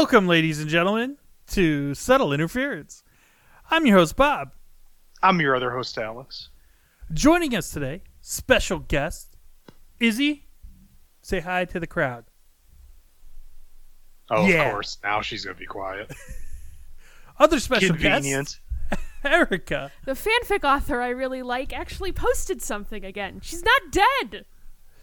Welcome, ladies and gentlemen, to Subtle Interference. I'm your host, Bob. I'm your other host, Alex. Joining us today, special guest, Izzy. Say hi to the crowd. Oh, Yeah. of course. Now she's gonna be quiet. Other special Convenient. guest, Erica. The fanfic author I really like actually posted something again. She's not dead.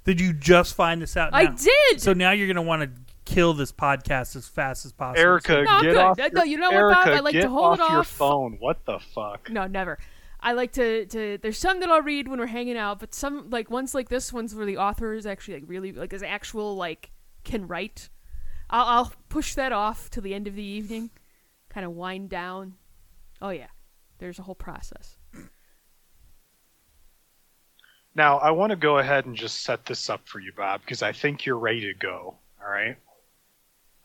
Did you just find this out? I did. So now you're going to want to kill this podcast as fast as possible. Erica, No, I'm get good. off. No, your, you know what, Erica, Bob? I like to hold off it your phone. What the fuck? no, never. I like to, to there's some that I'll read when we're hanging out, but some like ones like this ones where the author is actually like really like is actual like can write. I'll, I'll push that off till the end of the evening, kind of wind down. Oh yeah, there's a whole process. Now, I want to go ahead and just set this up for you, Bob, because I think you're ready to go. All right.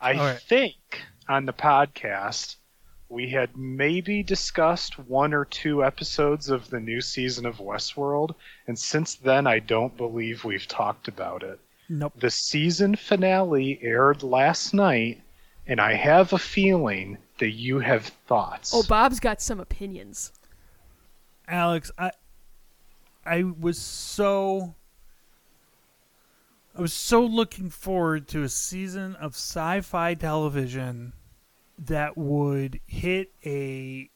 I All right. think on the podcast we had maybe discussed one or two episodes of the new season of Westworld, and since then I don't believe we've talked about it. Nope. The season finale aired last night, and I have a feeling that you have thoughts. Oh, Bob's got some opinions. Alex, I I was so I was so looking forward to a season of sci-fi television that would hit a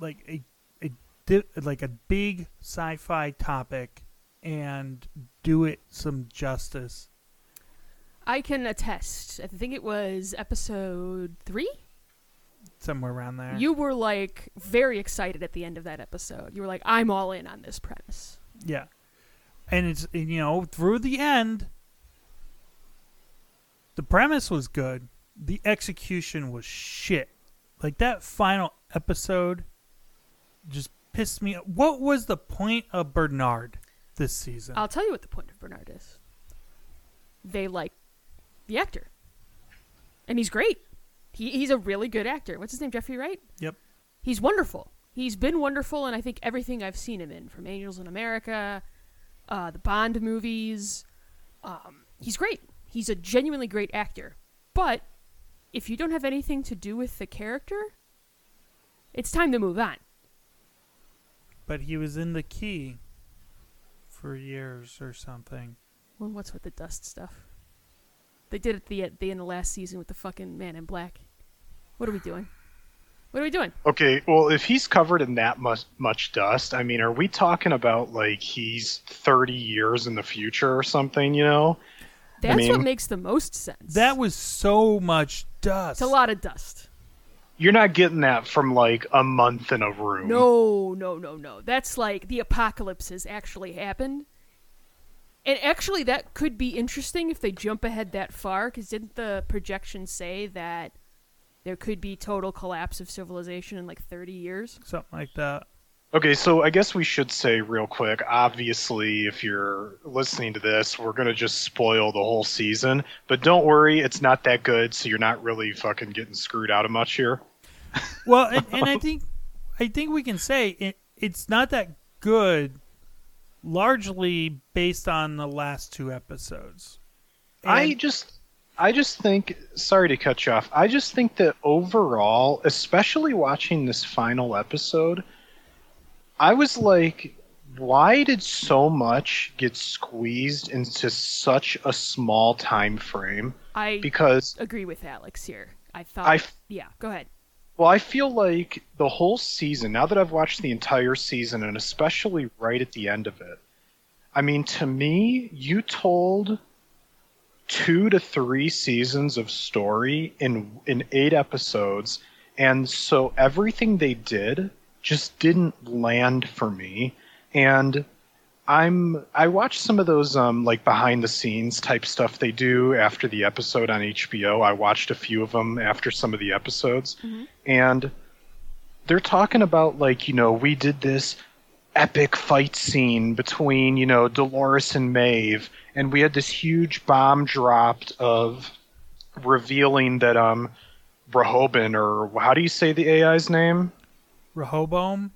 like a a di- like a big sci-fi topic and do it some justice. I can attest. I think it was episode three. Somewhere around there. You were like very excited at the end of that episode. You were like, I'm all in on this premise. Yeah. And it's you know, through the end the premise was good. The execution was shit. Like that final episode just pissed me What was the point of Bernard this season? I'll tell you what the point of Bernard is. They like the actor. And he's great. He, he's a really good actor. What's his name? Jeffrey Wright? Yep. He's wonderful. He's been wonderful, and I think everything I've seen him in, from Angels in America, uh, the Bond movies, um, he's great. He's a genuinely great actor. But if you don't have anything to do with the character, it's time to move on. But he was in the key for years or something. Well, what's with the dust stuff? They did it the at the end of last season with the fucking Man in Black. What are we doing? What are we doing? Okay, well, if he's covered in that much much dust, I mean, are we talking about like he's 30 years in the future or something? You know? That's what mean- makes the most sense. That was so much dust. it's a lot of dust. You're not getting that from like a month in a room. No, no, no, no. That's like the apocalypse has actually happened. And actually, that could be interesting if they jump ahead that far, because didn't the projections say that there could be total collapse of civilization in like 30 years? something like that. Okay, so I guess we should say real quick. Obviously, if you're listening to this, we're gonna just spoil the whole season. But don't worry, it's not that good, so you're not really fucking getting screwed out of much here. Well, and, and I think I think we can say it, it's not that good, largely based on the last two episodes. I just I just think sorry to cut you off. I just think that overall, especially watching this final episode, I was like why did so much get squeezed into such a small time frame? I Because agree with Alex here. I thought. I yeah, go ahead. well, I feel like the whole season, now that I've watched the entire season and especially right at the end of it, I mean, to me, you told two to three seasons of story in in eight episodes, and so everything they did just didn't land for me. And I'm I watched some of those um like behind the scenes type stuff they do after the episode on HBO. I watched a few of them after some of the episodes, and they're talking about like you know we did this epic fight scene between you know Dolores and Maeve, and we had this huge bomb dropped of revealing that um Rehoboam or how do you say the AI's name? Rehoboam.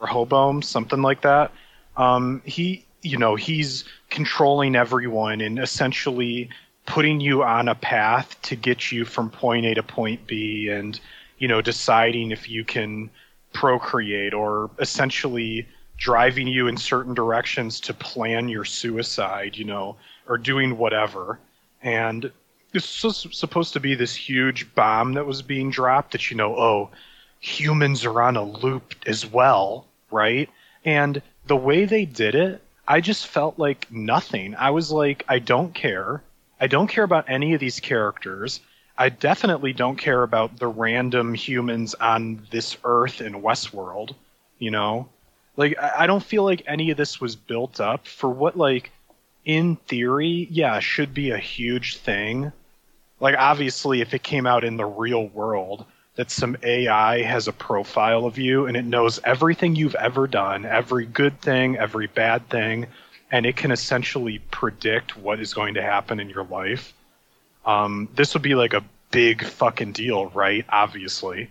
Rehoboam, something like that. Um, he, you know, he's controlling everyone and essentially putting you on a path to get you from point A to point B and, you know, deciding if you can procreate or essentially driving you in certain directions to plan your suicide, you know, or doing whatever. And this was supposed to be this huge bomb that was being dropped that, you know, oh, humans are on a loop as well, right? And the way they did it, I just felt like nothing. I was like, I don't care. I don't care about any of these characters. I definitely don't care about the random humans on this Earth in Westworld. You know, like I don't feel like any of this was built up for what, like, in theory, yeah, should be a huge thing. Like, obviously, if it came out in the real world, that some AI has a profile of you and it knows everything you've ever done, every good thing, every bad thing, and it can essentially predict what is going to happen in your life. Um, this would be like a big fucking deal, right? Obviously.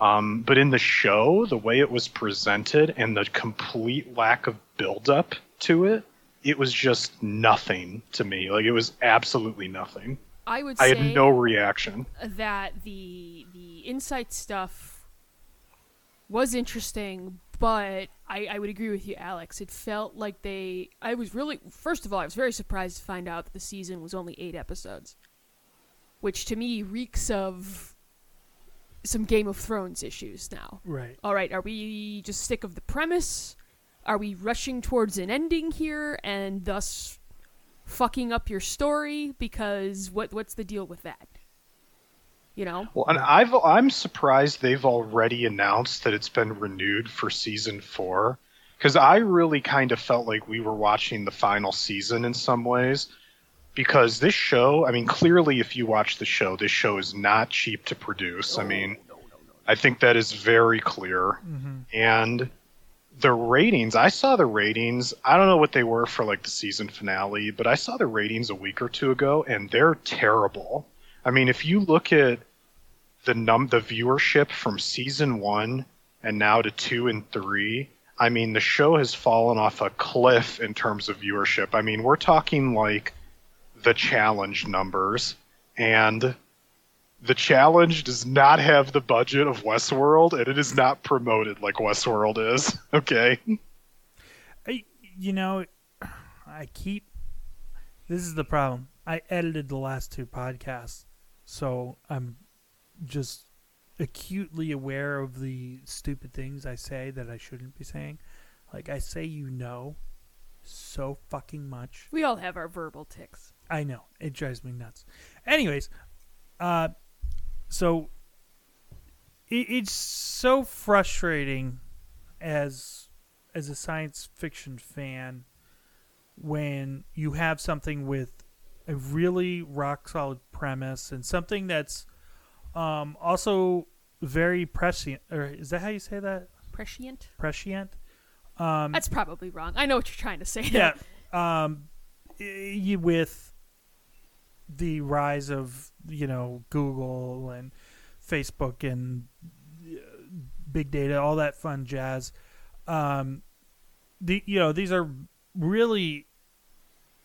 Um, but in the show, the way it was presented and the complete lack of buildup to it, it was just nothing to me. Like it was absolutely nothing. I would I had no reaction. that the the insight stuff was interesting, but I, I would agree with you, Alex. It felt like they. I was really. First of all, I was very surprised to find out that the season was only eight episodes, which to me reeks of some Game of Thrones issues now. Right. All right, are we just sick of the premise? Are we rushing towards an ending here and thus fucking up your story? Because what what's the deal with that? You know? Well, and I've I'm surprised they've already announced that it's been renewed for season four, because I really kind of felt like we were watching the final season in some ways. Because this show, I mean, clearly, if you watch the show, this show is not cheap to produce. I mean, I think that is very clear. Mm-hmm. And the ratings, I saw the ratings. I don't know what they were for like the season finale, but I saw the ratings a week or two ago, and they're terrible. I mean, if you look at the num the viewership from season one and now to two and three, I mean, the show has fallen off a cliff in terms of viewership. I mean, we're talking like the challenge numbers, and the challenge does not have the budget of Westworld, and it is not promoted like Westworld is. Okay. I, you know, I keep. This is the problem. I edited the last two podcasts, so I'm just acutely aware of the stupid things I say that I shouldn't be saying. Like I say, you know, so fucking much. We all have our verbal ticks. I know it drives me nuts. Anyways, uh, so it, it's so frustrating as as a science fiction fan when you have something with a really rock solid premise and something that's um, also very prescient. Or is that how you say that? Prescient? Prescient. Um, That's probably wrong. I know what you're trying to say. yeah um with the rise of you know google and facebook and uh, big data all that fun jazz. Um the you know these are really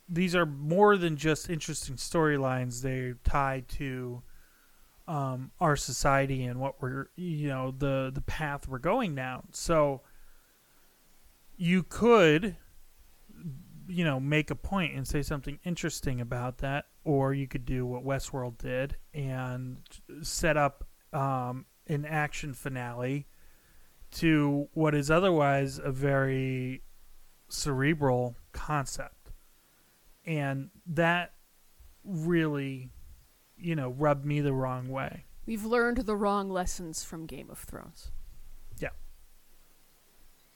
these are more than just interesting storylines. They're tied to um our society and what we're you know the the path we're going down. So you could you know make a point and say something interesting about that or you could do what westworld did and set up um, an action finale to what is otherwise a very cerebral concept and that really you know rubbed me the wrong way We've learned the wrong lessons from Game of Thrones. Yeah.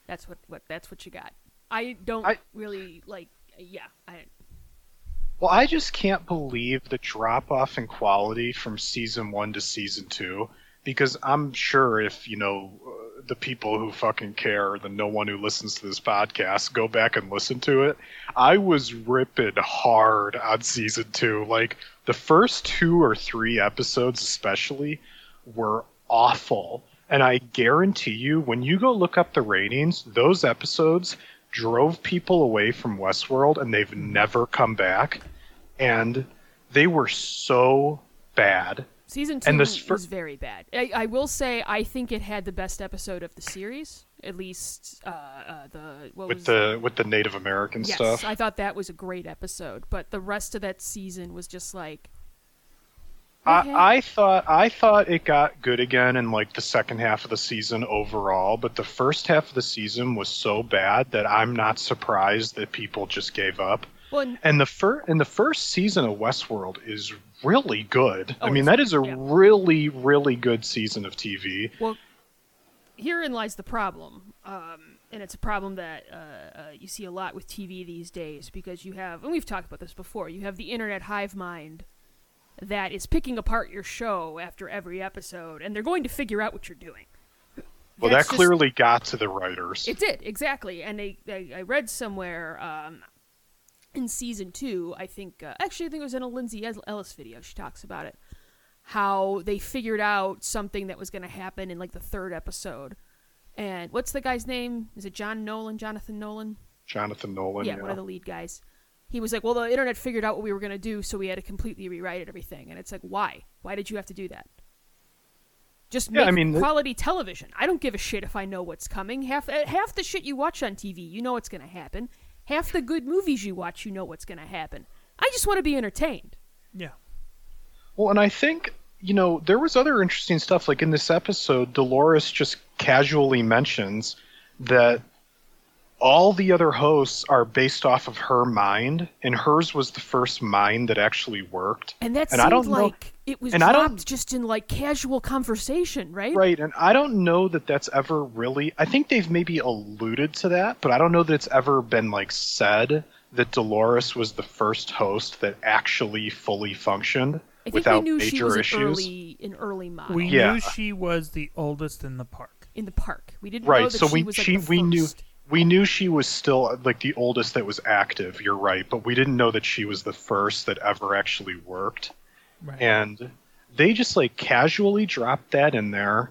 That's what, what that's what you got. I don't I- really like yeah, I Well, I just can't believe the drop off in quality from season one to season two. Because I'm sure if, you know, the people who fucking care, the no one who listens to this podcast, go back and listen to it. I was ripping hard on season two. Like, the first two or three episodes, especially, were awful. And I guarantee you, when you go look up the ratings, those episodes drove people away from Westworld and they've never come back. And they were so bad. Season two And this fir- was very bad. I, I will say I think it had the best episode of the series. At least uh, uh, the what with was the with the Native American yes, stuff. I thought that was a great episode. But the rest of that season was just like okay. I, I thought I thought it got good again in like the second half of the season overall, but the first half of the season was so bad that I'm not surprised that people just gave up. well, and the first and the first season of Westworld is really good. Oh, I mean, that is a yeah. really really good season of TV. Well, herein lies the problem, um, and it's a problem that uh, uh, you see a lot with TV these days because you have, and we've talked about this before, you have the internet hive mind that is picking apart your show after every episode, and they're going to figure out what you're doing. Well, That's that just- clearly got to the writers. It did exactly, and they, they I read somewhere um, in season two. I think uh, actually I think it was in a Lindsay Ellis video. She talks about it, how they figured out something that was going to happen in like the third episode. And what's the guy's name? Is it John Nolan? Jonathan Nolan? Jonathan Nolan. yeah, Yeah, one of the lead guys. He was like, "Well, the internet figured out what we were going to do, so we had to completely rewrite everything." And it's like, why? Why did you have to do that? Just Yeah, make I mean, th- quality television. I don't give a shit if I know what's coming. Half uh, half the shit you watch on TV, you know what's going to happen. Half the good movies you watch, you know what's going to happen. I just want to be entertained. Yeah. Well, and I think you know there was other interesting stuff. Like in this episode, Dolores just casually mentions that all the other hosts are based off of her mind, and hers was the first mind that actually worked. And that And I don't know- like it was and I don't- just in like casual conversation, right? Right, and I don't know that that's ever really. I think they've maybe alluded to that, but I don't know that it's ever been like said that Dolores was the first host that actually fully functioned I think without we knew major she was an issues. early, an early model We Yeah. knew she was the oldest in the park. in the park. We didn't know that so she we was like she the we knew first. We knew she was still like the oldest that was active. You're right, but we didn't know that she was the first that ever actually worked. Right. and they just like casually dropped that in there.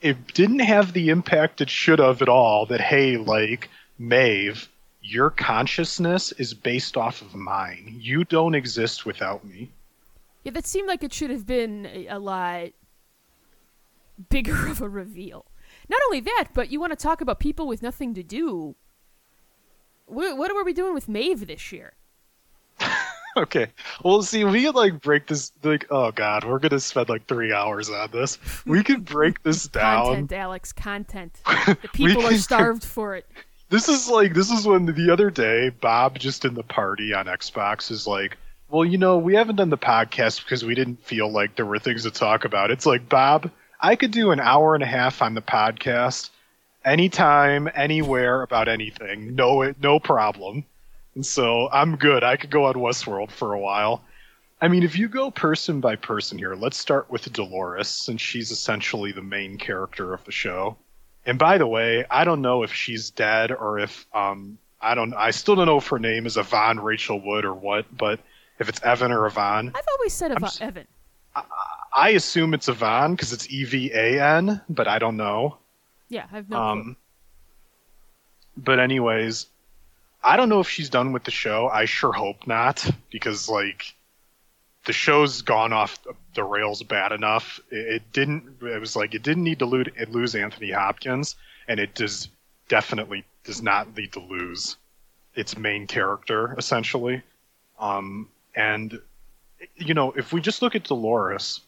It didn't have the impact it should have at all. That hey, like Maeve, your consciousness is based off of mine. You don't exist without me. Yeah, that seemed like it should have been a, a lot bigger of a reveal. Not only that, but you want to talk about people with nothing to do. What, what were we doing with Maeve this year? Okay, well, see, we could like break this. Like, oh god, we're gonna spend like three hours on this. We could break this down. Content, Alex, content. The people are starved for it. This is like this is when the other day Bob just in the party on Xbox is like, well, you know, we haven't done the podcast because we didn't feel like there were things to talk about. It's like Bob, I could do an hour and a half on the podcast, anytime, anywhere about anything, no, no problem. And so I'm good. I could go on Westworld for a while. I mean, if you go person by person here, let's start with Dolores, since she's essentially the main character of the show. And by the way, I don't know if she's dead or if um I don't I still don't know if her name is Yvonne Rachel Wood or what, but if it's Evan or Yvonne, I've always said about Evan. I assume it's Yvonne because it's E V A N, but I don't know. Yeah, I've no clue. Um, but anyways, I don't know if she's done with the show. I sure hope not, because like the show's gone off the rails bad enough. It, it didn't. It was like it didn't need to lose, lose Anthony Hopkins, and it does definitely does not need to lose its main character essentially. Um, and you know, if we just look at Dolores,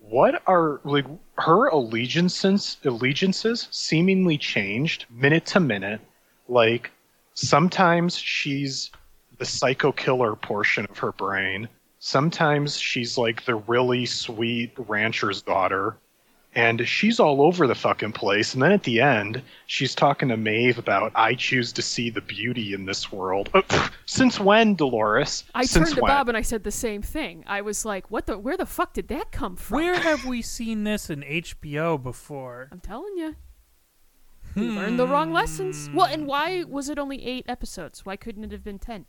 what are like her allegiances allegiances seemingly changed minute to minute. Like sometimes she's the psycho killer portion of her brain. Sometimes she's like the really sweet rancher's daughter and she's all over the fucking place and then at the end she's talking to Maeve about I choose to see the beauty in this world Uh, pff, since when Dolores I since turned to when Bob and I said the same thing. I was like, "What the? Where the fuck did that come from?" Where have we seen this in HBO before? I'm telling you. We learned the wrong lessons. Well, and why was it only eight episodes? Why couldn't it have been ten?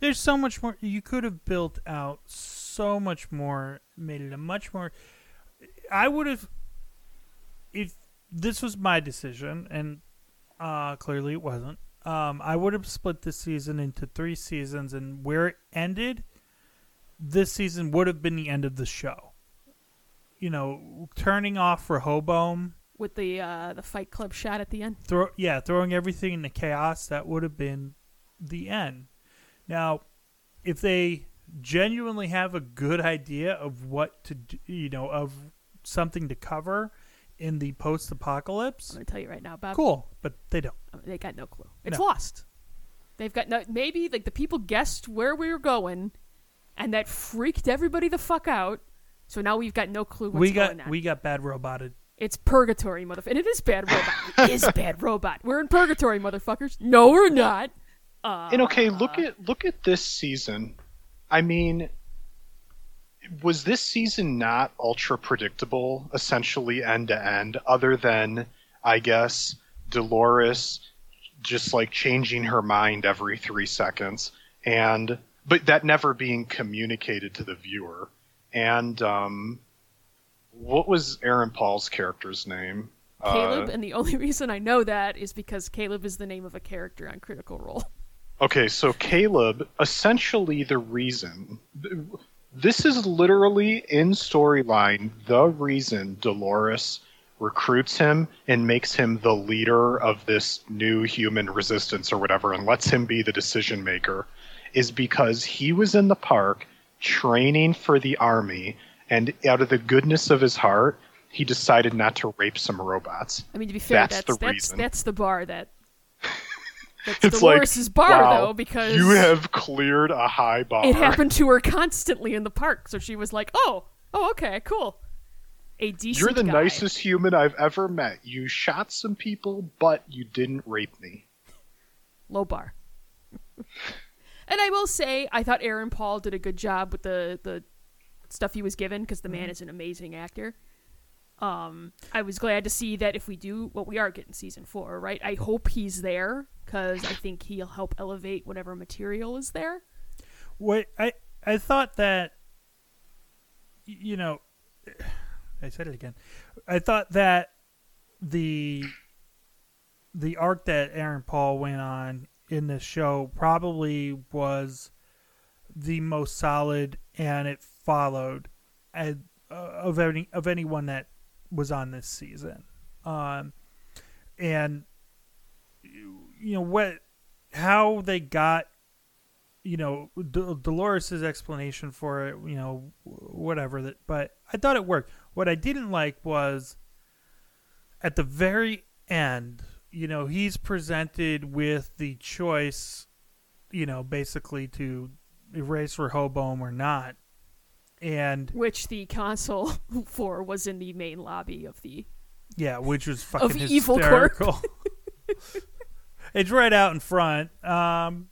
There's so much more. You could have built out so much more, made it a much more. I would have, if this was my decision, and uh, clearly it wasn't. Um, I would have split this season into three seasons, and where it ended, this season would have been the end of the show. You know, turning off for Rehoboam, with the uh, the Fight Club shot at the end. throw yeah, throwing everything into chaos, that would have been the end. Now, if they genuinely have a good idea of what to do, you know, of something to cover in the post-apocalypse. I'm post-apocalypse, gonna tell you right now, Bob. cool, but they don't. They got no clue. It's No. lost. They've got no. Maybe like the people guessed where we were going, and that freaked everybody the fuck out. So now we've got no clue what's we got going on. we got bad roboted. It's purgatory, motherfucker. And it is bad robot. it is bad robot. We're in purgatory, motherfuckers. No, we're not. Uh, And okay, look at look at this season. I mean, was this season not ultra predictable, essentially end to end, other than I guess Dolores just like changing her mind every three seconds, and but that never being communicated to the viewer. And um, what was Aaron Paul's character's name? Caleb, Uh, and the only reason I know that is because Caleb is the name of a character on Critical Role. Okay, so Caleb, essentially the reason. This is literally in storyline the reason Dolores recruits him and makes him the leader of this new human resistance or whatever and lets him be the decision maker is because he was in the park training for the army and out of the goodness of his heart he decided not to rape some robots. I mean, to be fair, That's that's the that's reason. that's the bar that. That's It's Dolores' like bar wow, though, because you have cleared a high bar. it happened to her constantly in the park, so she was like, "Oh, oh, okay, cool." A decent. You're the guy. nicest human I've ever met. You shot some people, but you didn't rape me. low bar. and I will say, I thought Aaron Paul did a good job with the the stuff he was given because the Mm-hmm. man is an amazing actor. Um, I was glad to see that if we do, well, we are getting season four, right? I hope he's there because I think he'll help elevate whatever material is there. Wait, I I thought that you know I said it again. I thought that the the arc that Aaron Paul went on in this show probably was the most solid and it followed and, uh, of any of anyone that was on this season. Um and you know what how they got you know Dolores's explanation for it, you know, whatever that. But I thought it worked. What I didn't like was at the very end, you know, he's presented with the choice, you know, basically to erase Rehoboam or not, and Which the console for was in the main lobby of the. yeah, which was fucking Evil Corp. hysterical. it's right out in front. Um,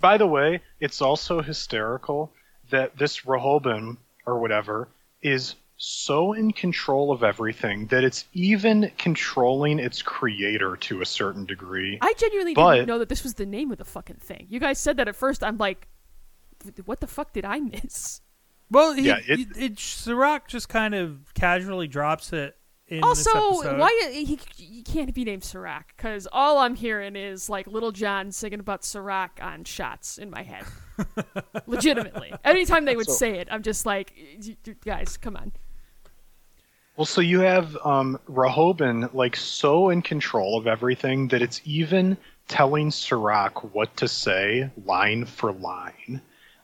By the way, it's also hysterical that this Rehoboam or whatever is so in control of everything that it's even controlling its creator to a certain degree. I genuinely But- didn't know that this was the name of the fucking thing. You guys said that at first. I'm like, what the fuck did I miss? Well, he, Yeah, it- it, it, Serac just kind of casually drops it in also, this episode. why he, he can't be named Serac? Because all I'm hearing is like Lil Jon singing about Cîroc on shots in my head. Legitimately, anytime they would So- say it, I'm just like, "Y- y- guys, come on. Well, so you have um, Rehoboam like so in control of everything that it's even telling Serac what to say line for line.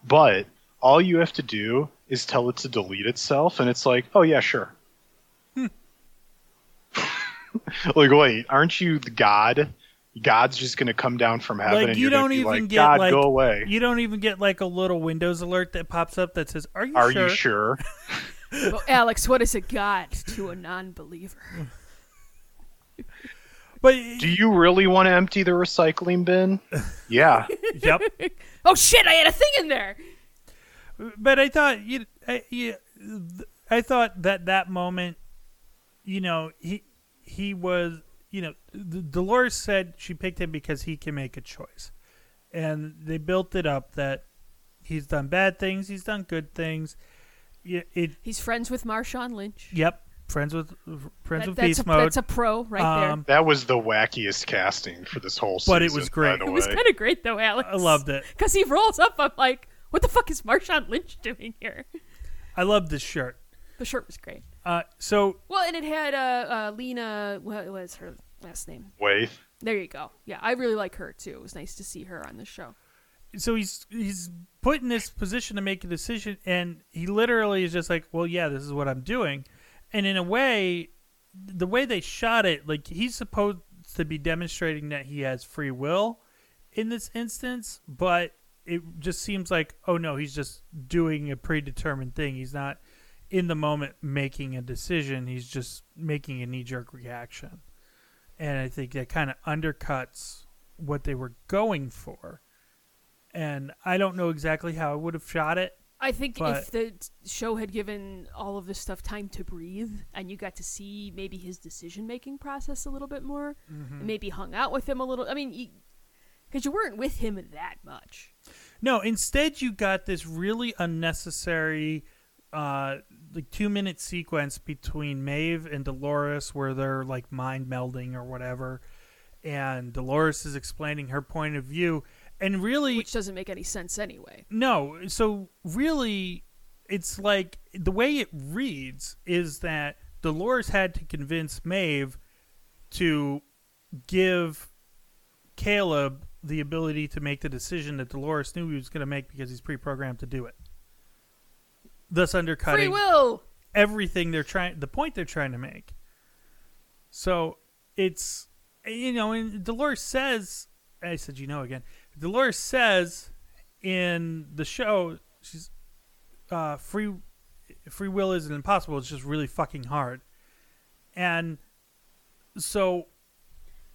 But all you have to do is tell it to delete itself, and it's like, oh yeah, sure. Hmm. like, wait, aren't you the God? God's just gonna come down from heaven, Like and you don't even like, get God, like go away. you don't even get like a little Windows alert that pops up that says, "Are you Are sure?" you sure? Well, Alex, what is a god to a non-believer? But Do you really want to empty the recycling bin? Yeah. yep. Oh shit! I had a thing in there. But I thought you, I, you, I thought that that moment, you know, he he was, you know, D- Dolores said she picked him because he can make a choice, and they built it up that he's done bad things, he's done good things. Yeah, it. He's friends with Marshawn Lynch. Yep. Friends with friends That- with that's, Beast a, Mode. that's a pro right there. Um, That was the wackiest casting for this whole season. But it was great. It was kind of great though, Alex. I loved it. because he rolls up. I'm like, What the fuck is Marshawn Lynch doing here? I love this shirt. The shirt was great. Uh, so Well, and it had uh, uh, Lena. What was her last name? Waithe. There you go. Yeah, I really like her too. It was nice to see her on the show. so he's he's put in this position to make a decision, and he literally is just like, "Well, yeah, this is what I'm doing," and in a way, the way they shot it, like he's supposed to be demonstrating that he has free will in this instance, but it just seems like, oh no, he's just doing a predetermined thing. He's not in the moment making a decision. He's just making a knee jerk reaction, and I think that kind of undercuts what they were going for and I don't know exactly how I would have shot it. I think But- if the show had given all of this stuff time to breathe, and you got to see maybe his decision making process a little bit more, Mm-hmm. and maybe hung out with him a little. I mean, because you, weren't with him that much. No, instead you got this really unnecessary, uh, like two minute sequence between Maeve and Dolores where they're like mind melding or whatever, and Dolores is explaining her point of view, and really which doesn't make any sense anyway. No, so really, it's like the way it reads is that Dolores had to convince Maeve to give Caleb the ability to make the decision that Dolores knew he was going to make because he's pre-programmed to do it. Thus Free undercutting will. everything they're trying the point they're trying to make. So it's you know, and Dolores says I said you know again. Dolores says in the show she's uh free free will isn't impossible, it's just really fucking hard. And so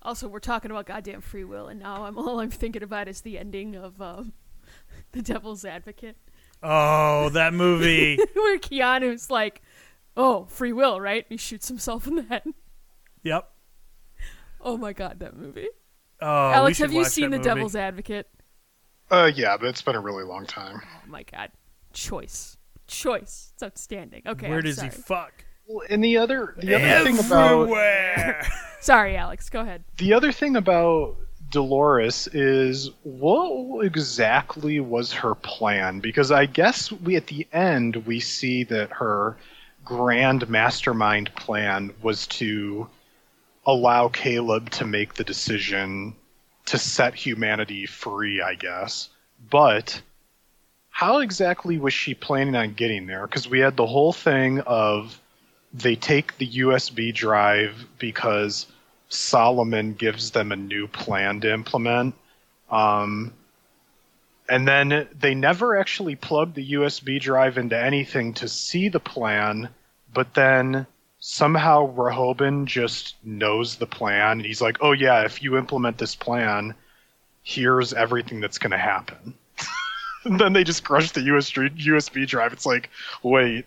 Also, we're talking about goddamn free will, and now I'm all I'm thinking about is the ending of um, The Devil's Advocate, oh, that movie. where Keanu's like, "Oh, free will, right?" He shoots himself in the head. yep. Oh my god, that movie! Oh, Alex, have you seen The movie. Devil's Advocate? Uh, yeah, but it's been a really long time. Oh my god, choice, choice. It's outstanding. Okay, Where I'm does sorry. he fuck? Well, and the other the other thing about Everywhere. Sorry, Alex. Go ahead. the other thing about Dolores is what exactly was her plan? Because I guess we at the end we see that her grand mastermind plan was to allow Caleb to make the decision to set humanity free, I guess. But how exactly was she planning on getting there? Because we had the whole thing of they take the USB drive because Solomon gives them a new plan to implement. Um, and then they never actually plug the USB drive into anything to see the plan, but then somehow Rehoboam just knows the plan. He's like, oh, yeah, if you implement this plan, here's everything that's going to happen. and then they just crush the USB drive. It's like, wait,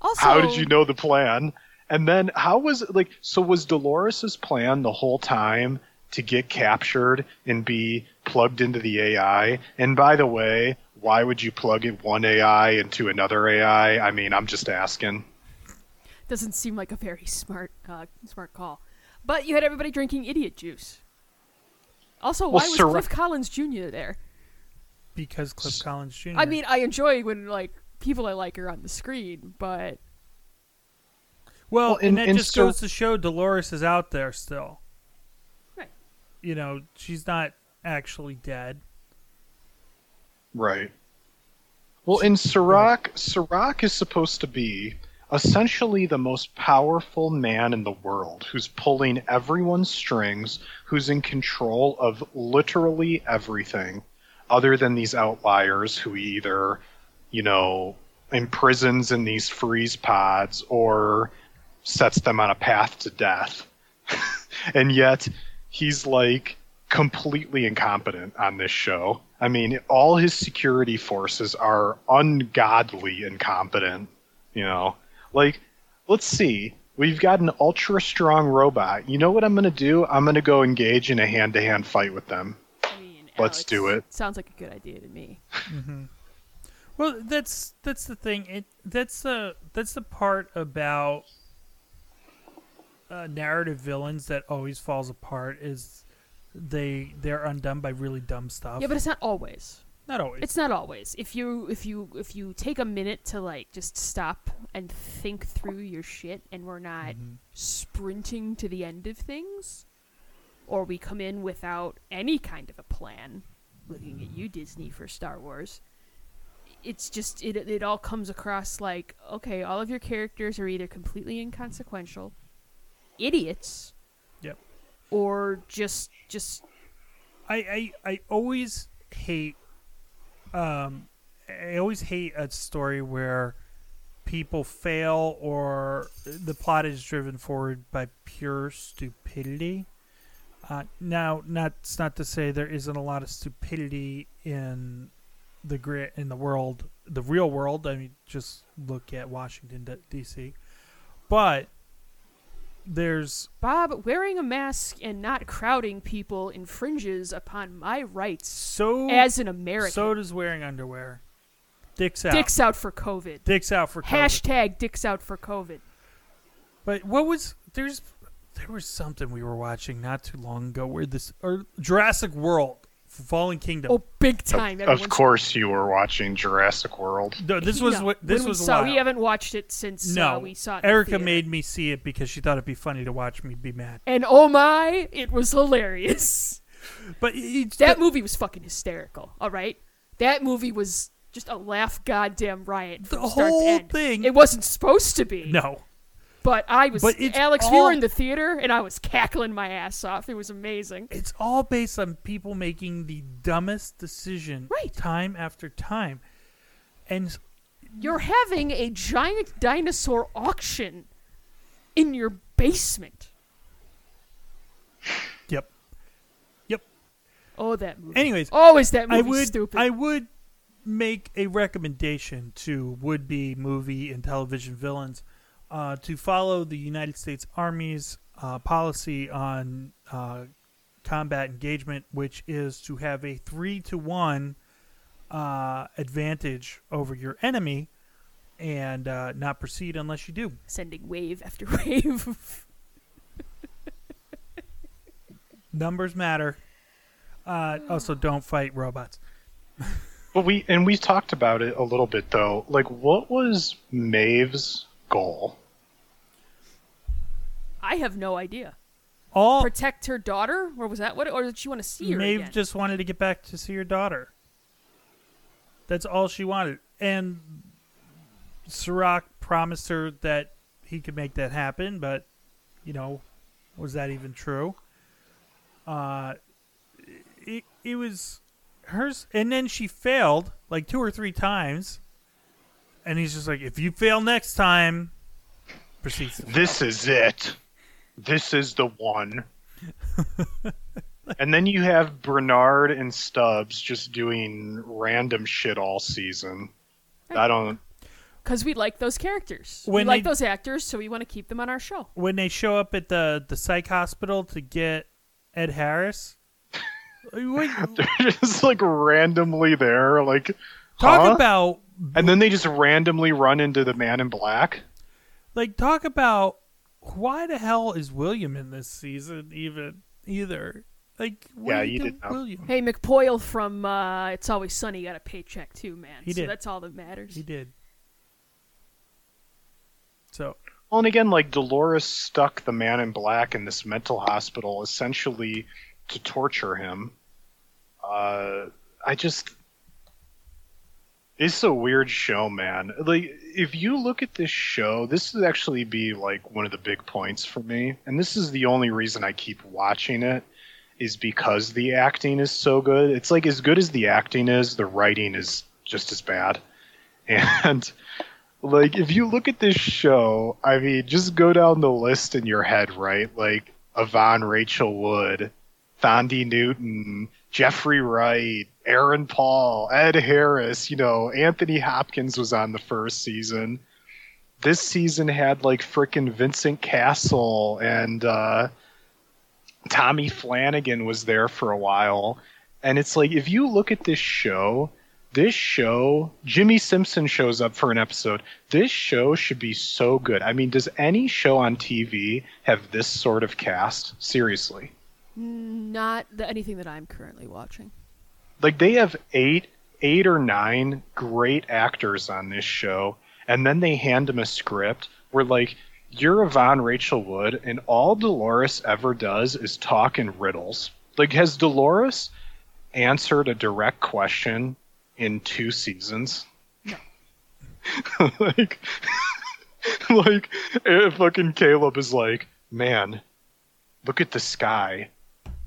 Also, how did you know the plan? And then how was it like so was Dolores's plan the whole time to get captured and be plugged into the AI? And by the way, why would you plug in one AI into another AI? I mean, I'm just asking. Doesn't seem like a very smart, uh, smart call. But you had everybody drinking idiot juice. Also, Well, why was Sir- Cliff Collins Jr. there? because Cliff Collins Jr. I mean, I enjoy when like people I like are on the screen, but Well, Well, and and- that and just so- goes to show Dolores is out there still. Right. You know, she's not actually dead. Right. Well, in Serac, Serac is supposed to be essentially the most powerful man in the world, who's pulling everyone's strings, who's in control of literally everything, other than these outliers who he either, you know, imprisons in these freeze pods or sets them on a path to death. and yet, he's like completely incompetent on this show. I mean, all his security forces are ungodly incompetent. You know, like, let's see. We've got an ultra strong robot. You know what I'm going to do? I'm going to go engage in a hand to hand fight with them. I mean, Let's Alex, do it. Sounds like a good idea to me. Mm-hmm. Well, that's that's the thing. It that's the that's the part about uh, narrative villains that always falls apart is they they're undone by really dumb stuff. Yeah, but it's not always. Not always. It's not always. If you if you if you take a minute to like just stop and think through your shit and we're not Mhm. sprinting to the end of things or we come in without any kind of a plan looking at you Disney for Star Wars it's just it it all comes across like okay all of your characters are either completely inconsequential idiots Yep. or just just I, I I always hate um I always hate a story where people fail or the plot is driven forward by pure stupidity. Uh, now, not it's not to say there isn't a lot of stupidity in the grit in the world, the real world. I mean, just look at Washington D.C. But there's Bob, wearing a mask and not crowding people infringes upon my rights so as an American. so does wearing underwear. Dicks out. dicks out for COVID. Dicks out for COVID. Hashtag dicks out for COVID. But what was there's there was something we were watching not too long ago where this or Jurassic World, Fallen Kingdom. Oh, big time. Of Everyone's- course, you were watching Jurassic World. No, this was No, what this when was a saw, while. We haven't watched it since no, uh, we saw it. in the Erica made me see it because she thought it'd be funny to watch me be mad. And oh my, it was hilarious. But it's That movie was fucking hysterical. All right, that movie was just a laugh goddamn riot from The start whole to end. thing- It wasn't supposed to be. no. But I was But Alex. We were in the theater, and I was cackling my ass off. It was amazing. It's all based on people making the dumbest decision Right. time after time. And You're having a giant dinosaur auction in your basement. yep. Yep. Oh, that movie. Anyways, oh, is that I movie would stupid? I would make a recommendation to would be movie and television villains uh, to follow the United States Army's uh, policy on uh, combat engagement, which is to have a three to one uh, advantage over your enemy and uh, not proceed unless you do. Sending wave after wave. Numbers matter. Uh, also, don't fight robots. But we and we talked about it a little bit though. Like, what was Maeve's goal? I have no idea. All Protect her daughter, or was that what? Or did she want to see her Maeve again? just wanted to get back to see her daughter. That's all she wanted. And Serac promised her that he could make that happen, but you know, was that even true? Uh it it was hers and then she failed like two or three times. And he's just like, if you fail next time proceeds This is it. This is the one. and then you have Bernard and Stubbs just doing random shit all season. I don't. Because we like those characters. When we like they- those actors, so we want to keep them on our show. when they show up at the the psych hospital to get Ed Harris. They're just like randomly there, like talk huh? about and then they just randomly run into the Man in Black. like talk about why the hell is William in this season even either like what Yeah, did you didn't. William Hey, McPoyle from uh, It's Always Sunny got a paycheck too, man. He so did. that's all that matters. he did so Well, and again, like Dolores stuck the Man in Black in this mental hospital essentially to torture him. Uh, I just. It's a weird show, man. Like, if you look at this show, this would actually be like one of the big points for me, and this is the only reason I keep watching it, is because the acting is so good. It's like as good as the acting is, the writing is just as bad. And like if you look at this show, I mean, just go down the list in your head, right? Like Yvonne Rachel Wood, Thandie Newton, Jeffrey Wright, Aaron Paul, Ed Harris, you know, Anthony Hopkins was on the first season. This season had like frickin' Vincent Cassel and uh Tommy Flanagan was there for a while. And it's like if you look at this show, this show, Jimmy Simpson shows up for an episode. This show should be so good. I mean, does any show on TV have this sort of cast? Seriously. Not anything that I'm currently watching. Like they have eight eight or nine great actors on this show, and then they hand them a script where like you're Evan Rachel Wood, and all Dolores ever does is talk in riddles. Like, has Dolores answered a direct question in two seasons? No. like, like, fucking Caleb is like, man, look at the sky.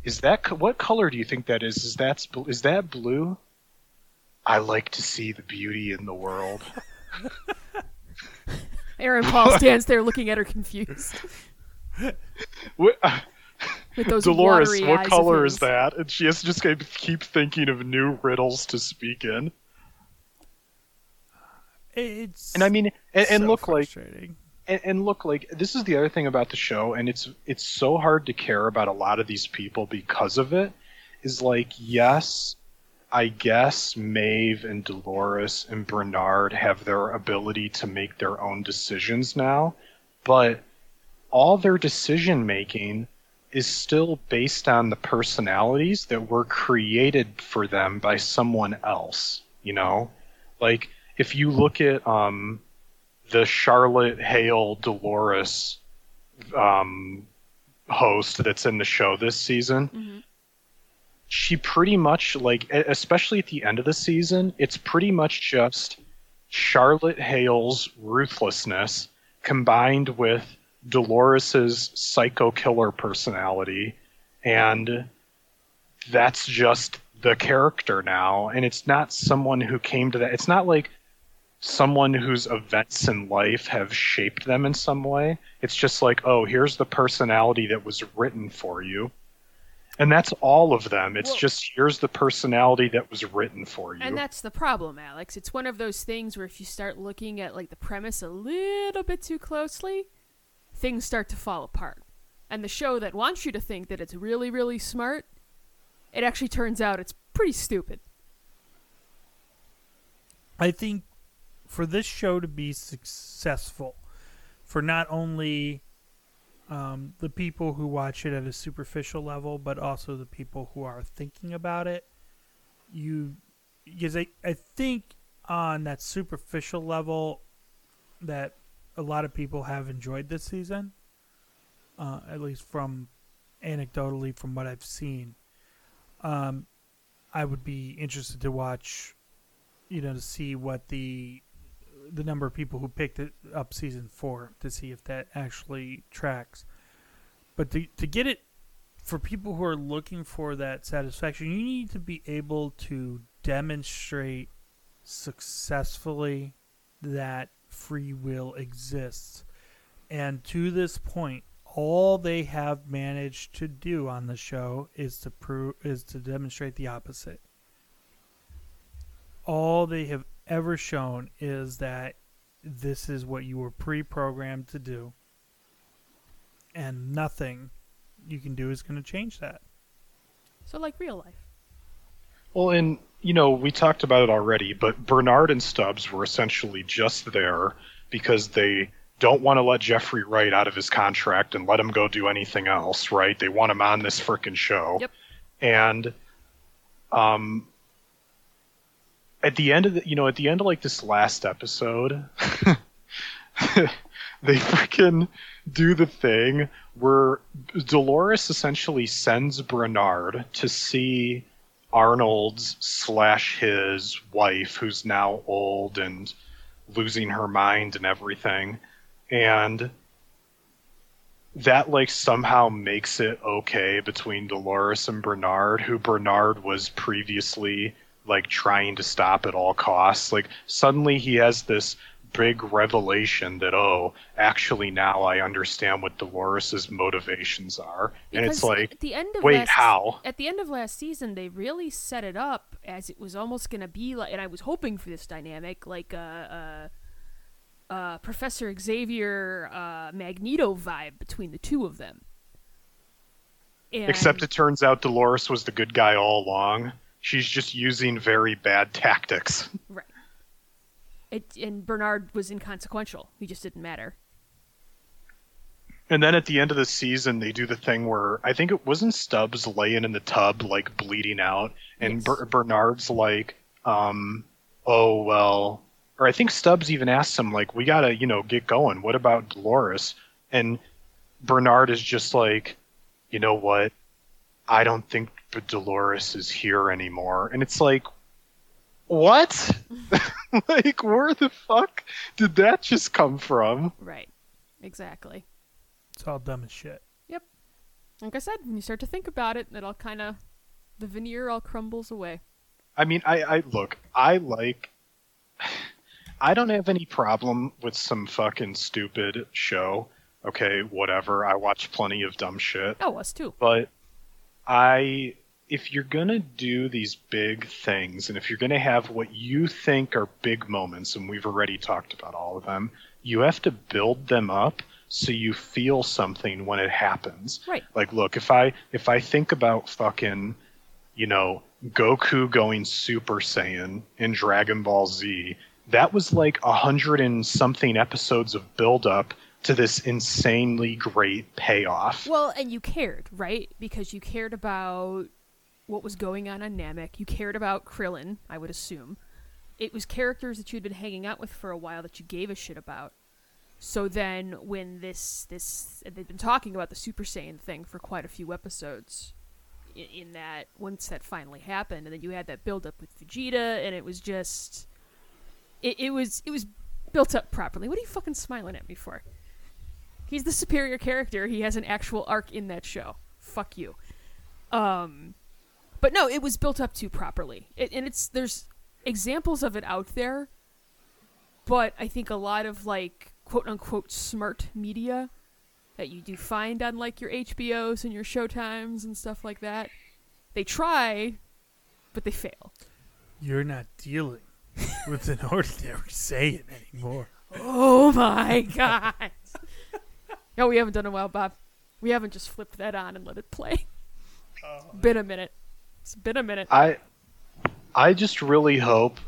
Is that what color do you think that is? Is that sp- is that blue? I like to see the beauty in the world. Aaron Paul stands there looking at her confused What, with those Dolores, watery what eyes of color is that? And she has to just keep- keep thinking of new riddles to speak in. It's And I mean, and, and so look like frustrating. And, and look like this is the other thing about the show and it's it's so hard to care about a lot of these people because of it is like yes i guess maeve and dolores and bernard have their ability to make their own decisions now but all their decision making is still based on the personalities that were created for them by someone else you know? Like if you look at um the Charlotte Hale Dolores um, host that's in the show this season, Mhm. she pretty much like, especially at the end of the season, it's pretty much just Charlotte Hale's ruthlessness combined with Dolores's psycho killer personality, and that's just the character now. And it's not someone who came to that. It's not like someone whose events in life have shaped them in some way. It's just like, oh, here's the personality that was written for you. And that's all of them. It's Well- just here's the personality that was written for you. And that's the problem, Alex. It's one of those things where if you start looking at like the premise a little bit too closely, things start to fall apart. And the show that wants you to think that it's really, really smart, it actually turns out it's pretty stupid. I think for this show to be successful, for not only um, the people who watch it at a superficial level, but also the people who are thinking about it, you because I, I think on that superficial level that a lot of people have enjoyed this season, uh, at least from anecdotally from what I've seen. Um, I would be interested to watch you know to see what the the number of people who picked it up season four to see if that actually tracks. But to to get it for people who are looking for that satisfaction, you need to be able to demonstrate successfully that free will exists. And to this point, all they have managed to do on the show is to prove is to demonstrate the opposite all they have ever shown is that this is what you were pre-programmed to do and nothing you can do is going to change that So like real life. Well, and you know, we talked about it already, but Bernard and Stubbs were essentially just there because they don't want to let Jeffrey Wright out of his contract and let him go do anything else, right? They want him on this frickin' show. Yep. And um at the end of the you know, at the end of like this last episode they freaking do the thing where Dolores essentially sends Bernard to see Arnold's slash his wife, who's now old and losing her mind and everything, and that like somehow makes it okay between Dolores and Bernard, who Bernard was previously like trying to stop at all costs. Like suddenly he has this big revelation that oh, actually now I understand what Dolores's motivations are, and it's like at the end of wait, last, how? At the end of last season, they really set it up as it was almost going to be like, and I was hoping for this dynamic, like a, uh uh Professor Xavier uh, Magneto vibe between the two of them. And, Except it turns out Dolores was the good guy all along. She's just using very bad tactics. right. It, and Bernard was inconsequential. He just didn't matter. And then at the end of the season, they do the thing where I think it wasn't Stubbs laying in the tub, like bleeding out, and Yes. Ber- Bernard's like, um, oh well, or I think Stubbs even asked him like, we gotta you know get going. What about Dolores? And Bernard is just like, you know what? I don't think Dolores is here anymore. And it's like, what? like, where the fuck did that just come from? Right. Exactly. It's all dumb as shit. Yep. Like I said, when you start to think about it, it all kind of the veneer all crumbles away. I mean, I, I look, I like. I don't have any problem with some fucking stupid show. Okay, whatever. I watch plenty of dumb shit. Oh, us too. But I if you're going to do these big things and if you're going to have what you think are big moments and we've already talked about all of them, you have to build them up so you feel something when it happens. Right. Like look, if I if I think about fucking you know, Goku going Super Saiyan in Dragon Ball Z, that was like a hundred and something episodes of build up to this insanely great payoff. Well, and you cared, right? Because you cared about what was going on on Namek. You cared about Krillin, I would assume. It was characters that you'd been hanging out with for a while that you gave a shit about. So then, when this this they've been talking about the Super Saiyan thing for quite a few episodes, in, in that once that finally happened, and then you had that build up with Vegeta, and it was just, it, it was it was built up properly. What are you fucking smiling at me for? He's the superior character. He has an actual arc in that show. Fuck you. Um, but no, it was built up to properly, it, and it's there's examples of it out there. But I think a lot of like quote unquote smart media that you do find on like your HBOs and your Showtimes and stuff like that, they try, but they fail. You're not dealing with an ordinary Saiyan anymore. Oh my god! no, we haven't done a while, Bob. We haven't just flipped that on and let it play. Oh. been a minute. It's been a minute. I I just really hope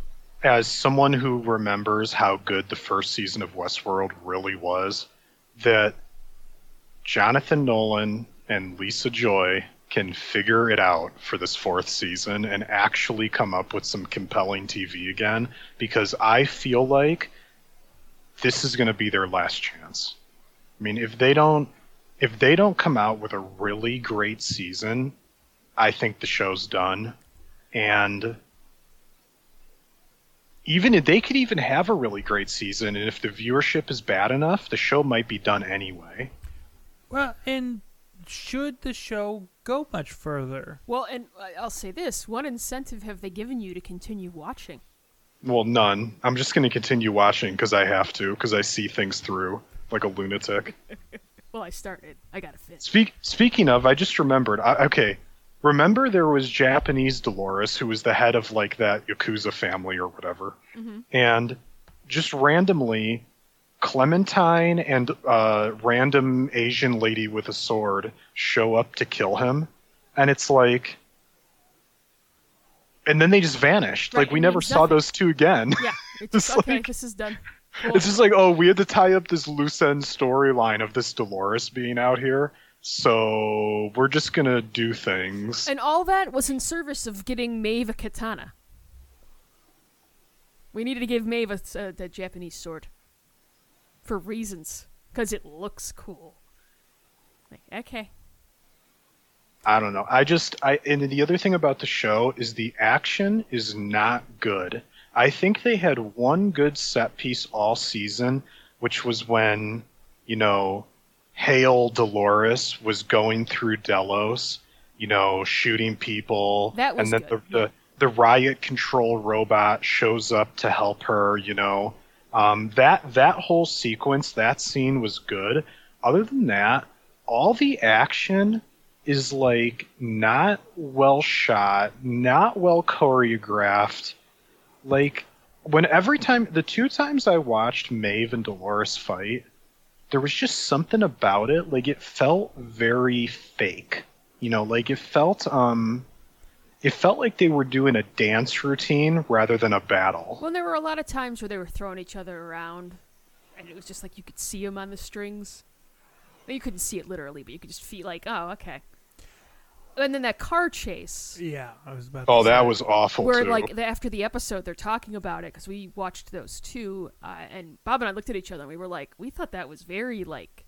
as someone who remembers how good the first season of Westworld really was that Jonathan Nolan and Lisa Joy can figure it out for this fourth season and actually come up with some compelling TV again because I feel like this is going to be their last chance. I mean, if they don't if they don't come out with a really great season, I think the show's done. And even if they could even have a really great season, and if the viewership is bad enough, the show might be done anyway. Well, and should the show go much further? Well, and I'll say this: what incentive have they given you to continue watching? Well, none. I'm just going to continue watching because I have to, because I see things through like a lunatic. Well, I started. I gotta finish. Speak, speaking of, I just remembered. I, okay, remember there was Japanese Dolores who was the head of like that Yakuza family or whatever, and just randomly, Clementine and uh, random Asian lady with a sword show up to kill him, and it's like. And then they just vanished. Right, like we never saw nothing. those two again. Yeah, it's It's okay. like- this is done. Cool. It's just like, oh, we had to tie up this loose end storyline of this Dolores being out here, so we're just gonna do things. and all that was in service of getting Maeve a katana. We needed to give Maeve a, uh, that Japanese sword for reasons, because it looks cool. Like, okay, I don't know. I just, I, and the other thing about the show is the action is not good. I think they had one good set piece all season, which was when, you know, Hale Dolores was going through Delos, you know, shooting people, That was and then good, the, the the riot control robot shows up to help her. You know, um, that that whole sequence, that scene was good. Other than that, all the action is like not well shot, not well choreographed. Like when every time the two times I watched Maeve and Dolores fight, there was just something about it. Like it felt very fake. You know, like it felt um it felt like they were doing a dance routine rather than a battle. Well, there were a lot of times where they were throwing each other around, and it was just like you could see them on the strings. You couldn't see it literally, but you could just feel like, oh, okay. And then that car chase Yeah, I was about. Oh, to that was awful where too. like the, after the episode they're talking about it because we watched those two uh, and bob and i looked at each other and we were like we thought that was very like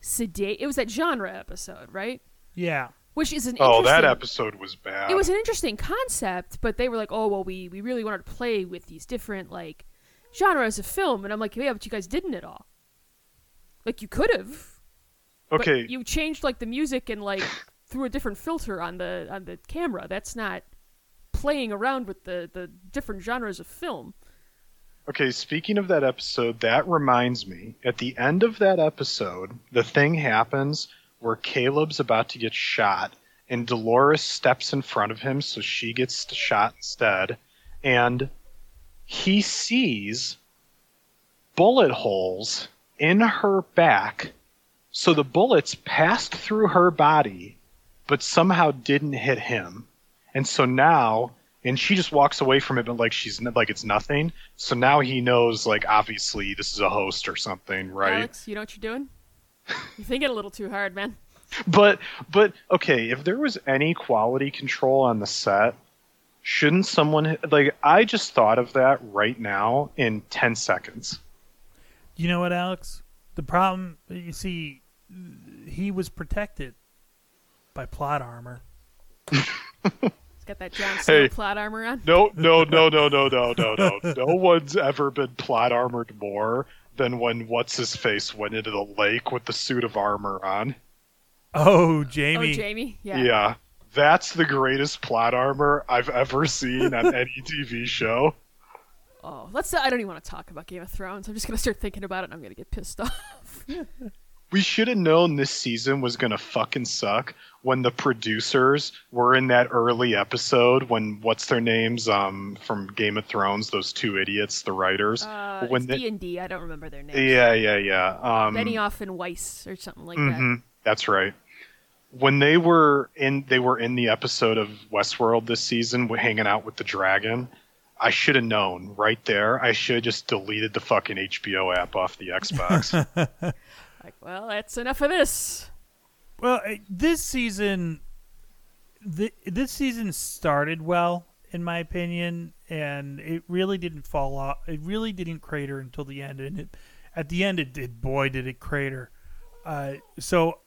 sedate it was that genre episode right Yeah, which is an oh, that episode was bad. it was an interesting concept but they were like oh well we we really wanted to play with these different like genres of film and i'm like yeah but you guys didn't at all like you could have but okay. you changed like the music and like threw a different filter on the on the camera that's not playing around with the the different genres of film Okay, speaking of that episode, that reminds me. At the end of that episode, the thing happens where Caleb's about to get shot, and Dolores steps in front of him, so she gets shot instead. And he sees bullet holes in her back, so the bullets passed through her body, but somehow didn't hit him. And so now, and she just walks away from it, but like she's like it's nothing. So now he knows, like obviously this is a host or something, right? alex you know what you're doing you're thinking a little too hard man But but okay, if there was any quality control on the set, shouldn't someone like I just thought of that right now in ten seconds. you know what, Alex? The problem, you see, he was protected by plot armor. he's got that john Cena Hey. plot armor on No, no, no, no, no, no, no, no. No one's ever been plot armored more than when what's his face went into the lake with the suit of armor on. Oh, oh Jamie. oh jamie yeah. Yeah. That's the greatest plot armor I've ever seen on any TV show. oh let's i don't even want to talk about game of thrones i'm just gonna start thinking about it and i'm gonna get pissed off We should have known this season was gonna fucking suck when the producers were in that early episode when what's their names um from Game of Thrones, those two idiots, the writers. uh, when it's they- d&d i don't remember their names yeah, yeah, yeah. Um benioff and weiss or something like mhm, that's right. When they were in they were in the episode of Westworld this season hanging out with the dragon. I should have known right there. I should have just deleted the fucking HBO app off the Xbox. like well that's enough of this Well, uh, this season, th- this season started well, in my opinion, and it really didn't fall off. It really didn't crater until the end, and it, at the end, it did. Boy, did it crater! Uh, so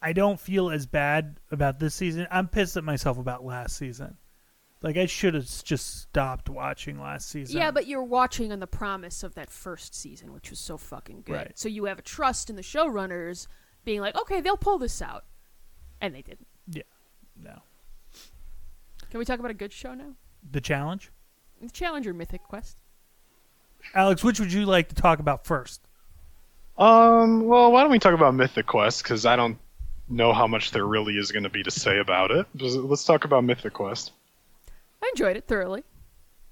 I don't feel as bad about this season. I'm pissed at myself about last season. Like I should have just stopped watching last season. Yeah, but you're watching on the promise of that first season, which was so fucking good. Right. So you have a trust in the showrunners being like, okay, they'll pull this out. And they didn't. Yeah, no. Can we talk about a good show now? The challenge, The Challenger Mythic Quest. Alex. Which would you like to talk about first? Um, well, why don't we talk about Mythic Quest? Because I don't know how much there really is going to be to say about it. Let's talk about Mythic Quest. I enjoyed it thoroughly.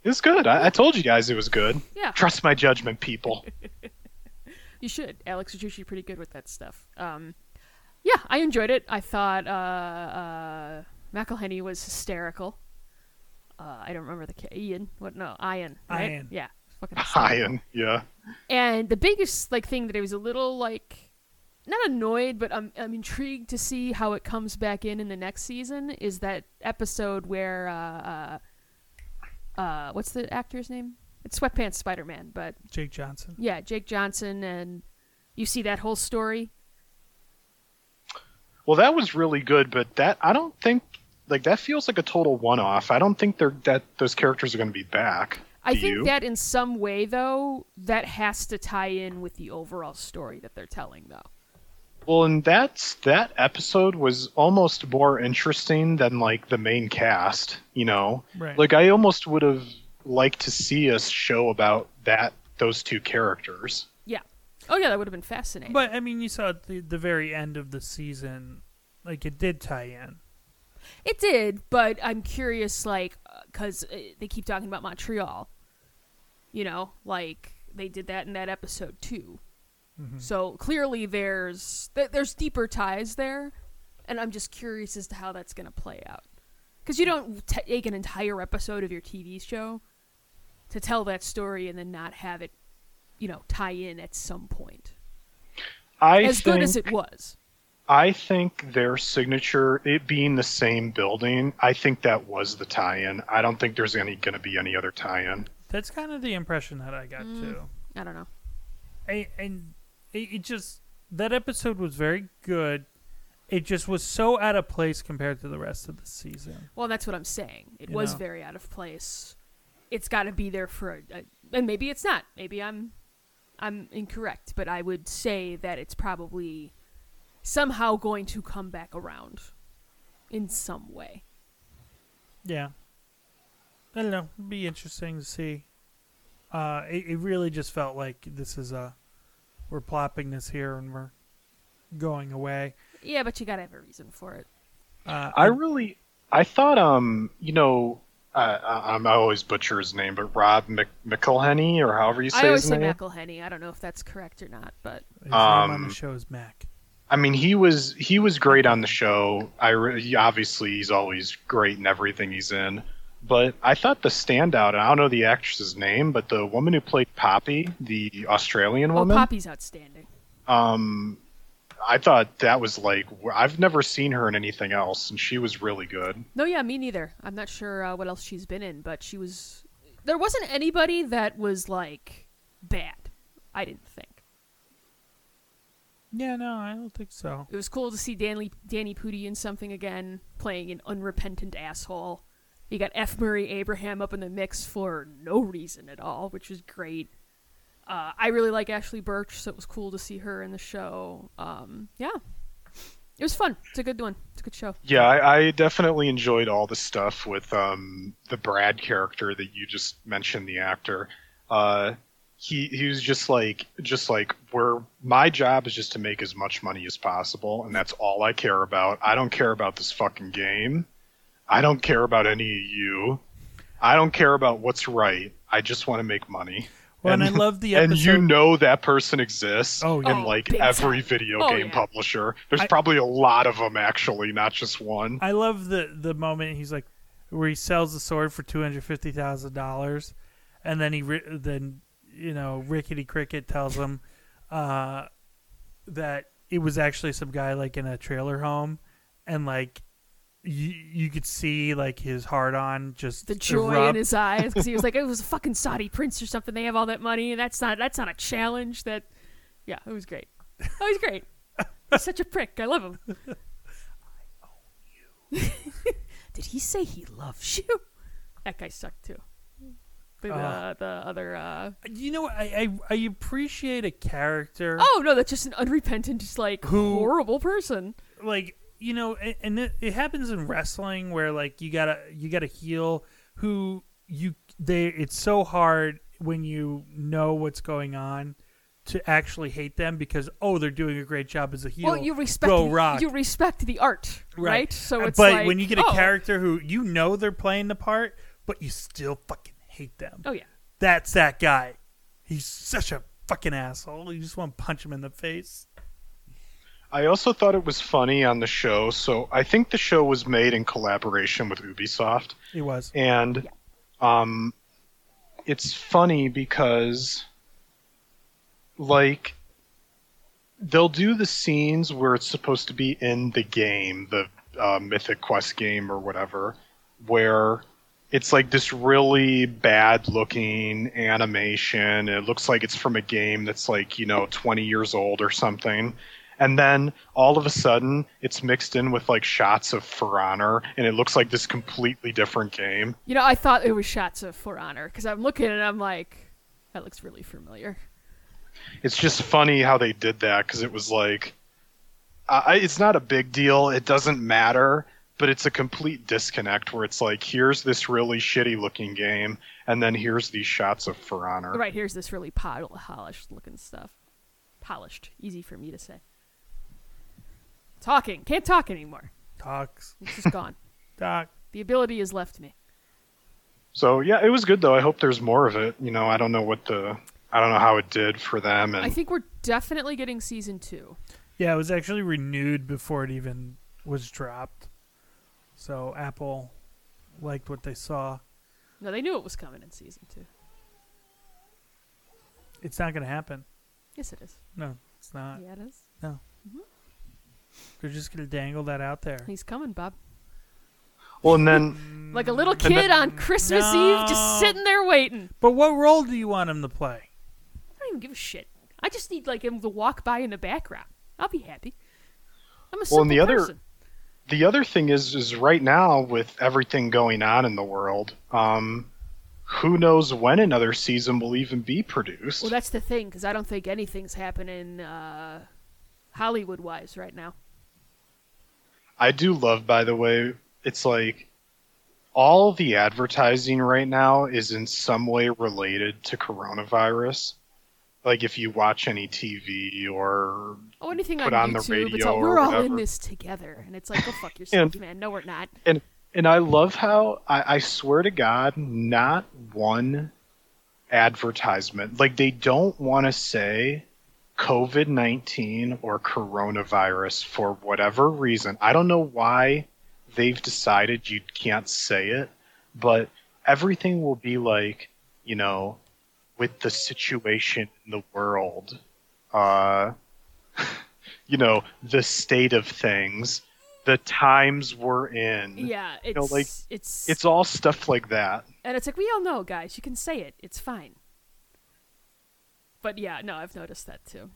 It was good. I, I told you guys it was good. Yeah. Trust my judgment, people. You should. Alex is usually pretty good with that stuff. Um, yeah, I enjoyed it. I thought uh, uh, McElhenney was hysterical. Uh, I don't remember the ca- Ian. What? No, Ian. Right? Ian. Yeah. Fucking hysterical. Ian, yeah. And the biggest like thing that I was a little like not annoyed, but I'm I'm intrigued to see how it comes back in in the next season. Is that episode where uh, uh, uh what's the actor's name? It's Sweatpants Spider Man, but Jake Johnson. yeah, Jake Johnson, and you see that whole story. Well, that was really good, but that I don't think like that feels like a total one-off. I don't think they're that those characters are going to be back. I Do think you? that in some way though, that has to tie in with the overall story that they're telling though. Well, and that's that episode was almost more interesting than like the main cast. You know, Right. like I almost would have liked to see a show about that those two characters. Yeah. Oh yeah, that would have been fascinating. But I mean, you saw at the the very end of the season, like it did tie in. It did, but I'm curious, like, because uh, they keep talking about Montreal. You know, like they did that in that episode too. So clearly, there's th- there's deeper ties there, and I'm just curious as to how that's going to play out. Because you don't t- take an entire episode of your TV show to tell that story and then not have it, you know, tie in at some point. I as think, good as it was. I think their signature, it being the same building, I think that was the tie-in. I don't think there's any going to be any other tie-in. That's kind of the impression that I got Mm. too. I don't know. I, and it, it just that episode was very good. It just was so out of place compared to the rest of the season. Well, that's what I'm saying. It You was know. very out of place. It's got to be there for, a, a, and maybe it's not. Maybe I'm, I'm incorrect. But I would say that it's probably somehow going to come back around, in some way. Yeah. I don't know. It'd be interesting to see. Uh, it, it really just felt like this is a we're plopping this here and we're going away. Yeah, but you got to have a reason for it. Uh, I really, I thought, um, you know, uh, I, I'm I always butcher his name, but Rob Mc, McElhenney, or however you say I always his say name. McElhenney. I don't know if that's correct or not, but his name on um, the show is Mac. I mean, he was he was great on the show. I re- obviously he's always great in everything he's in. But I thought the standout, and I don't know the actress's name, but the woman who played Poppy, the Australian woman. oh, woman, Poppy's outstanding. um, I thought that was like I've never seen her in anything else, and she was really good. No, yeah, me neither. I'm not sure uh, what else she's been in, but she was. There wasn't anybody that was like bad. I didn't think. Yeah, no, I don't think so. It was cool to see Danny Danny Pudi in something again, playing an unrepentant asshole. You got F. Murray Abraham up in the mix for no reason at all, which was great. Uh, I really like Ashly Burch, so it was cool to see her in the show. Um, yeah, it was fun. It's a good one. It's a good show. Yeah, I, I definitely enjoyed all the stuff with um, the Brad character that you just mentioned, the actor. Uh, he he was just like just like where my job is just to make as much money as possible, and that's all I care about. I don't care about this fucking game. I don't care about any of you. I don't care about what's right. I just want to make money. Well, and, And- I love the And you know that person exists Oh, yeah. in Oh, like big every time. video Oh, game yeah. publisher. There's I- probably a lot of them actually, not just one. I love the the moment he's like, where he sells the sword for two hundred fifty thousand dollars, and then he then you know Rickety Cricket tells him uh, that it was actually some guy like in a trailer home, and like you you could see like his heart on just the joy erupt. in his eyes because he was like, "It was a fucking Saudi prince or something. They have all that money, and that's not that's not a challenge." That, yeah, it was great. Oh, he's great. He's such a prick. I love him. Did he say he loves you? That guy sucked too. But, uh, Uh. the other. Uh... You know. I, I I appreciate a character. Oh no, that's just an unrepentant, just like Who- horrible person. like you know and, and it, it happens in wrestling where like you gotta you gotta heal who you they it's so hard when you know what's going on to actually hate them because oh they're doing a great job as a heel. Well, you respect go rock. you respect the art, right? So Uh, it's but like, when you get a oh, character who you know they're playing the part but you still fucking hate them. Oh yeah. that's that guy. He's such a fucking asshole. You just want to punch him in the face I also thought it was funny on the show. So I think the show was made in collaboration with Ubisoft, it was and um, it's funny because like they'll do the scenes where it's supposed to be in the game, the uh, Mythic Quest game or whatever, where it's like this really bad looking animation. It looks like it's from a game that's like, you know, 20 years old or something. And then all of a sudden, it's mixed in with like shots of For Honor, and it looks like this completely different game. You know, I thought it was shots of For Honor because I'm looking and I'm like, that looks really familiar. It's just funny how they did that because it was like, I, it's not a big deal. It doesn't matter, but it's a complete disconnect where it's like, here's this really shitty looking game, and then here's these shots of For Honor. Right here's this really pol- polished looking stuff. Polished, easy for me to say. Talking, can't talk anymore. talks It's just gone. doc The ability has left me. So yeah, it was good though. I hope there's more of it. You know, I don't know what the, I don't know how it did for them, and I think we're definitely getting season two. Yeah, it was actually renewed before it even was dropped. So Apple liked what they saw. No, they knew it was coming in season two. It's not going to happen. Yes, it is. No, it's not. Yeah, it is. No. Mm-hmm. They're just gonna dangle that out there. He's coming, Bob. Well, and then Like a little then- kid on Christmas No. Eve, just sitting there waiting. But what role do you want him to play? I don't even give a shit. I just need like him to walk by in the background. I'll be happy. I'm a Well, simple and the other- person. the other thing is, is right now with everything going on in the world, um, who knows when another season will even be produced? Well, that's the thing, because I don't think anything's happening uh, Hollywood wise right now. I do love, by the way, it's like all the advertising right now is in some way related to coronavirus. Like if you watch any TV or Oh, anything Put on on the YouTube, it's radio all, we're all in this together, and it's like, go fuck yourself, And- man. No, we're not. and and I love how I, I swear to God, not one advertisement like they don't want to say COVID nineteen or coronavirus for whatever reason. I don't know why they've decided you can't say it, but everything will be like, you know, with the situation in the world, uh, you know, the state of things, the times we're in. Yeah, it's know, like, it's It's all stuff like that. and it's like we all know, guys. You can say it. It's fine. But yeah, no, I've noticed that too.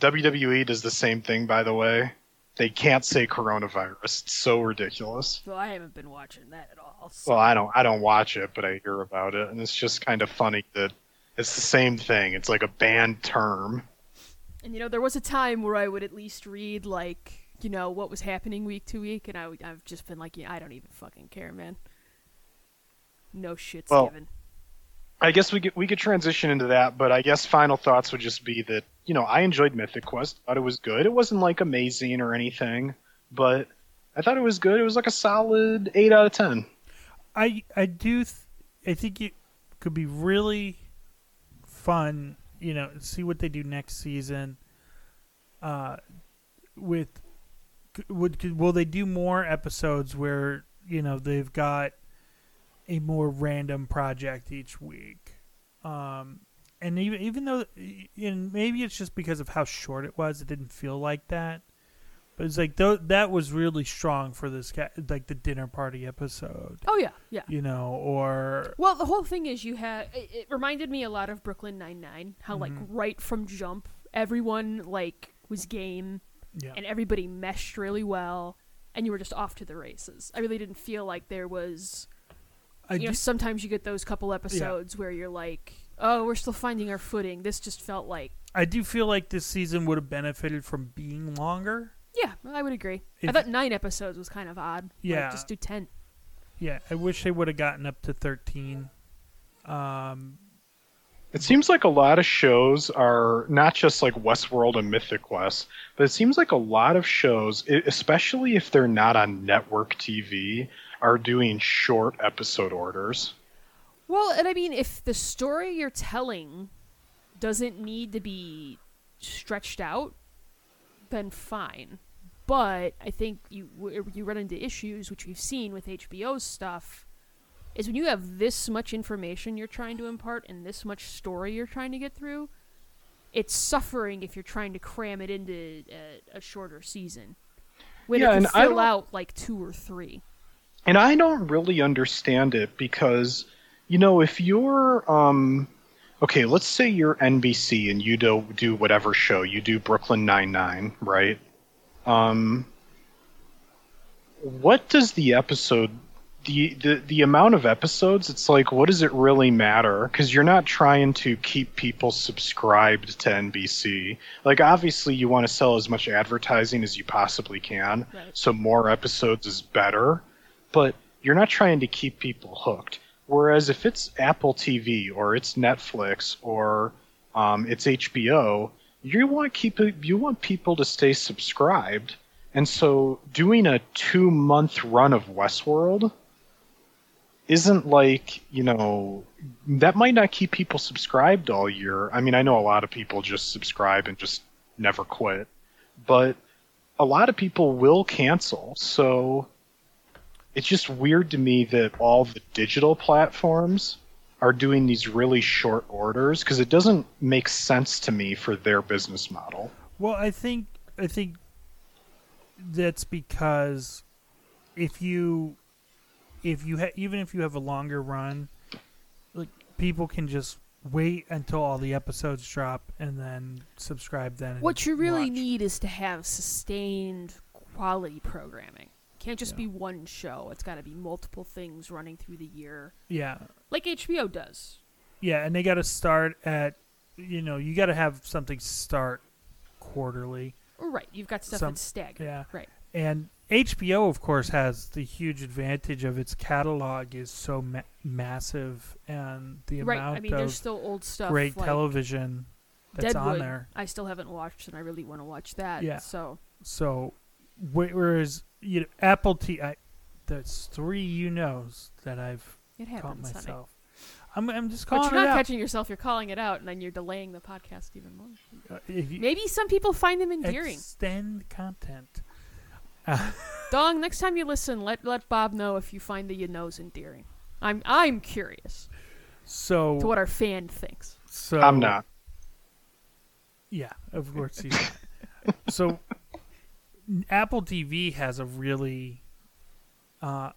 WWE does the same thing, by the way. They can't say coronavirus. It's so ridiculous. Well, I haven't been watching that at all. So. Well, I don't I don't watch it, but I hear about it, and it's just kind of funny that it's the same thing. It's like a banned term. And you know, there was a time where I would at least read like, you know, what was happening week to week, and I would, I've just been like, yeah, I don't even fucking care, man. No shit's Well, given. I guess we could we could transition into that, but I guess final thoughts would just be that you know I enjoyed Mythic Quest. Thought it was good. It wasn't like amazing or anything, but I thought it was good. It was like a solid eight out of ten. I I do th- I think it could be really fun, you know, see what they do next season. Uh, with would will they do more episodes where you know they've got a more random project each week, um, and even even though and maybe it's just because of how short it was, it didn't feel like that. But it's like th- that was really strong for this guy, like the dinner party episode Oh yeah, yeah. you know, or Well, the whole thing is you had it, it reminded me a lot of Brooklyn Nine Nine. How like Mhm. right from jump, everyone like was game yeah, and everybody meshed really well, and you were just off to the races. I really didn't feel like there was I you know, sometimes you get those couple episodes where you're like, oh, we're still finding our footing. This just felt like, I do feel like this season would have benefited from being longer. yeah, I would agree. I thought nine episodes was kind of odd. Like, Yeah. just do ten. Yeah, I wish they would have gotten up to thirteen. Um, It seems like a lot of shows are not just like Westworld and Mythic Quest, but it seems like a lot of shows, especially if they're not on network TV, are doing short episode orders. Well, and I mean, if the story you're telling doesn't need to be stretched out, then fine. But I think you you run into issues, which we've seen with HBO's stuff, is when you have this much information you're trying to impart and this much story you're trying to get through, it's suffering if you're trying to cram it into a, a shorter season. When Yeah, it can and fill out like two or three. And I don't really understand it because, you know, if you're, um, okay, let's say you're NBC and you do, do whatever show, you do Brooklyn Nine-Nine, right? Um, what does the episode, the, the, the amount of episodes, it's like, what does it really matter? Because you're not trying to keep people subscribed to NBC. Like, obviously, you want to sell as much advertising as you possibly can, Right. so more episodes is better but you're not trying to keep people hooked. Whereas if it's Apple TV or it's Netflix or um, it's HBO, you want keep you want people to stay subscribed. And so doing a two month run of Westworld isn't like you know that might not keep people subscribed all year. I mean, I know a lot of people just subscribe and just never quit, but a lot of people will cancel. So it's just weird to me that all the digital platforms are doing these really short orders because it doesn't make sense to me for their business model. well, I think I think that's because if you if you ha- even if you have a longer run, like people can just wait until all the episodes drop and then subscribe then. What you really watch. need is to have sustained quality programming. Can't just Yeah. be one show. It's got to be multiple things running through the year, yeah, like HBO does. yeah, and they got to start at you know you got to have something start quarterly. Right. You've got stuff Some- that's staggered. yeah. Right. And HBO, of course, has the huge advantage of its catalog is so ma- massive, and the right. amount I mean, of there's still old stuff. great like television that's Deadwood. on there. I still haven't watched, and I really want to watch that. Yeah. So So, whereas you know, Apple T, I, that's three you knows that I've it caught happens, honey. myself. I'm, I'm just calling. But you're it not out. catching yourself. You're calling it out, and then you're delaying the podcast even more. Uh, if you Maybe some people find them endearing. extend content. Dong, next time you listen, let let Bob know if you find the you knows endearing. I'm I'm curious So, to what our fan thinks. so I'm not. Yeah, of course he's not. so Apple TV has a really uh,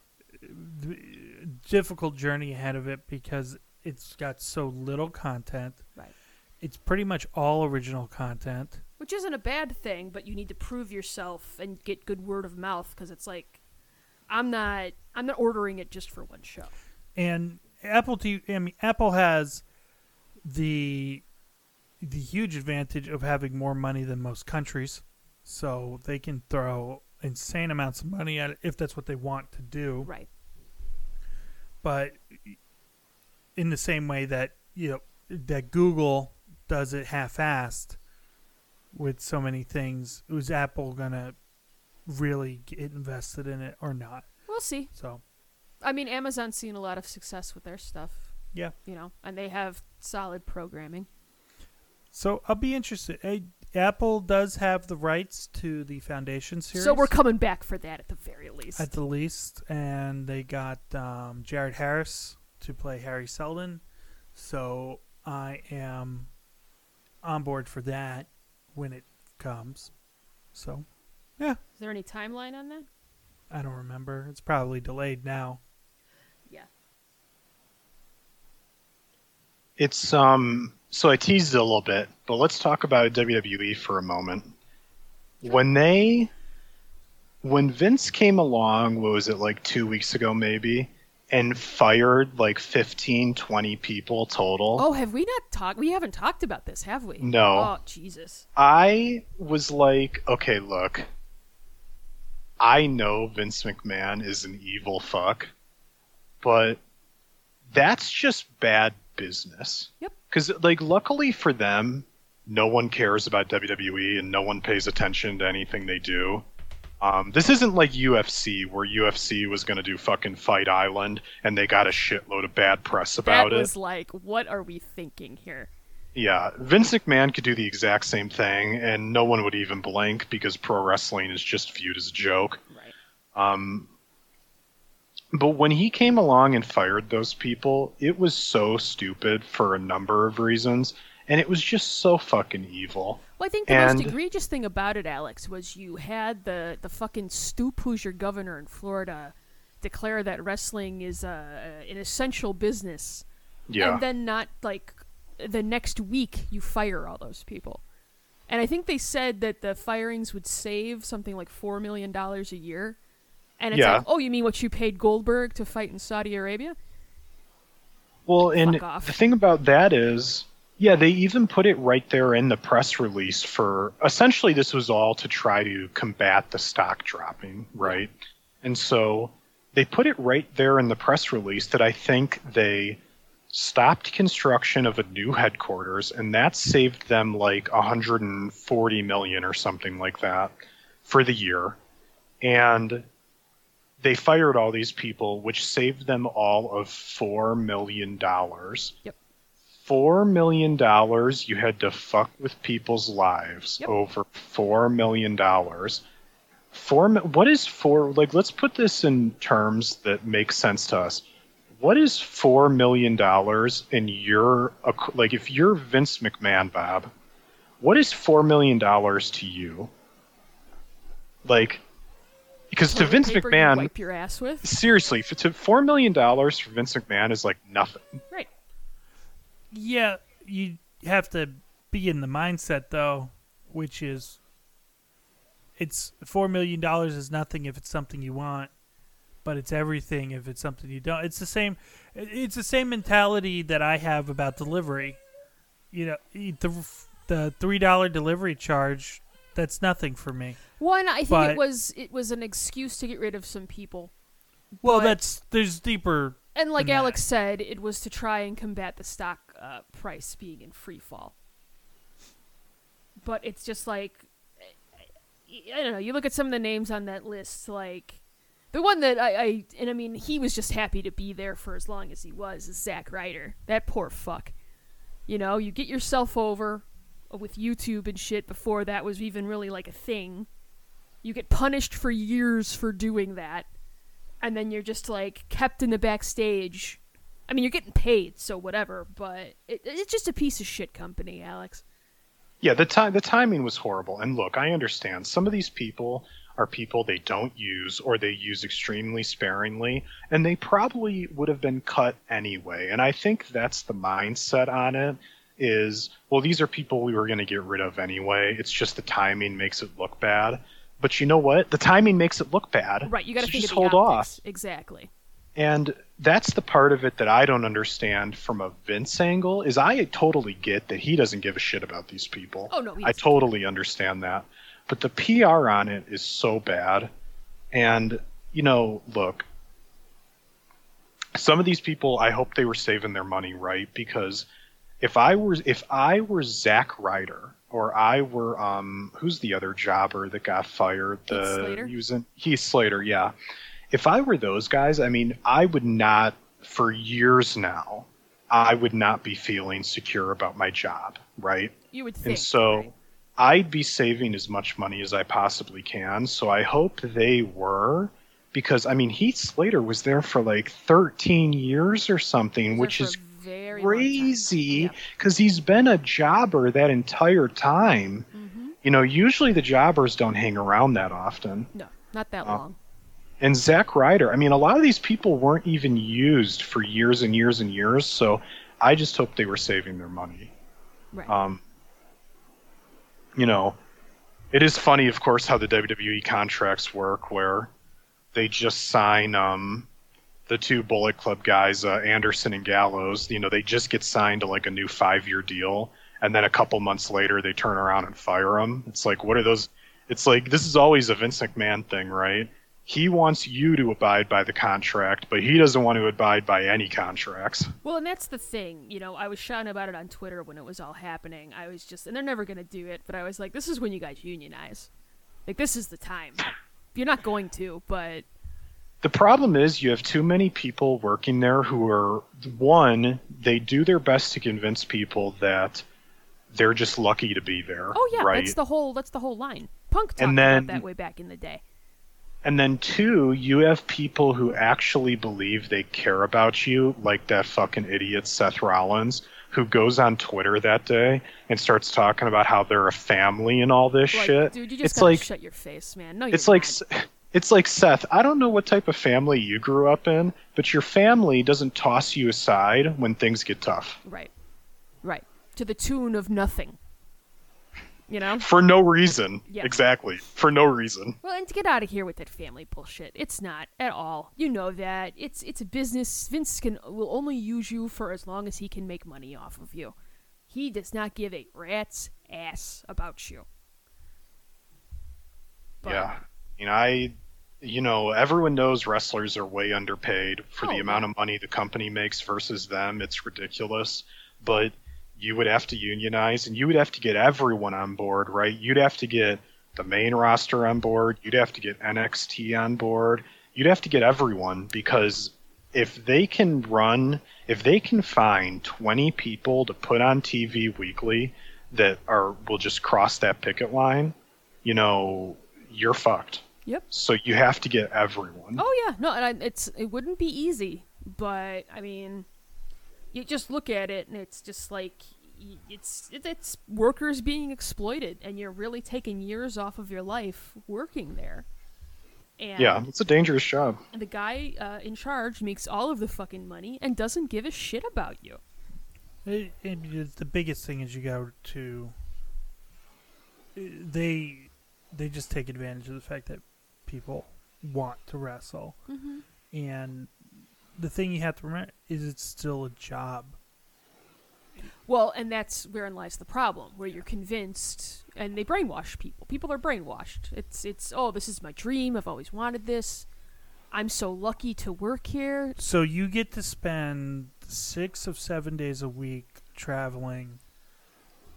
difficult journey ahead of it because it's got so little content. Right. It's pretty much all original content. Which isn't a bad thing, but you need to prove yourself and get good word of mouth because it's like I'm not I'm not ordering it just for one show. And Apple TV, I mean, Apple has the the huge advantage of having more money than most countries, so they can throw insane amounts of money at it if that's what they want to do. Right. but in the same way that you know that Google does it half-assed with so many things, is Apple gonna really get invested in it or not? We'll see. So I mean, Amazon's seen a lot of success with their stuff, yeah, you know, and they have solid programming. so I'll be interested. Eh, Apple does have the rights to the Foundation series, So we're coming back for that at the very least. at the least, and they got um, Jared Harris to play Hari Seldon. So I am on board for that when it comes. So yeah. Is there any timeline on that? I don't remember. It's probably delayed now. Yeah. It's um. So I teased it a little bit, but let's talk about WWE for a moment. When they, when Vince came along, what was it like two weeks ago, maybe, and fired like 15, 20 people total. Oh, have we not talked? We haven't talked about this, have we? No. Oh, Jesus. I was like, okay, look, I know Vince McMahon is an evil fuck, but that's just bad business. Yep. Because, like, luckily for them, no one cares about WWE and no one pays attention to anything they do. Um, this isn't like UFC, where UFC was going to do fucking Fight Island and they got a shitload of bad press about that it. was like, what are we thinking here? Yeah, Vince McMahon could do the exact same thing, and no one would even blink because pro wrestling is just viewed as a joke. Right. Um, but when he came along and fired those people, it was so stupid for a number of reasons, and it was just so fucking evil. Well, I think the most egregious thing about it, Alex, was you had the the fucking Stoop, who's your governor in Florida, declare that wrestling is uh, an essential business, Yeah. and then not like the next week you fire all those people. And I think they said that the firings would save something like four million dollars a year. And it's Yeah. like, oh, you mean what you paid Goldberg to fight in Saudi Arabia? Well, and the thing about that is, yeah, they even put it right there in the press release for essentially this was all to try to combat the stock dropping, right? And so they put it right there in the press release that I think they stopped construction of a new headquarters and that saved them like 140 million or something like that for the year. And they fired all these people, which saved them all of four million dollars. Yep. Four million dollars you had to fuck with people's lives Yep. over four million dollars. Four. What is four? Like, let's put this in terms that make sense to us. What is four million dollars in your like? If you're Vince McMahon, Bob, what is four million dollars to you? Like, Because to Vince paper you McMahon, wipe your ass with. seriously, f- to four million dollars for Vince McMahon is like nothing. Right. Yeah, you have to be in the mindset though, which is it's four million dollars is nothing if it's something you want, but it's everything if it's something you don't. It's the same. It's the same mentality that I have about delivery. You know, the the three dollar delivery charge. That's nothing for me. One, I think But- it was it was an excuse to get rid of some people. Well, But- that's there's deeper. And like than that. Alex said, it was to try and combat the stock uh, price being in free fall. But it's just like I don't know. You look at some of the names on that list, like the one that I, I and I mean, he was just happy to be there for as long as he was. Is Zack Ryder? That poor fuck. You know, you get yourself over with YouTube and shit before that was even really like a thing. You get punished for years for doing that and then you're just like kept in the backstage. I mean, you're getting paid, so whatever, but it, it's just a piece of shit company, Alex. Yeah, the time the timing was horrible. And look, I understand some of these people are people they don't use or they use extremely sparingly, and they probably would have been cut anyway. And I think that's the mindset on it is, well, these are people we were going to get rid of anyway. It's just the timing makes it look bad. But you know what? The timing makes it look bad. Right, you got to so think just hold off. Exactly. And that's the part of it that I don't understand from a Vince angle is I totally get that he doesn't give a shit about these people. Oh, no, I totally understand that. But the PR on it is so bad. And you know, look, some of these people I hope they were saving their money, right? Because if I were if I were Zack Ryder or I were um who's the other jobber that got fired? Heath The Slater? using Heath Slater, yeah. If I were those guys, I mean, I would not for years now. I would not be feeling secure about my job, right? You would think. And so right? I'd be saving as much money as I possibly can. So I hope they were because I mean Heath Slater was there for like 13 years or something, which is very crazy because he's been a jobber that entire time. Mhm. You know, usually the jobbers don't hang around that often. No, not that Uh, long. And Zack Ryder, I mean, a lot of these people weren't even used for years and years and years. So I just hope they were saving their money. Right. Um, you know, it is funny, of course, how the WWE contracts work, where they just sign um, the two Bullet Club guys, uh, Anderson and Gallows. You know, they just get signed to like a new five-year deal, and then a couple months later, they turn around and fire them. It's like, what are those? It's like this is always a Vince McMahon thing, right? He wants you to abide by the contract, but he doesn't want to abide by any contracts. Well, and that's the thing. You know, I was shouting about it on Twitter when it was all happening. I was just, and they're never going to do it, but I was like, this is when you guys unionize. Like, this is the time. You're not going to, but The problem is you have too many people working there who are one, they do their best to convince people that they're just lucky to be there. oh yeah, right? that's the whole that's the whole line. Punk talked And then- about that way back in the day. And then two, you have people who actually believe they care about you, like that fucking idiot Seth Rollins, who goes on Twitter that day and starts talking about how they're a family and all this Like, shit. dude, you just it's gotta like shut your face, man. No, you're it's like not. it's like Seth. I don't know what type of family you grew up in, but your family doesn't toss you aside when things get tough right, right, to the tune of nothing. You know. for no reason. Yeah. Exactly, for no reason. Well, and to get out of here with that family bullshit. It's not at all. You know that. It's it's a business. Vince can will only use you for as long as he can make money off of you. He does not give a rat's ass about you. But- Yeah, you know, I, you know, everyone knows wrestlers are way underpaid for Oh, the amount of money the company makes versus them. It's ridiculous, but you would have to unionize, and you would have to get everyone on board, right? You'd have to get the main roster on board. You'd have to get NXT on board. You'd have to get everyone because if they can run, if they can find 20 people to put on TV weekly that are will just cross that picket line, you know, you're fucked. Yep. So you have to get everyone. Oh yeah, no, and I, it's it wouldn't be easy, but I mean, you just look at it and it's just like it's it's workers being exploited, and you're really taking years off of your life working there. And Yeah, it's a dangerous job. And the guy uh, in charge makes all of the fucking money and doesn't give a shit about you. It, it, the biggest thing is you go to. They, they just take advantage of the fact that people want to wrestle, Mm-hmm. and the thing you have to remember is it's still a job. Well, and that's wherein lies the problem, where you're convinced, and they brainwash people. People are brainwashed. It's it's oh, this is my dream. I've always wanted this. I'm so lucky to work here. So you get to spend six of seven days a week traveling.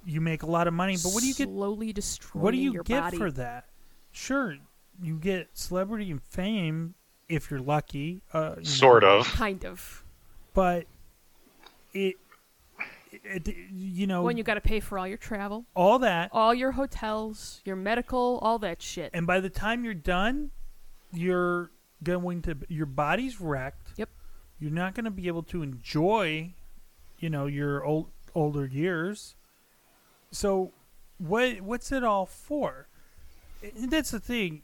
You make a lot of money, but what do you get? Slowly destroying What do you get body. for that? Sure, you get celebrity and fame if you're lucky. Uh, you know, Sort of. Kind of. but it, it, you know, When you got to pay for all your travel, all that, all your hotels, your medical, all that shit. and by the time you're done, you're going to your body's wrecked. Yep. You're not going to be able to enjoy, you know, your old older years. So, what what's it all for? And that's the thing.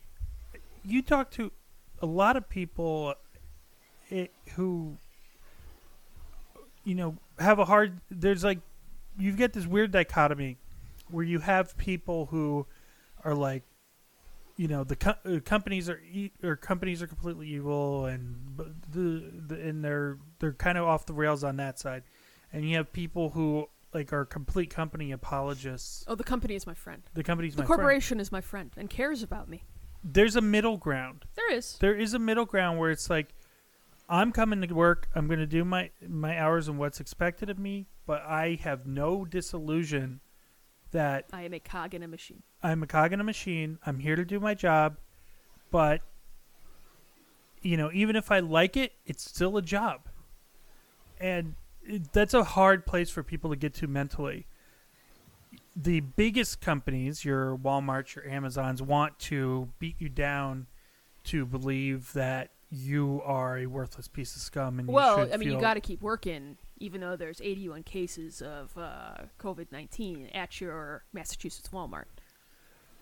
You talk to a lot of people eh, who, you know, have a hard. There's like, you get this weird dichotomy where you have people who are like, you know, the co- uh, companies are e- or companies are completely evil, and the, the and they're they're kind of off the rails on that side, and you have people who like are complete company apologists. oh, the company is my friend. The company's The my friend. corporation is my friend and cares about me. There's a middle ground. There is. There is a middle ground where it's like, I'm coming to work. I'm going to do my my hours and what's expected of me, but I have no disillusion that I am a cog in a machine. I'm a cog in a machine. I'm here to do my job, but you know, even if I like it, it's still a job, and it, that's a hard place for people to get to mentally. The biggest companies, your WalMarts, your Amazons, want to beat you down to believe that you are a worthless piece of scum, and Well, I mean, you feel- got to keep working, even though there's 81 cases of uh, COVID 19 at your Massachusetts Walmart.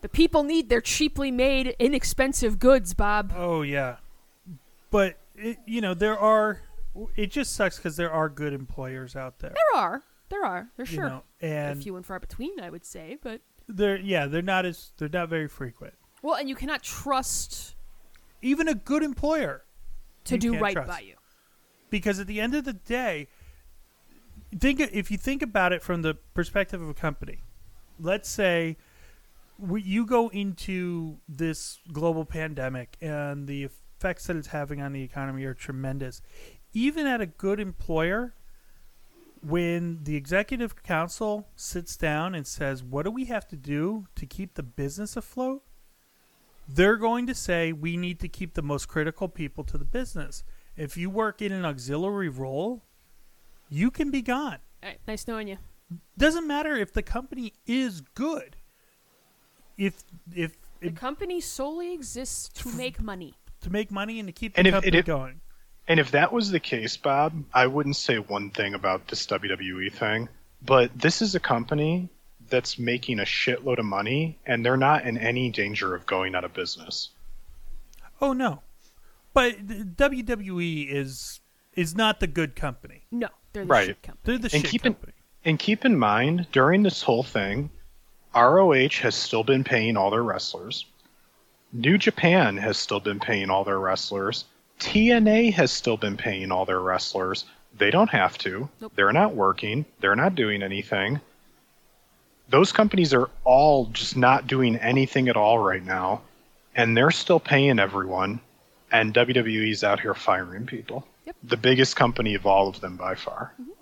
The people need their cheaply made, inexpensive goods, Bob. Oh yeah, but it, you know there are. It just sucks because there are good employers out there. There are. There are. They're sure. know, and few and far between, I would say. But, they're yeah they're not as they're not very frequent. well, and you cannot trust Even a good employer, to do right trust. by you. because at the end of the day, think if you think about it from the perspective of a company. Let's say you go into this global pandemic and the effects that it's having on the economy are tremendous. Even at a good employer, when the executive council sits down and says, What do we have to do to keep the business afloat? They're going to say, We need to keep the most critical people to the business. If you work in an auxiliary role, you can be gone. All right, nice knowing you. Doesn't matter if the company is good. If if The it, company solely exists to make money. to make money and to keep the And if- company if- going. And if that was the case, Bob, I wouldn't say one thing about this WWE thing. But this is a company that's making a shitload of money, and they're not in any danger of going out of business. Oh no, but WWE is is not the good company. No, they're the Right. shit company. They're the And shit keep in- And keep in mind, during this whole thing, ROH has still been paying all their wrestlers. New Japan has still been paying all their wrestlers. TNA has still been paying all their wrestlers. They don't have to. Nope. They're not working. They're not doing anything. Those companies are all just not doing anything at all right now, and they're still paying everyone. And WWE's out here firing people. Yep. The biggest company of all of them by far. Mm-hmm.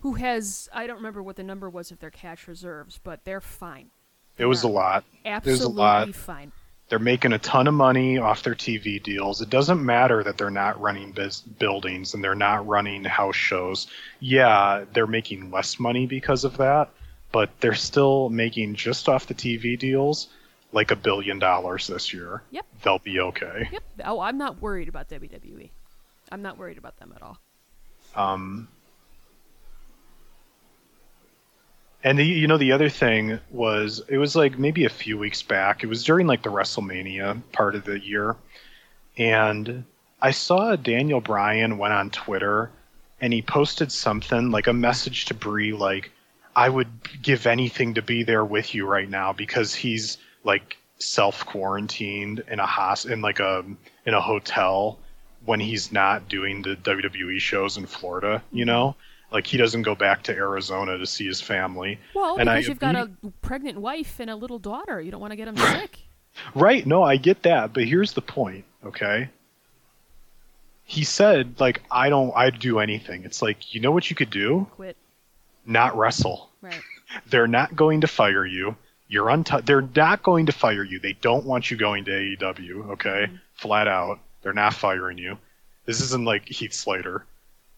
Who has, I don't remember what the number was of their cash reserves, but they're fine. It was a lot. Absolutely There's a lot. fine. They're making a ton of money off their TV deals. It doesn't matter that they're not running biz- buildings and they're not running house shows. Yeah, they're making less money because of that, but they're still making just off the TV deals like a billion dollars this year. Yep. They'll be okay. Yep. Oh, I'm not worried about WWE. I'm not worried about them at all. Um, and the, you know the other thing was it was like maybe a few weeks back. It was during like the WrestleMania part of the year, and I saw Daniel Bryan went on Twitter and he posted something like a message to Brie like I would give anything to be there with you right now because he's like self quarantined in a hos in like a in a hotel when he's not doing the WWE shows in Florida, you mm-hmm. know? Like he doesn't go back to Arizona to see his family. Well, And I you've got a pregnant wife and a little daughter, you don't want to get him sick. Right, no, I get that, but here's the point, okay? He said like I don't I'd do anything. It's like, you know what you could do? Quit. Not wrestle. Right. They're not going to fire you. You're untu- they're not going to fire you. They don't want you going to AEW, okay? Mm-hmm. Flat out. They're not firing you. This isn't like Heath Slater.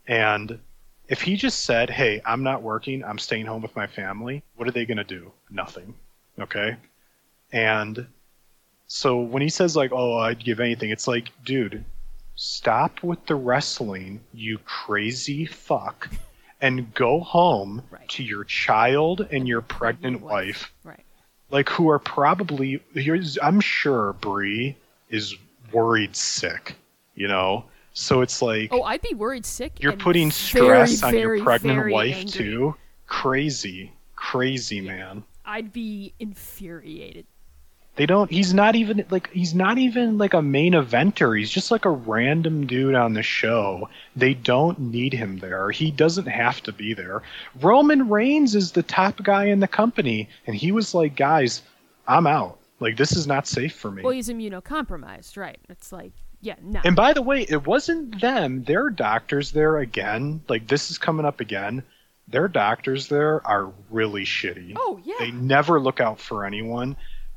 And if he just said, "Hey, I'm not working. I'm staying home with my family." What are they going to do? Nothing. Okay? And so when he says like, "Oh, I'd give anything." It's like, dude, stop with the wrestling, you crazy fuck, and go home Right. to your child and your pregnant wife Right. like who are probably I'm sure Brie is worried sick, you know. So it's like Oh, I'd be worried sick. you're putting very, stress on very, your pregnant wife angry. too. Crazy, crazy man. I'd be infuriated. They don't. He's not even like he's not even like a main eventer. He's just like a random dude on the show. They don't need him there. He doesn't have to be there. Roman Reigns is the top guy in the company, and he was like, "Guys, I'm out. Like this is not safe for me." Well, he's immunocompromised, right? It's like, yeah, no. And by the way, it wasn't them. Their doctors there again. Like this is coming up again. Their doctors there are really shitty. oh, yeah. They never look out for anyone.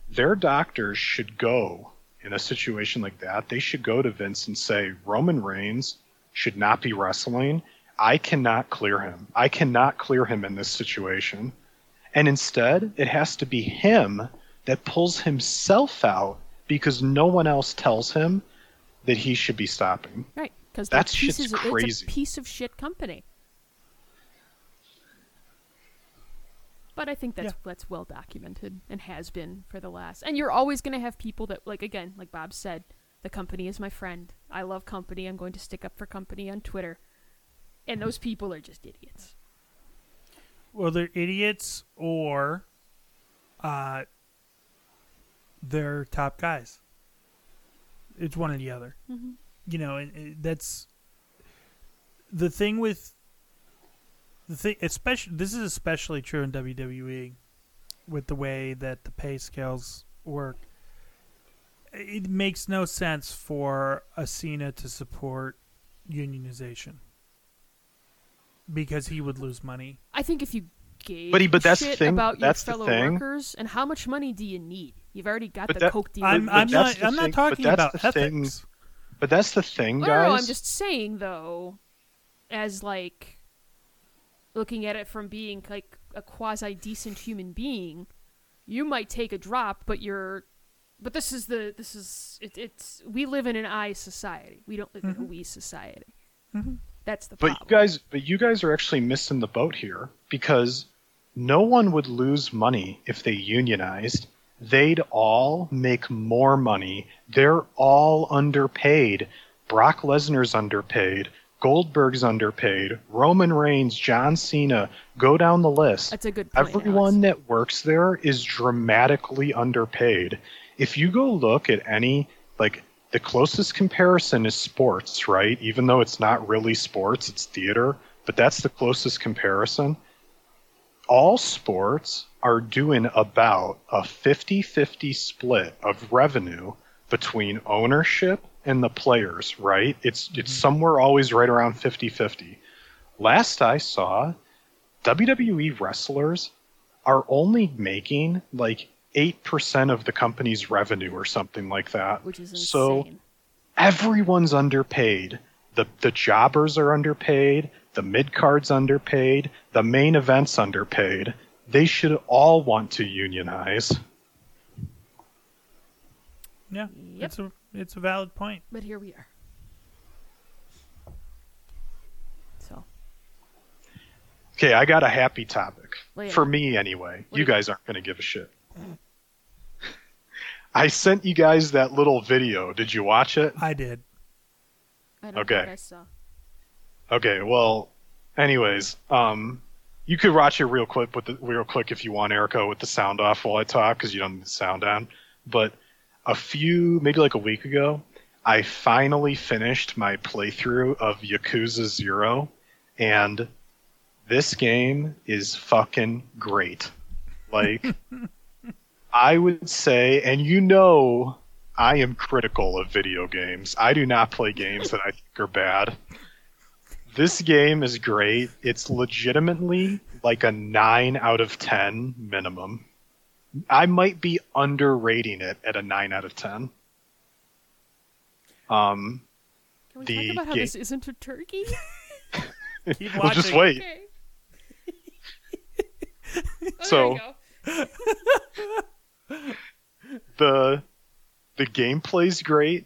Their doctors should go in a situation like that. They should go to Vince and say Roman Reigns should not be wrestling. I cannot clear him. I cannot clear him in this situation. And instead, it has to be him that pulls himself out because no one else tells him that he should be stopping. Right, because That that shit's pieces, crazy. It's a piece of shit company. But I think that's Yeah. that's well documented and has been for the last. And you're always going to have people that, like again, like Bob said, the company is my friend. I love company. I'm going to stick up for company on Twitter. And those people are just idiots. Well, they're idiots or uh, they're top guys. It's one or the other. Mhm. You know, and, and that's the thing with the thing. Especially, this is especially true in WWE with the way that the pay scales work. It makes no sense for a Cena to support unionization because he would lose money. I think if you gave But he- but a that's the thing- about that's your fellow workers, and how much money do you need? You've already got But the that- coke deal. I'm, I'm not. the I'm thing- not talking that's about the thing- ethics. But that's the thing, guys. no, no, I'm just saying though, as like looking at it from being like a quasi decent human being, you might take a drop, but you're, but this is the this is it, it's we live in an I society. We don't live in a we society. Mhm. That's the But problem. you guys, but you guys are actually missing the boat here because no one would lose money if they unionized. They'd all make more money. They're all underpaid. Brock Lesnar's underpaid. Goldberg's underpaid. Roman Reigns, John Cena, go down the list. That's a good point. Everyone Alex. that works there is dramatically underpaid. If you go look at any, like, the closest comparison is sports, right? Even though it's not really sports, it's theater, but that's the closest comparison. All sports are doing about a 50 50 split of revenue between ownership and the players, right? It's, it's mm-hmm. somewhere always right around 50 50. Last I saw, WWE wrestlers are only making like 8% of the company's revenue or something like that. which is insane. So everyone's underpaid. The the jobbers are underpaid, the mid cards underpaid, the main events underpaid. They should all want to unionize. Yeah, Yep. it's a it's a valid point. but here we are. So Okay, I got a happy topic. Lay it For me anyway. What You do you- guys aren't going to give a shit. I sent you guys that little video. Did you watch it? I did. I don't Okay. know I saw. Okay, well, anyways, um, you could watch it real quick with the real quick if you want, Erica, with the sound off while I talk because you don't need the sound on. But a few, maybe like a week ago, I finally finished my playthrough of Yakuza Zero, and this game is fucking great. Like, I would say, and you know, I am critical of video games. I do not play games that I think are bad. This game is great. It's legitimately like a 9 out of 10 minimum. I might be underrating it at a 9 out of 10. Um, Can we The talk about how ga- this isn't a turkey? Keep well, just wait. okay. Oh, So- the the gameplay's great,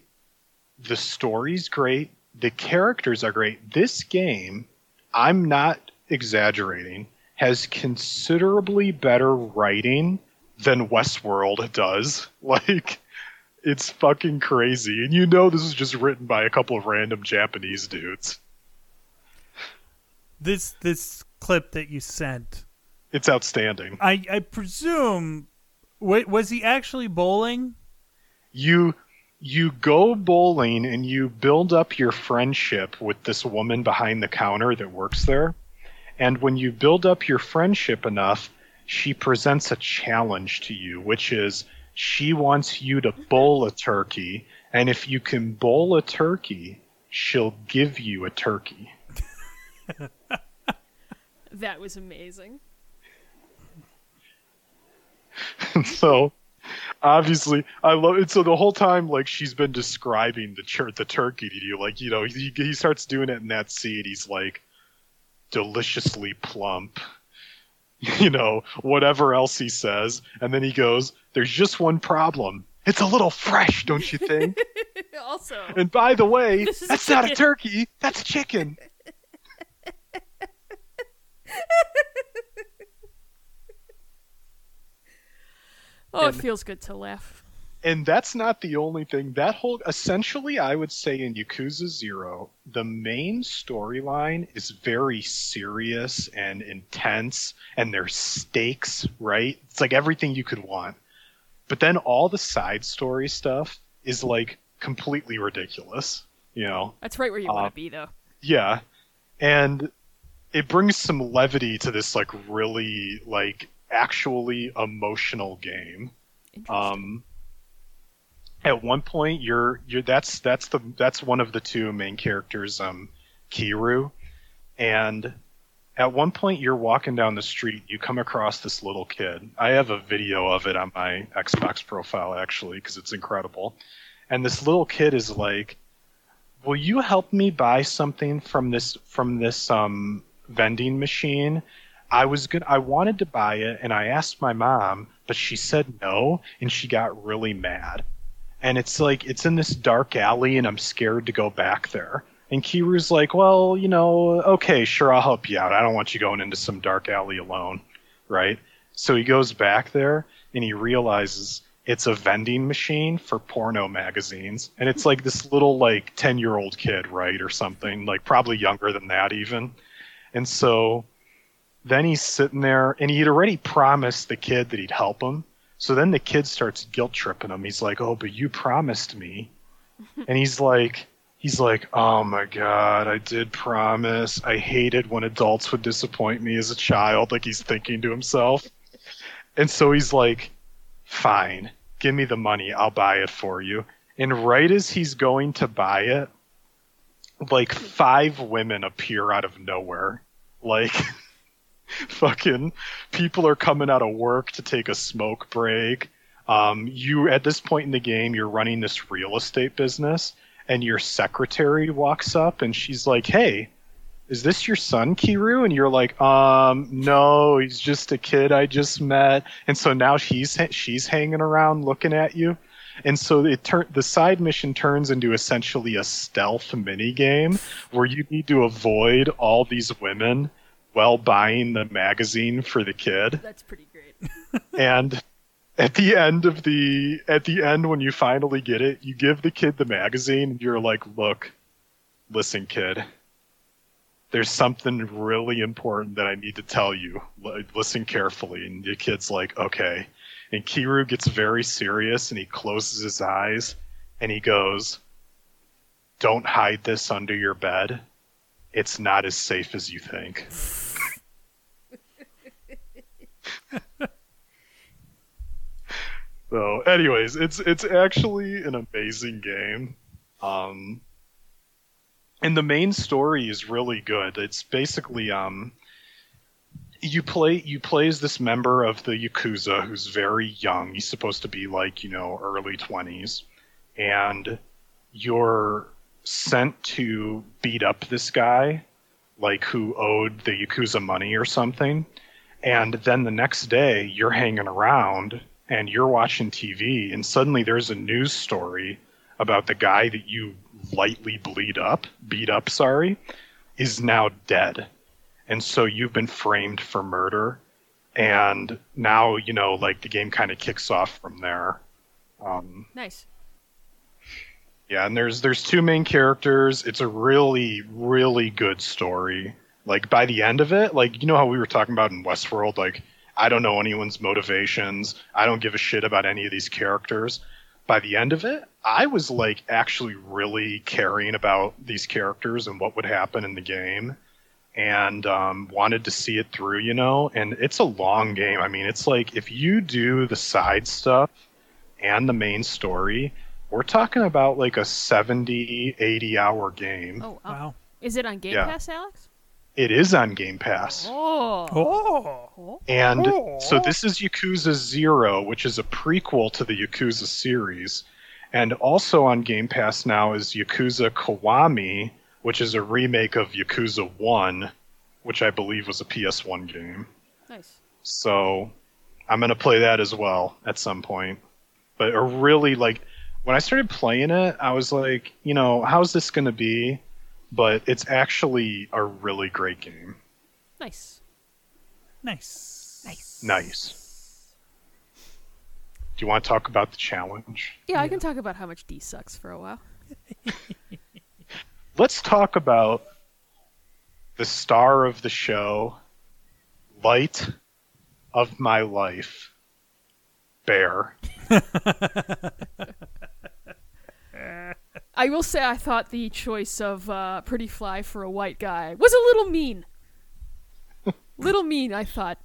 the story's great, the characters are great. This game, I'm not exaggerating, has considerably better writing than Westworld does. Like it's fucking crazy. And you know this is just written by a couple of random Japanese dudes. This this clip that you sent, It's outstanding. I I presume, wa- was he actually bowling? you you go bowling and you build up your friendship with this woman behind the counter that works there. And when you build up your friendship enough she presents a challenge to you which is she wants you to bowl a turkey. And if you can bowl a turkey she'll give you a turkey. That was amazing. so obviously i love it so the whole time like she's been describing the the turkey to you like you know he, he starts doing it in that scene he's like deliciously plump you know whatever else he says and then he goes there's just one problem. It's a little fresh don't you think? Also, and by the way that's not a turkey that's a chicken oh, it feels good to laugh. and that's not the only thing. That whole essentially, I would say in Yakuza Zero, the main storyline is very serious and intense, and there's stakes. Right? It's like everything you could want. But then all the side story stuff is like completely ridiculous. You know? That's right where you want Uh, to be, though. Yeah, and it brings some levity to this like really like actually emotional game. Um, at one point, you're you're that's that's the that's one of the two main characters, um, Kiryu, and at one point you're walking down the street, you come across this little kid. I have a video of it on my Xbox profile actually because it's incredible, and this little kid is like, "Will you help me buy something from this from this um vending machine?" I was good. I wanted to buy it, and I asked my mom, but she said no, and she got really mad. And it's like it's in this dark alley, and I'm scared to go back there. And Kiryu's like, "Well, you know, okay, sure, I'll help you out. I don't want you going into some dark alley alone, right?" So he goes back there, and he realizes it's a vending machine for porno magazines, and it's like this little like ten year old kid, right, or something, like probably younger than that even. And so then he's sitting there and he'd already promised the kid that he'd help him. So then the kid starts guilt tripping him. He's like, "Oh, but you promised me." and he's like he's like, "Oh my god, I did promise. I hated when adults would disappoint me as a child." Like he's thinking to himself. And so he's like, "Fine. Give me the money. I'll buy it for you." And right as he's going to buy it, like five women appear out of nowhere. Like fucking people are coming out of work to take a smoke break. Um, you at this point in the game, you're running this real estate business, and your secretary walks up and she's like, "Hey, is this your son, Kiryu?" And you're like, "Um, no, he's just a kid I just met." And so now she's she's hanging around looking at you. And so it turn the side mission turns into essentially a stealth mini game where you need to avoid all these women while buying the magazine for the kid That's pretty great. and at the end of the at the end when you finally get it, you give the kid the magazine and you're like, "Look, listen, kid. There's something really important that I need to tell you. L- Listen carefully." And the kid's like, "Okay." And Kiryu gets very serious and he closes his eyes and he goes, "Don't hide this under your bed. It's not as safe as you think." So, anyways, it's it's actually an amazing game. Um, and the main story is really good. It's basically um, you play you play as this member of the yakuza who's very young. He's supposed to be like you know early twenties, and you're sent to beat up this guy, like who owed the yakuza money or something. And then the next day, you're hanging around and you're watching TV, and suddenly there's a news story about the guy that you lightly bleed up, beat up, sorry, is now dead. And so you've been framed for murder. And now, you know, like the game kind of kicks off from there. Um, Nice. yeah, and there's there's two main characters. It's a really really good story. Like by the end of it, like you know how we were talking about in Westworld, like I don't know anyone's motivations. I don't give a shit about any of these characters. By the end of it, I was like actually really caring about these characters and what would happen in the game and um, wanted to see it through, you know. And it's a long game. I mean, it's like if you do the side stuff and the main story, we're talking about like a 70, 80 hour game. Oh, uh, Wow. is it on Game Yeah. Pass, Alex? It is on Game Pass. Oh. Oh. And Oh. so this is Yakuza Zero, which is a prequel to the Yakuza series. And also on Game Pass now is Yakuza Kiwami, which is a remake of Yakuza 1, which I believe was a PS1 game. Nice. So I'm going to play that as well at some point. But a really like when I started playing it, I was like, you know, how's this going to be? But it's actually a really great game. Nice. Nice. Nice. Nice. Do you want to talk about the challenge? Yeah, I can talk about how much D sucks for a while. Let's talk about the star of the show, light of my life, Bear. I will say I thought the choice of uh, Pretty Fly for a white guy was a little mean. little mean, I thought.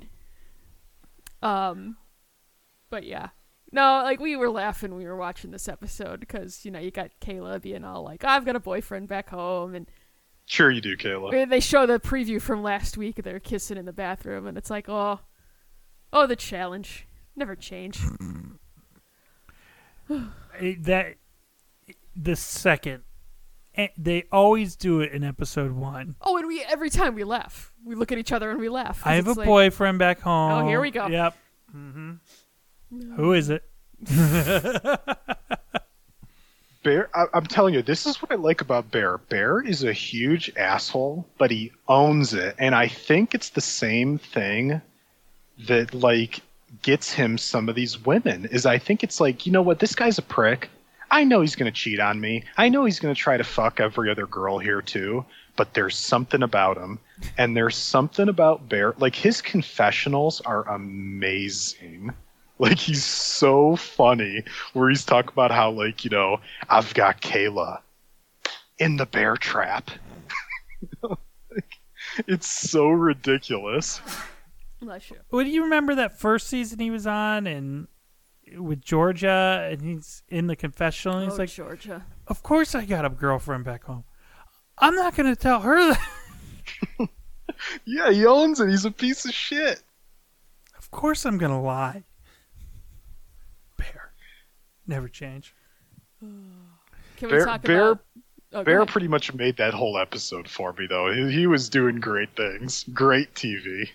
Um, but yeah. No, like we were laughing when we were watching this episode because you know you got Kayla being all like, "I've got a boyfriend back home," and Sure, you do, Kayla. they show the preview from last week. They're kissing in the bathroom, and it's like, "Oh, oh, the challenge never change." It- that the second they always do it in episode one. Oh, and we every time we laugh, we look at each other and we laugh. I have a like, boyfriend back home. Oh, here we go. Yep. Mm-hmm. Who is it? Bear, I, I'm telling you, this is what I like about Bear. Bear is a huge asshole, but he owns it, and I think it's the same thing that like gets him some of these women. Is I think it's like, you know what, this guy's a prick. I know he's gonna cheat on me. I know he's gonna try to fuck every other girl here too. But there's something about him, and there's something about Bear. Like his confessionals are amazing. Like he's so funny where he's talking about how like, you know, I've got Kayla in the bear trap. It's so ridiculous. Bless you. Well, do you remember that first season he was on and with Georgia and he's in the confessional and he's oh, like, Georgia. Of course I got a girlfriend back home. I'm not gonna tell her that. Yeah, he owns it. He's a piece of shit. Of course I'm gonna lie. Bear. Never change. Can we Bear- talk Bear- about? Oh, Bear pretty much made that whole episode for me though. He, he was doing great things. Great TV.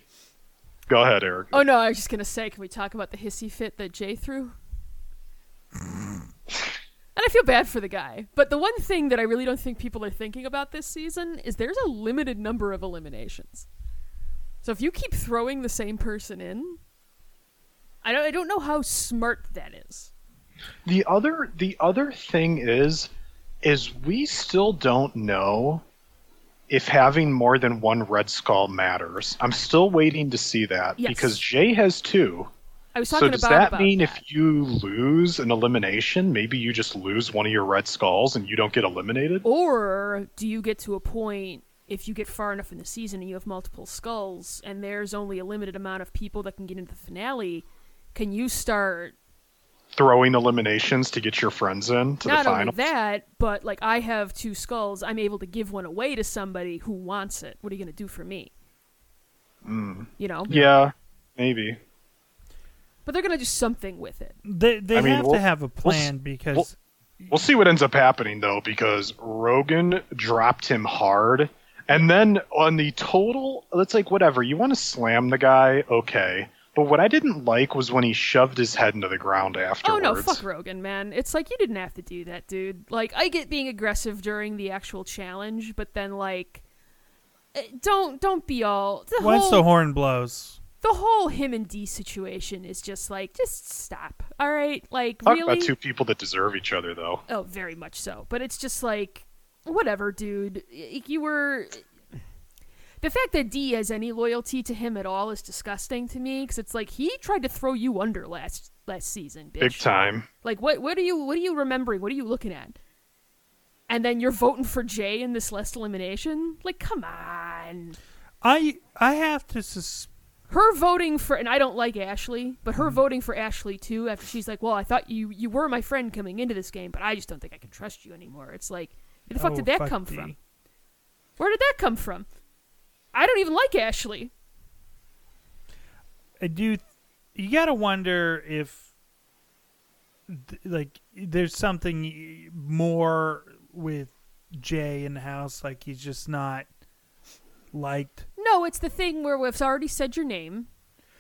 Go ahead, Eric. Oh no, I was just gonna say, can we talk about the hissy fit that Jay threw? And I feel bad for the guy. But the one thing that I really don't think people are thinking about this season is there's a limited number of eliminations. So if you keep throwing the same person in, I don't, I don't know how smart that is. The other the other thing is is we still don't know if having more than one red skull matters. I'm still waiting to see that Yes. because Jay has two. I was So talking does about that about mean that. Mean if you lose an elimination, maybe you just lose one of your red skulls and you don't get eliminated? Or do you get to a point if you get far enough in the season and you have multiple skulls and there's only a limited amount of people that can get into the finale, can you start Throwing eliminations to get your friends in to not the only final. that, but like I have two skulls, I'm able to give one away to somebody who wants it. What are you going to do for me? You know? Mm. Yeah, maybe. But they're going to do something with it. They they I mean, have we'll- to have a we'll s- plan because We'll see what ends up happening though, because Rogan dropped him hard, and then on the total, it's like whatever. You want to slam the guy, okay. But what I didn't like was when he shoved his head into the ground afterwards. Oh no, fuck Rogan, man. It's like you didn't have to do that, dude. Like I get being aggressive during the actual challenge, but then like eh, don't don't be all the once whole the horn blows, the whole him and D situation is just like just stop. All right? Like Talk really about two people that deserve each other, though. Oh, very much so. But it's just like, whatever, dude. Y- You were. The fact that D has any loyalty to him at all is disgusting to me because it's like he tried to throw you under last last season, bitch. Big time. Like what? What are you? What are you remembering? What are you looking at? And then you're voting for Jay in this last elimination? Like, come on. I I have to sus- Her voting for, and I don't like Ashley, but Mm-hmm. her voting for Ashley too. After she's like, "Well, I thought you you were my friend coming into this game, but I just don't think I can trust you anymore." It's like, where the fuck oh, did that fuck come D. from? Where did that come from? I don't even like Ashley. I do. You gotta wonder if, like, there's something more with Jay in the house. Like he's just not liked. No, it's the thing where we've already said your name.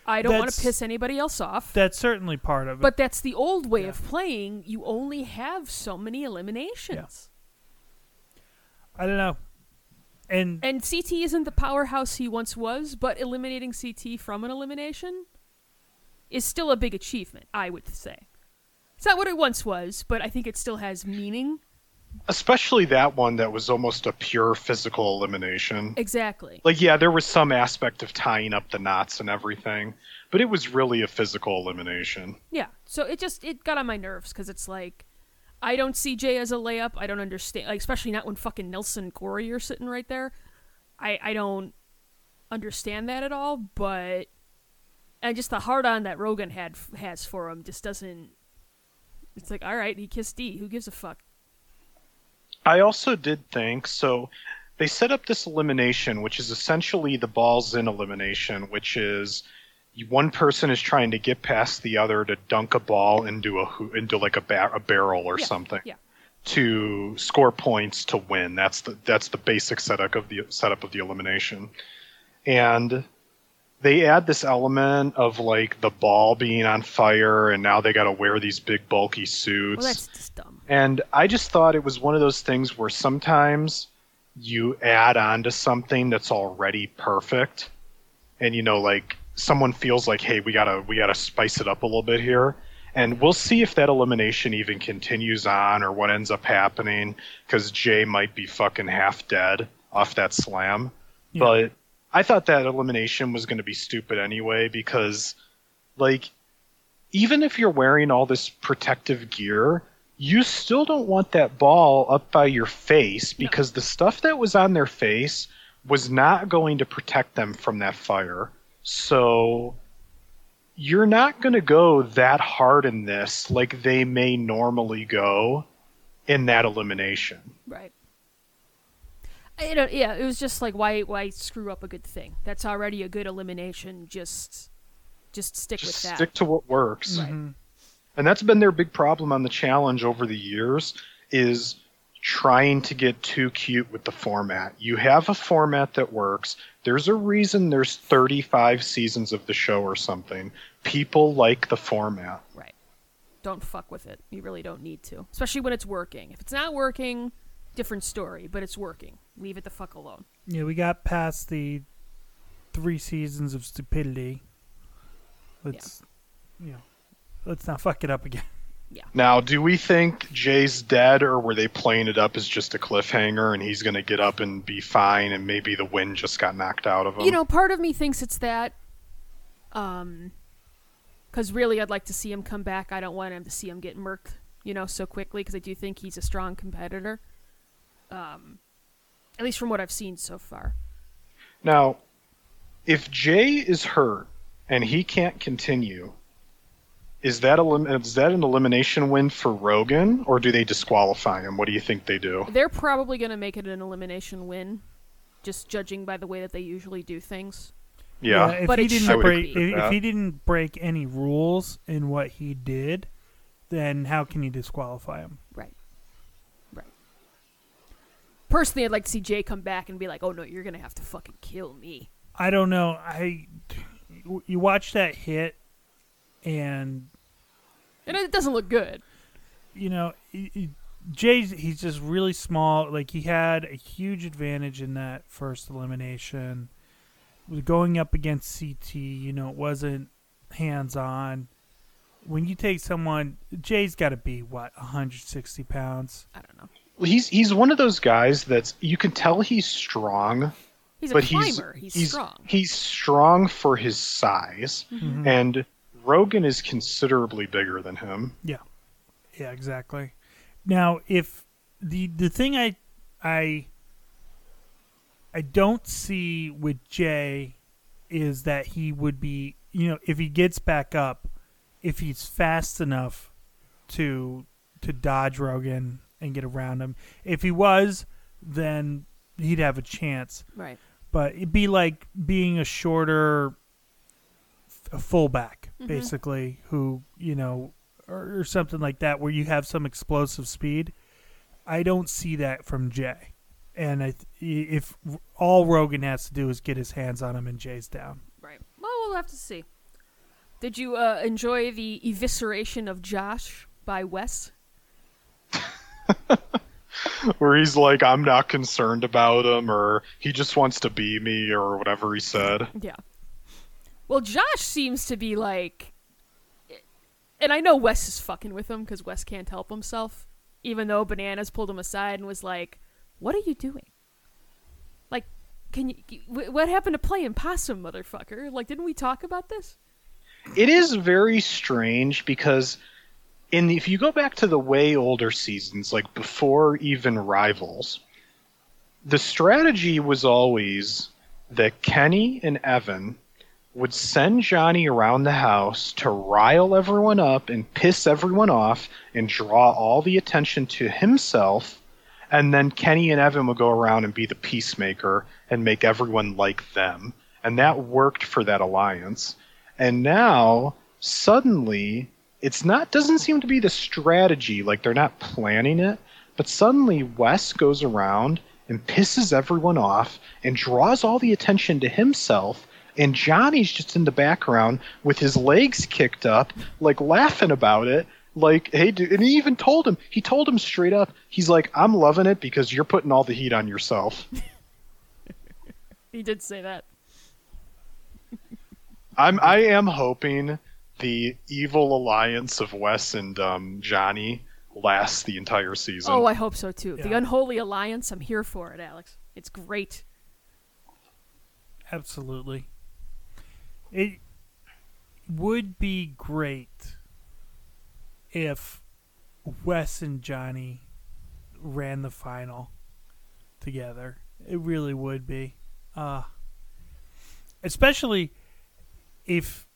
I don't want to piss anybody else off. That's certainly part of it. but that's the old way Yeah. of playing. You only have so many eliminations. I don't know. And And CT isn't the powerhouse he once was, but eliminating CT from an elimination is still a big achievement, I would say. It's not what it once was, but I think it still has meaning. Especially that one that was almost a pure physical elimination. Exactly. Like, yeah, there was some aspect of tying up the knots and everything, but it was really a physical elimination. Yeah. So it just it got on my nerves because it's like I don't see Jay as a layup. I don't understand, like especially not when fucking Nelson Cory are sitting right there. I I don't understand that at all. But and just the hard on that Rogan had has for him just doesn't. It's like all right, he kissed D. Who gives a fuck? I also did think so. They set up this elimination, which is essentially the balls in elimination, which is one person is trying to get past the other to dunk a ball into a into like a, ba- a barrel or Yeah, something yeah. to score points to win. That's the that's the basic setup of the setup of the elimination, and they add this element of like the ball being on fire, and now they got to wear these big bulky suits. Well, that's just dumb. And I just thought it was one of those things where sometimes you add on to something that's already perfect, and you know, like someone feels like, hey, we gotta we gotta spice it up a little bit here. And we'll see if that elimination even continues on or what ends up happening, because Jay might be fucking half dead off that slam. Yeah. But I thought that elimination was going to be stupid anyway, because, like, even if you're wearing all this protective gear, you still don't want that ball up by your face because the stuff that was on their face was not going to protect them from that fire. So you're not going to go that hard in this like they may normally go in that elimination. Right. I don't, yeah, it was just like why why screw up a good thing? That's already a good elimination. Just just stick Just with that. stick to what works. Right. Mhm. and that's been their big problem on the challenge over the years is trying to get too cute with the format you have a format that works there's a reason there's 35 seasons of the show or something people like the format Right. Don't fuck with it. You really don't need to. Especially when it's working. If it's not working, different story, but it's working. Leave it the fuck alone. yeah, we got past the three seasons of stupidity. Let's you know, let's not fuck it up again. Now, do we think Jay's dead, or were they playing it up as just a cliffhanger, and he's going to get up and be fine, and maybe the wind just got knocked out of him? You know, part of me thinks it's that. Um, because really, I'd like to see him come back. I don't want him to see him get murked, you know, so quickly. Because I do think he's a strong competitor. Um, at least from what I've seen so far. Now, if Jay is hurt and he can't continue, is that elim- is that an elimination win for Rogan, or do they disqualify him? What do you think they do? They're probably going to make it an elimination win, just judging by the way that they usually do things. Yeah. if But he it didn't break, be. if, if he didn't break any rules in what he did, then how can you disqualify him? Right. Right. Personally, I'd like to see Jay come back and be like, "Oh no, you're gonna have to fucking kill me." I don't know. I you watch that hit, and And it doesn't look good. you know, he- he- Jay's he's just really small. Like he had a huge advantage in that first elimination. Was Going up against CT, you know, it wasn't hands on. When you take someone, Jay's got to be what 160 pounds. I don't know. Well, he's he's one of those guys that's you can tell he's strong, He's a but climber. he's He's, strong. He's strong for his size, Mhm. and Rogan is considerably bigger than him. Yeah, Yeah, exactly. Now, if the the thing I I I don't see with Jay is that he would be, you know, if he gets back up, if he's fast enough to to dodge Rogan and get around him. If he was, then he'd have a chance. right. But it'd be like being a shorter f- fullback, Mhm. basically, who you know, or, or something like that, where you have some explosive speed. I don't see that from Jay, and I th- if all Rogan has to do is get his hands on him and Jay's down. Right. Well, we'll have to see. Did you uh, enjoy the evisceration of Josh by Wes? Where he's like, I'm not concerned about him, or he just wants to be me, or whatever he said. Yeah. Well, Josh seems to be like, and I know Wes is fucking with him because Wes can't help himself. Even though Bananas pulled him aside and was like, "What are you doing? Like, can you? What happened to playing possum, motherfucker? Like, didn't we talk about this?" It is very strange because in the, if you go back to the way older seasons, like before even Rivals, the strategy was always that Kenny and Evan would send Johnny around the house to rile everyone up and piss everyone off and draw all the attention to himself. And then Kenny and Evan would go around and be the peacemaker and make everyone like them. And that worked for that alliance. And now, suddenly, it's not doesn't seem to be the strategy, like they're not planning it, but suddenly Wes goes around and pisses everyone off and draws all the attention to himself and Johnny's just in the background with his legs kicked up, like laughing about it. Like, hey, dude, and he even told him, he told him straight up, he's like, I'm loving it because you're putting all the heat on yourself. He did say that. I'm, I am hoping the evil alliance of Wes and um, Johnny lasts the entire season. Oh, I hope so too. The unholy alliance. I'm here for it, Alex. It's great. Absolutely. It would be great if Wes and Johnny ran the final together. It really would be. Uh, especially if,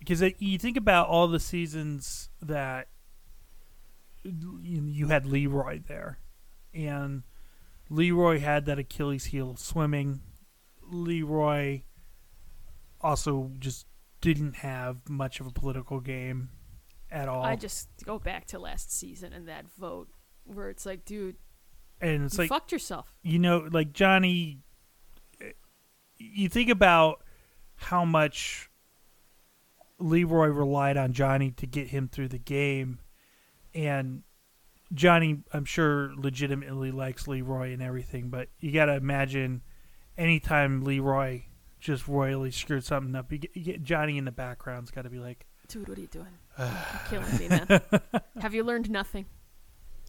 because you think about all the seasons that you had Leroy there, and Leroy had that Achilles heel swimming. Leroy also just didn't have much of a political game at all. I just go back to last season and that vote where it's like, dude, and it's you like fucked yourself. you know, like Johnny. You think about how much Leroy relied on Johnny to get him through the game, and Johnny, I'm sure, legitimately likes Leroy and everything, but you got to imagine anytime Leroy just royally screwed something up, you get, you get Johnny in the background's got to be like, Dude, what are you doing? You're killing me, man. Have you learned nothing?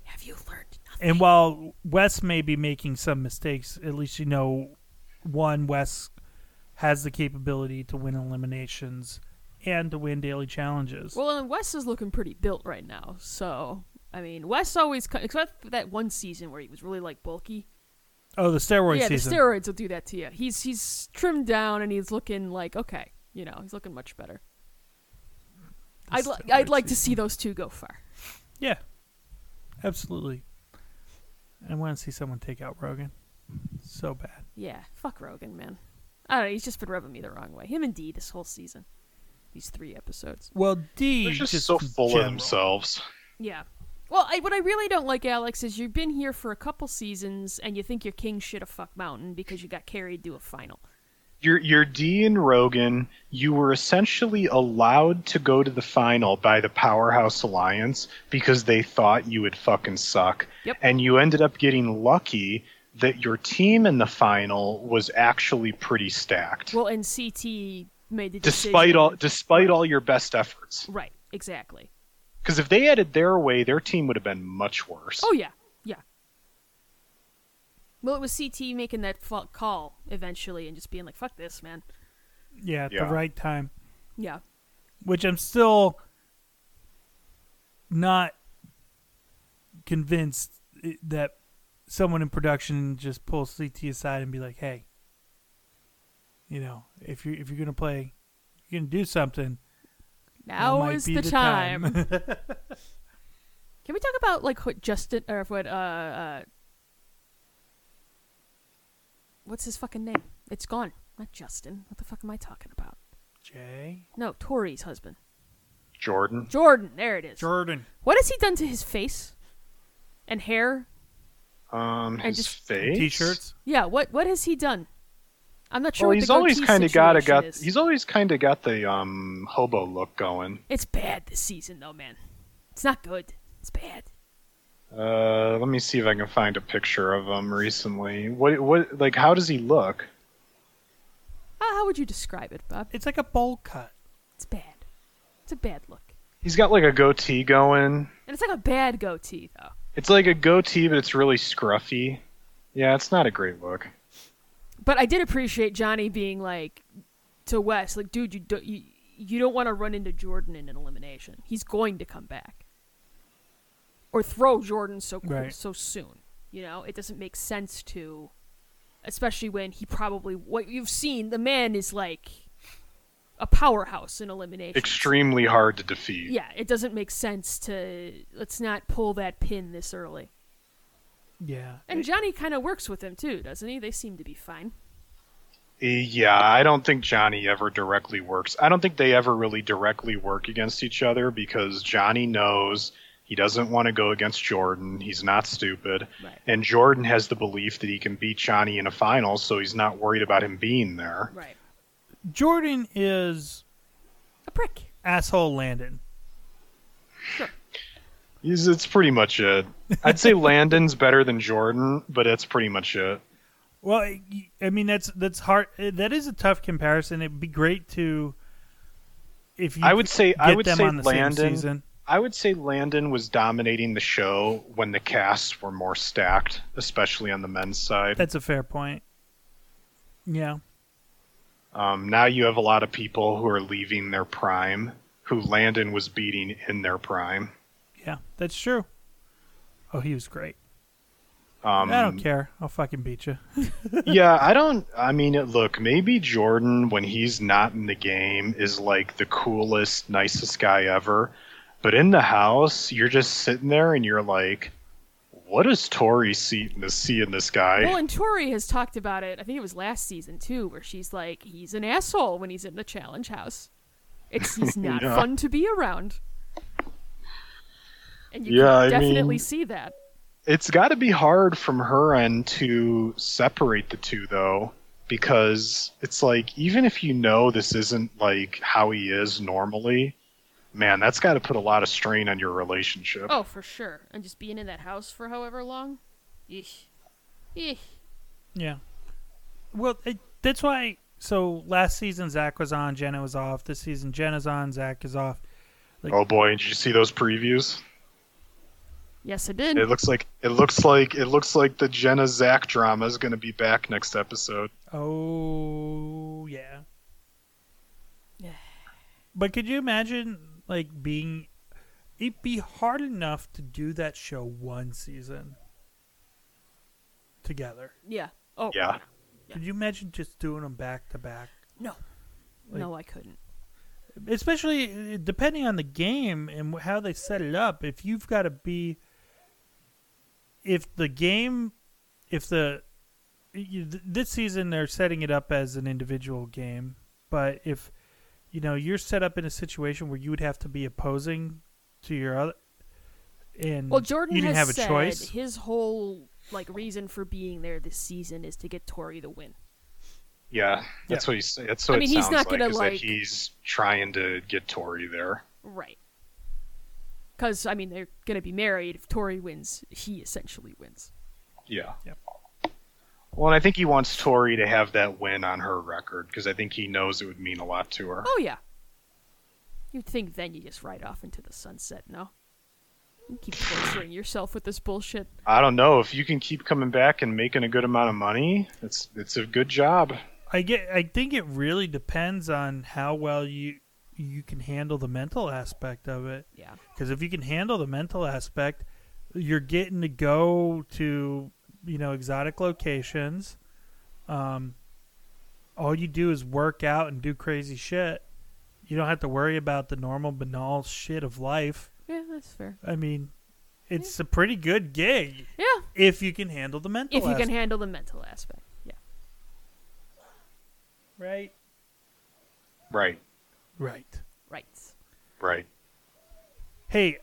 Have you learned nothing? And while Wes may be making some mistakes, at least you know, one, Wes has the capability to win eliminations and to win daily challenges. Well, and Wes is looking pretty built right now. So, I mean, Wes always, except for that one season where he was really like bulky. Oh, the steroid yeah, season. the steroids will do that to you. He's he's trimmed down and he's looking like okay, you know, he's looking much better. The I'd li- I'd like to see those two go far. Yeah, absolutely. I want to see someone take out Rogan. So bad. Yeah, fuck Rogan, man. I don't know. He's just been rubbing me the wrong way. Him and D this whole season, these three episodes. Well, D They're just, just so in full of themselves. Yeah. Well, I, what I really don't like, Alex, is you've been here for a couple seasons and you think you're king shit of fuck mountain because you got carried to a final. You're, you're D and Rogan. You were essentially allowed to go to the final by the Powerhouse Alliance because they thought you would fucking suck. Yep. And you ended up getting lucky that your team in the final was actually pretty stacked. Well, and CT made the despite decision- all despite all your best efforts. Right. Exactly. Because if they had it their way, their team would have been much worse. Oh yeah, yeah. Well, it was CT making that fu- call eventually and just being like, "Fuck this, man." Yeah, at Yeah. the right time. Yeah. Which I'm still not convinced that someone in production just pulls CT aside and be like, "Hey, you know, if you if you're gonna play, you're gonna do something. Now might is be the, the time. time." Can we talk about like what Justin or what uh uh what's his fucking name? It's gone. Not Justin. What the fuck am I talking about? Jay No, Tori's husband. Jordan. Jordan. There it is. Jordan. What has he done to his face and hair? Um, And his just- face. T-shirts. Yeah. What What has he done? I'm not sure. Well, what he's the always kind of got a got. is. He's always kind of got the um hobo look going. It's bad this season, though, man. It's not good. It's bad. Uh, let me see if I can find a picture of him recently. What what like how does he look? Uh, how would you describe it, Bob? It's like a bowl cut. It's bad. It's a bad look. He's got like a goatee going. And it's like a bad goatee, though. It's like a goatee, but it's really scruffy. Yeah, it's not a great look. But I did appreciate Johnny being like to Wes, like, dude, you don't you, you don't want to run into Jordan in an elimination. He's going to come back, or throw Jordan so quick, Right. so soon. You know, it doesn't make sense to, especially when he probably what you've seen. The man is like a powerhouse in elimination. Extremely hard to defeat. Yeah, it doesn't make sense to let's not pull that pin this early. Yeah. And Johnny kind of works with him too, doesn't he? They seem to be fine. Yeah, I don't think Johnny ever directly works. I don't think they ever really directly work against each other because Johnny knows he doesn't want to go against Jordan. He's not stupid. Right. And Jordan has the belief that he can beat Johnny in a final, so he's not worried about him being there. Right. Jordan is A prick. asshole Landon. He's, it's pretty much it. I'd say Landon's better than Jordan, but that's pretty much it. Well, I- mean that's that's hard. That is a tough comparison. It'd be great to if you I would say get I would say on the same Landon. I would say Landon was dominating the show when the casts were more stacked, especially on the men's side. That's a fair point. Yeah. Um, now you have a lot of people who are leaving their prime, who Landon was beating in their prime. Yeah, that's true. Oh, he was great. Um, I don't care. I'll fucking beat you. yeah, I don't. I mean, look, maybe Jordan, when he's not in the game, is like the coolest, nicest guy ever. But in the house, you're just sitting there and you're like, what does Tori see in this, see in this guy? Well, and Tori has talked about it. I think it was last season too, where she's like, he's an asshole when he's in the challenge house. It's he's not Yeah. fun to be around. And you Yeah, can I definitely mean- see that. It's got to be hard from her end to separate the two, though, because it's like even if you know this isn't like how he is normally, man, that's got to put a lot of strain on your relationship. Oh, for sure. And just being in that house for however long. Eesh. Eesh. Yeah. Well, it, that's why. So last season Zach was on, Jenna was off. This season Jenna's on, Zach is off. oh boy, and did you see those previews? Yes, I did. It looks like it looks like it looks like the Jenna Zach drama is going to be back next episode. Oh yeah. Yeah. But could you imagine like being? It'd be hard enough to do that show one season together. Yeah. Oh Yeah. Could you imagine just doing them back to back? no, Like- no, I couldn't. especially depending on the game and how they set it up if you've got to be if the game if the you, this season they're setting it up as an individual game but if you know you're set up in a situation where you would have to be opposing to your other and Well, Jordan you didn't has have a said choice his whole like reason for being there this season is to get Tori the win. Yeah, that's what he's. That's what I mean, it he's sounds not gonna, is like- that he's trying to get Tori there. Right. Because I mean, they're gonna be married. If Tori wins, he essentially wins. Yeah. Yep. Well, and I think he wants Tori to have that win on her record because I think he knows it would mean a lot to her. Oh yeah. You'd think then you just ride off into the sunset, no? You keep torturing yourself with this bullshit. I don't know if you can keep coming back and making a good amount of money. It's it's a good job. I get. I think it really depends on how well you you can handle the mental aspect of it. Yeah. Because if you can handle the mental aspect, you're getting to go to you know exotic locations. Um, all you do is work out and do crazy shit. You don't have to worry about the normal banal shit of life. Yeah, that's fair. I mean, it's a pretty good gig Yeah. if you can handle the mental. If you can handle the mental aspect. Yeah. right, Right. Right. Right. Right. Hey,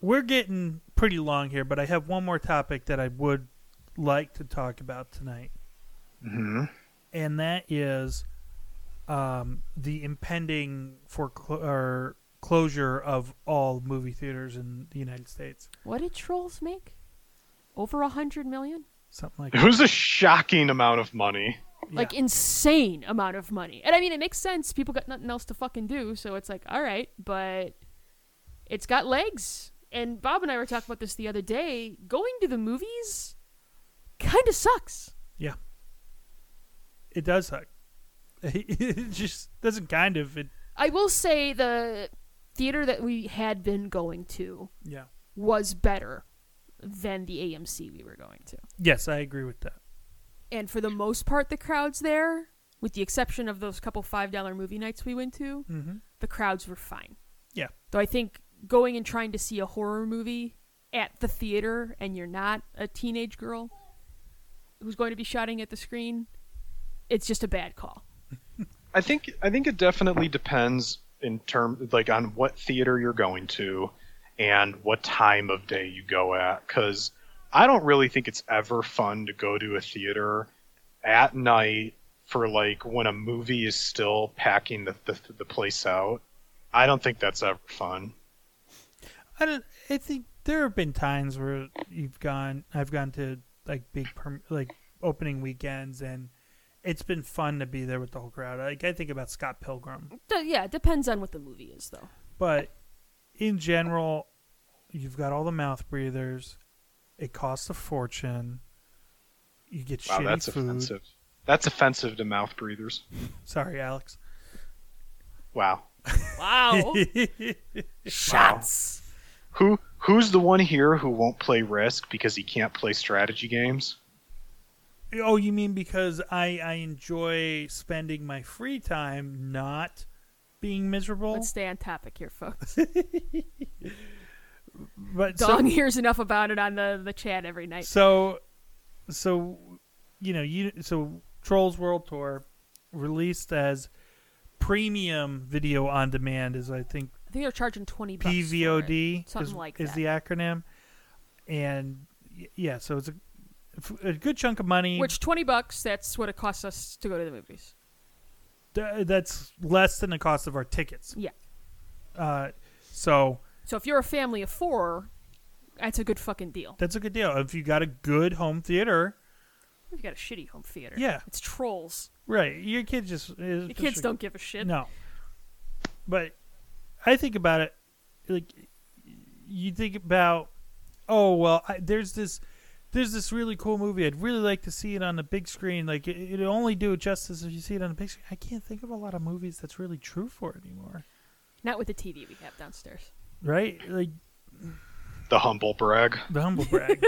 we're getting pretty long here, but I have one more topic that I would like to talk about tonight, hmm and that is um, the impending foreclo- or closure of all movie theaters in the United States. What did Trolls make? Over a hundred million? Something like It that. was a shocking amount of money. Like Yeah. insane amount of money. And I mean it makes sense. People got nothing else to fucking do, so it's like, alright, but it's got legs. And Bob and I were talking about this the other day. Going to the movies kinda sucks. Yeah. It does suck. It just doesn't kind of. It I will say the theater that we had been going to yeah. was better than the AMC we were going to. Yes, I agree with that. And for the most part, the crowds there, with the exception of those couple five dollar movie nights we went to, Mm-hmm. the crowds were fine. Yeah. Though I think going and trying to see a horror movie at the theater and you're not a teenage girl who's going to be shouting at the screen, it's just a bad call. I think I think it definitely depends in term like on what theater you're going to and what time of day you go at cuz I don't really think it's ever fun to go to a theater at night for like when a movie is still packing the the, the place out. I don't think that's ever fun. I don't. I think there have been times where you've gone. I've gone to like big like opening weekends, and it's been fun to be there with the whole crowd. Like I think about Scott Pilgrim, yeah, it depends on what the movie is, though. but in general, you've got all the mouth breathers. It costs a fortune. You get Wow, shitty that's food. offensive. That's offensive to mouth breathers. Sorry, Alex. Wow. Wow. Shots. Who who's the one here who won't play Risk because he can't play strategy games? oh, you mean because I I enjoy spending my free time not being miserable? Let's stay on topic here, folks. but so- Dong hears enough about it on the, the chat every night. So, so you know, you so Trolls World Tour released as premium video on demand is I think I think they're charging 20 bucks. PVOD Something is, like is that. the acronym, and yeah, so it's a, a good chunk of money. Which 20 bucks, that's what it costs us to go to the movies. th- that's less than the cost of our tickets. Yeah. Uh, so So if you're a family of four, that's a good fucking deal. that's a good deal. If you got a good home theater, If you got a shitty home theater. Yeah. It's trolls. right? Your kids just eh, The kids don't give a shit. No. But I think about it. like you think about oh well I, there's this there's this really cool movie i'd really like to see it on the big screen like it, it'll only do it justice if you see it on the big screen i can't think of a lot of movies that's really true for it anymore Not with the TV we have downstairs. Right like The humble brag. the humble brag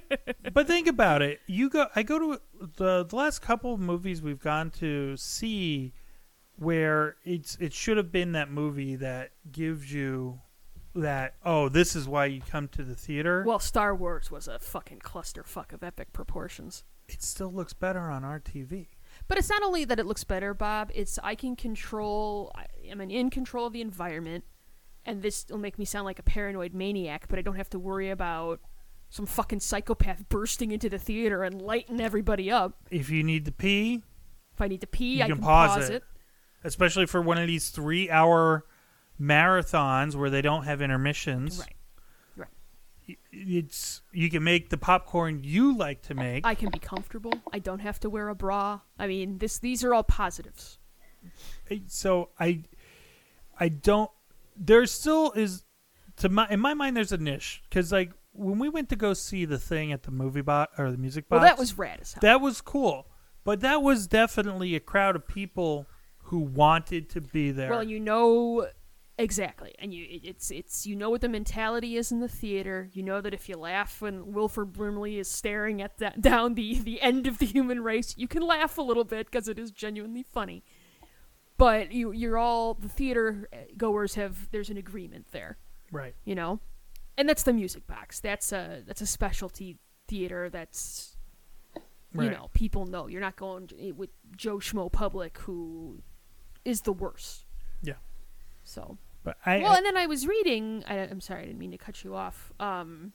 but think about it you go i go to the, the last couple of movies we've gone to see where it's it should have been that movie that gives you that oh this is why you come to the theater Well, Star Wars was a fucking clusterfuck of epic proportions. it still looks better on our TV. But it's not only that it looks better, Bob. It's I can control. I am in control of the environment, and this will make me sound like a paranoid maniac. But I don't have to worry about some fucking psychopath bursting into the theater and lighting everybody up. If you need to pee, If I need to pee, You I can can, pause pause, it. it. especially for one of these three-hour marathons where they don't have intermissions, Right. Right. it's you can make the popcorn you like to make. I can be comfortable. I don't have to wear a bra. I mean, this. These are all positives. so I, I don't. There still is, to my in my mind, there's a niche because like when we went to go see the thing at the movie bot or the music box, Well, that was rad as hell. that was cool, but that was definitely a crowd of people who wanted to be there. Well, you know exactly, and you it's it's you know what the mentality is in the theater. You know that if you laugh when Wilford Brimley is staring at that down the the end of the human race, you can laugh a little bit because it is genuinely funny. But you you're all the theater goers have there's an agreement there, right. you know, and that's the music box. That's a that's a specialty theater. That's you Right. know people know you're not going to- with Joe Schmo public who is the worst. Yeah. So But I, well, I- and then I was reading. I, I'm sorry, I didn't mean to cut you off. Um,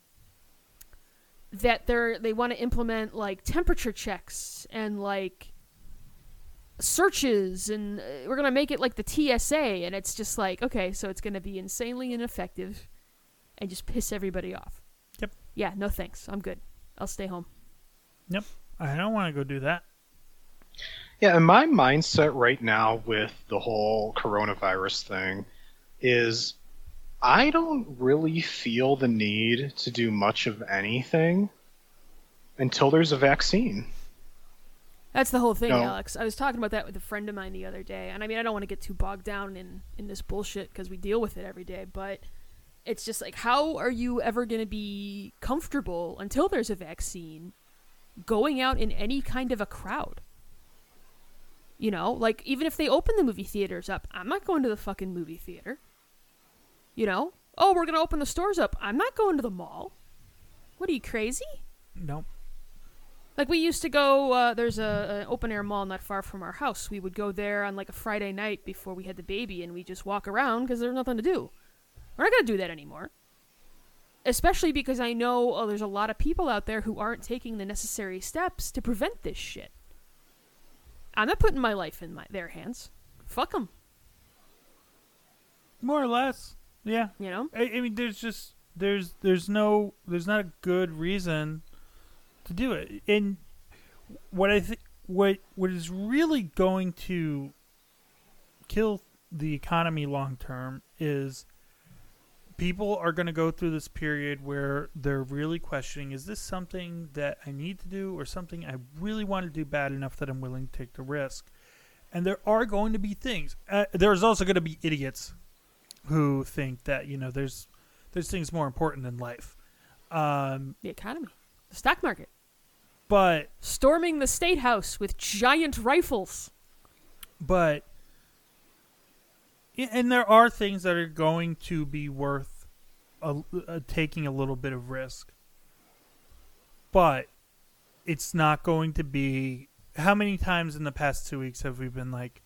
that they're they want to implement like temperature checks and like searches, and uh, we're gonna make it like the TSA, and it's just like okay, so it's gonna be insanely ineffective, and just piss everybody off. Yep. Yeah. No thanks. I'm good. I'll stay home. Yep. I don't want to go do that. Yeah, and my mindset right now with the whole coronavirus thing is I don't really feel the need to do much of anything until there's a vaccine. That's the whole thing, No. Alex. I was talking about that with a friend of mine the other day, and I mean, I don't want to get too bogged down in in this bullshit because we deal with it every day, but it's just like, how are you ever going to be comfortable until there's a vaccine going out in any kind of a crowd? You know, like even if they open the movie theaters up, I'm not going to the fucking movie theater. You know? Oh, we're going to open the stores up. I'm not going to the mall. What are you crazy? Nope. Like we used to go. Uh, there's a an open air mall not far from our house. We would go there on like a Friday night before we had the baby, and we just walk around because there's nothing to do. We're not gonna do that anymore. Especially because I know oh, there's a lot of people out there who aren't taking the necessary steps to prevent this shit. I'm not putting my life in my, their hands. Fuck them. More or less. Yeah. You know. I, I mean, there's just there's there's no there's not a good reason to do it. And what I think what what is really going to kill the economy long term is people are going to go through this period where they're really questioning is this something that I need to do or something I really want to do bad enough that I'm willing to take the risk. And there are going to be things. Uh, there's also going to be idiots who think that you know there's there's things more important than life. Um, The economy, the stock market, but storming the state house with giant rifles. but and there are things that are going to be worth a, uh, taking a little bit of risk. But it's not going to be. How many times in the past two weeks have we been like,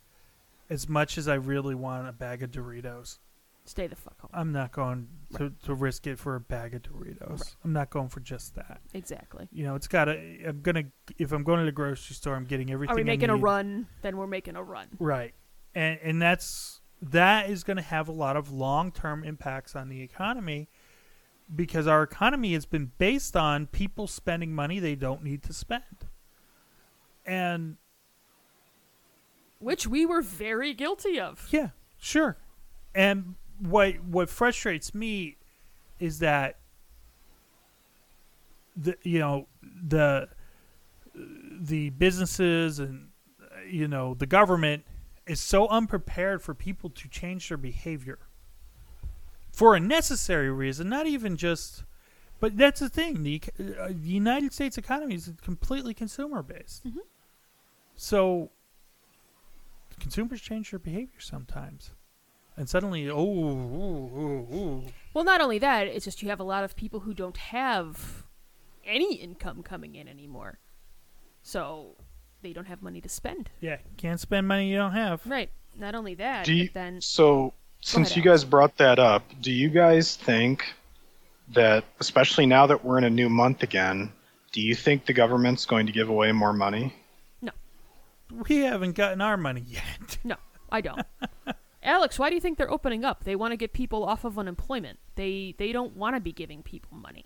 as much as I really want a bag of Doritos, Stay the fuck home. I'm not going to, to risk it for a bag of Doritos. Right. I'm not going for just that. Exactly. You know, it's got to. I'm gonna. If I'm going to the grocery store, I'm getting everything. Are we I making a run? Then we're making a run. Right, and and that's that is going to have a lot of long term impacts on the economy, because our economy has been based on people spending money they don't need to spend, and Which we were very guilty of. yeah, sure, and what what frustrates me is that the you know the the businesses and you know the government is so unprepared for people to change their behavior for a necessary reason, not even just. But that's the thing. The, uh, the United States economy is completely consumer based. Mhm. So consumers change their behavior sometimes. And suddenly, oh, ooh, ooh, ooh. Well, not only that, it's just you have a lot of people who don't have any income coming in anymore. So they don't have money to spend. yeah, can't spend money you don't have. Right. Not only that, Do you, but then so since ahead, you guys brought that up, do you guys think that, especially now that we're in a new month again, do you think the government's going to give away more money? No. We haven't gotten our money yet. no, I don't. Alex, why do you think they're opening up? They want to get people off of unemployment. They they don't want to be giving people money.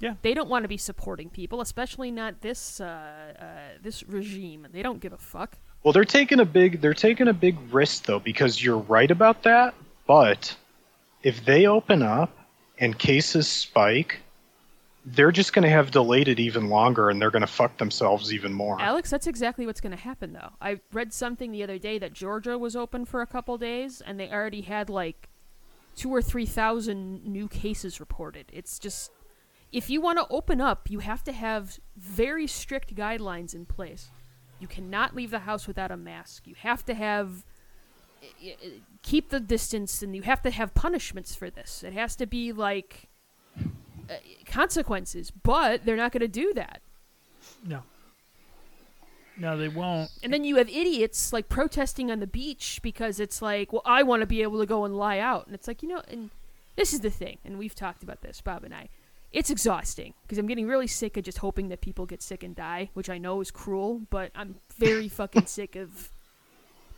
Yeah. They don't want to be supporting people, especially not this uh, uh, this regime. They don't give a fuck. Well, they're taking a big they're taking a big risk though because you're right about that, but if they open up and cases spike, they're just going to have delayed it even longer and they're going to fuck themselves even more. Alex, that's exactly what's going to happen, though. I read something the other day that Georgia was open for a couple days, and they already had like two or three thousand new cases reported. It's just if you want to open up, you have to have very strict guidelines in place. You cannot leave the house without a mask. You have to have keep the distance, and you have to have punishments for this. It has to be like Uh, consequences, but they're not going to do that. No. No, they won't. And then you have idiots like protesting on the beach because it's like, well, I want to be able to go and lie out. And it's like, you know, and this is the thing, and we've talked about this, Bob and I. It's exhausting because I'm getting really sick of just hoping that people get sick and die, which I know is cruel, but I'm very fucking sick of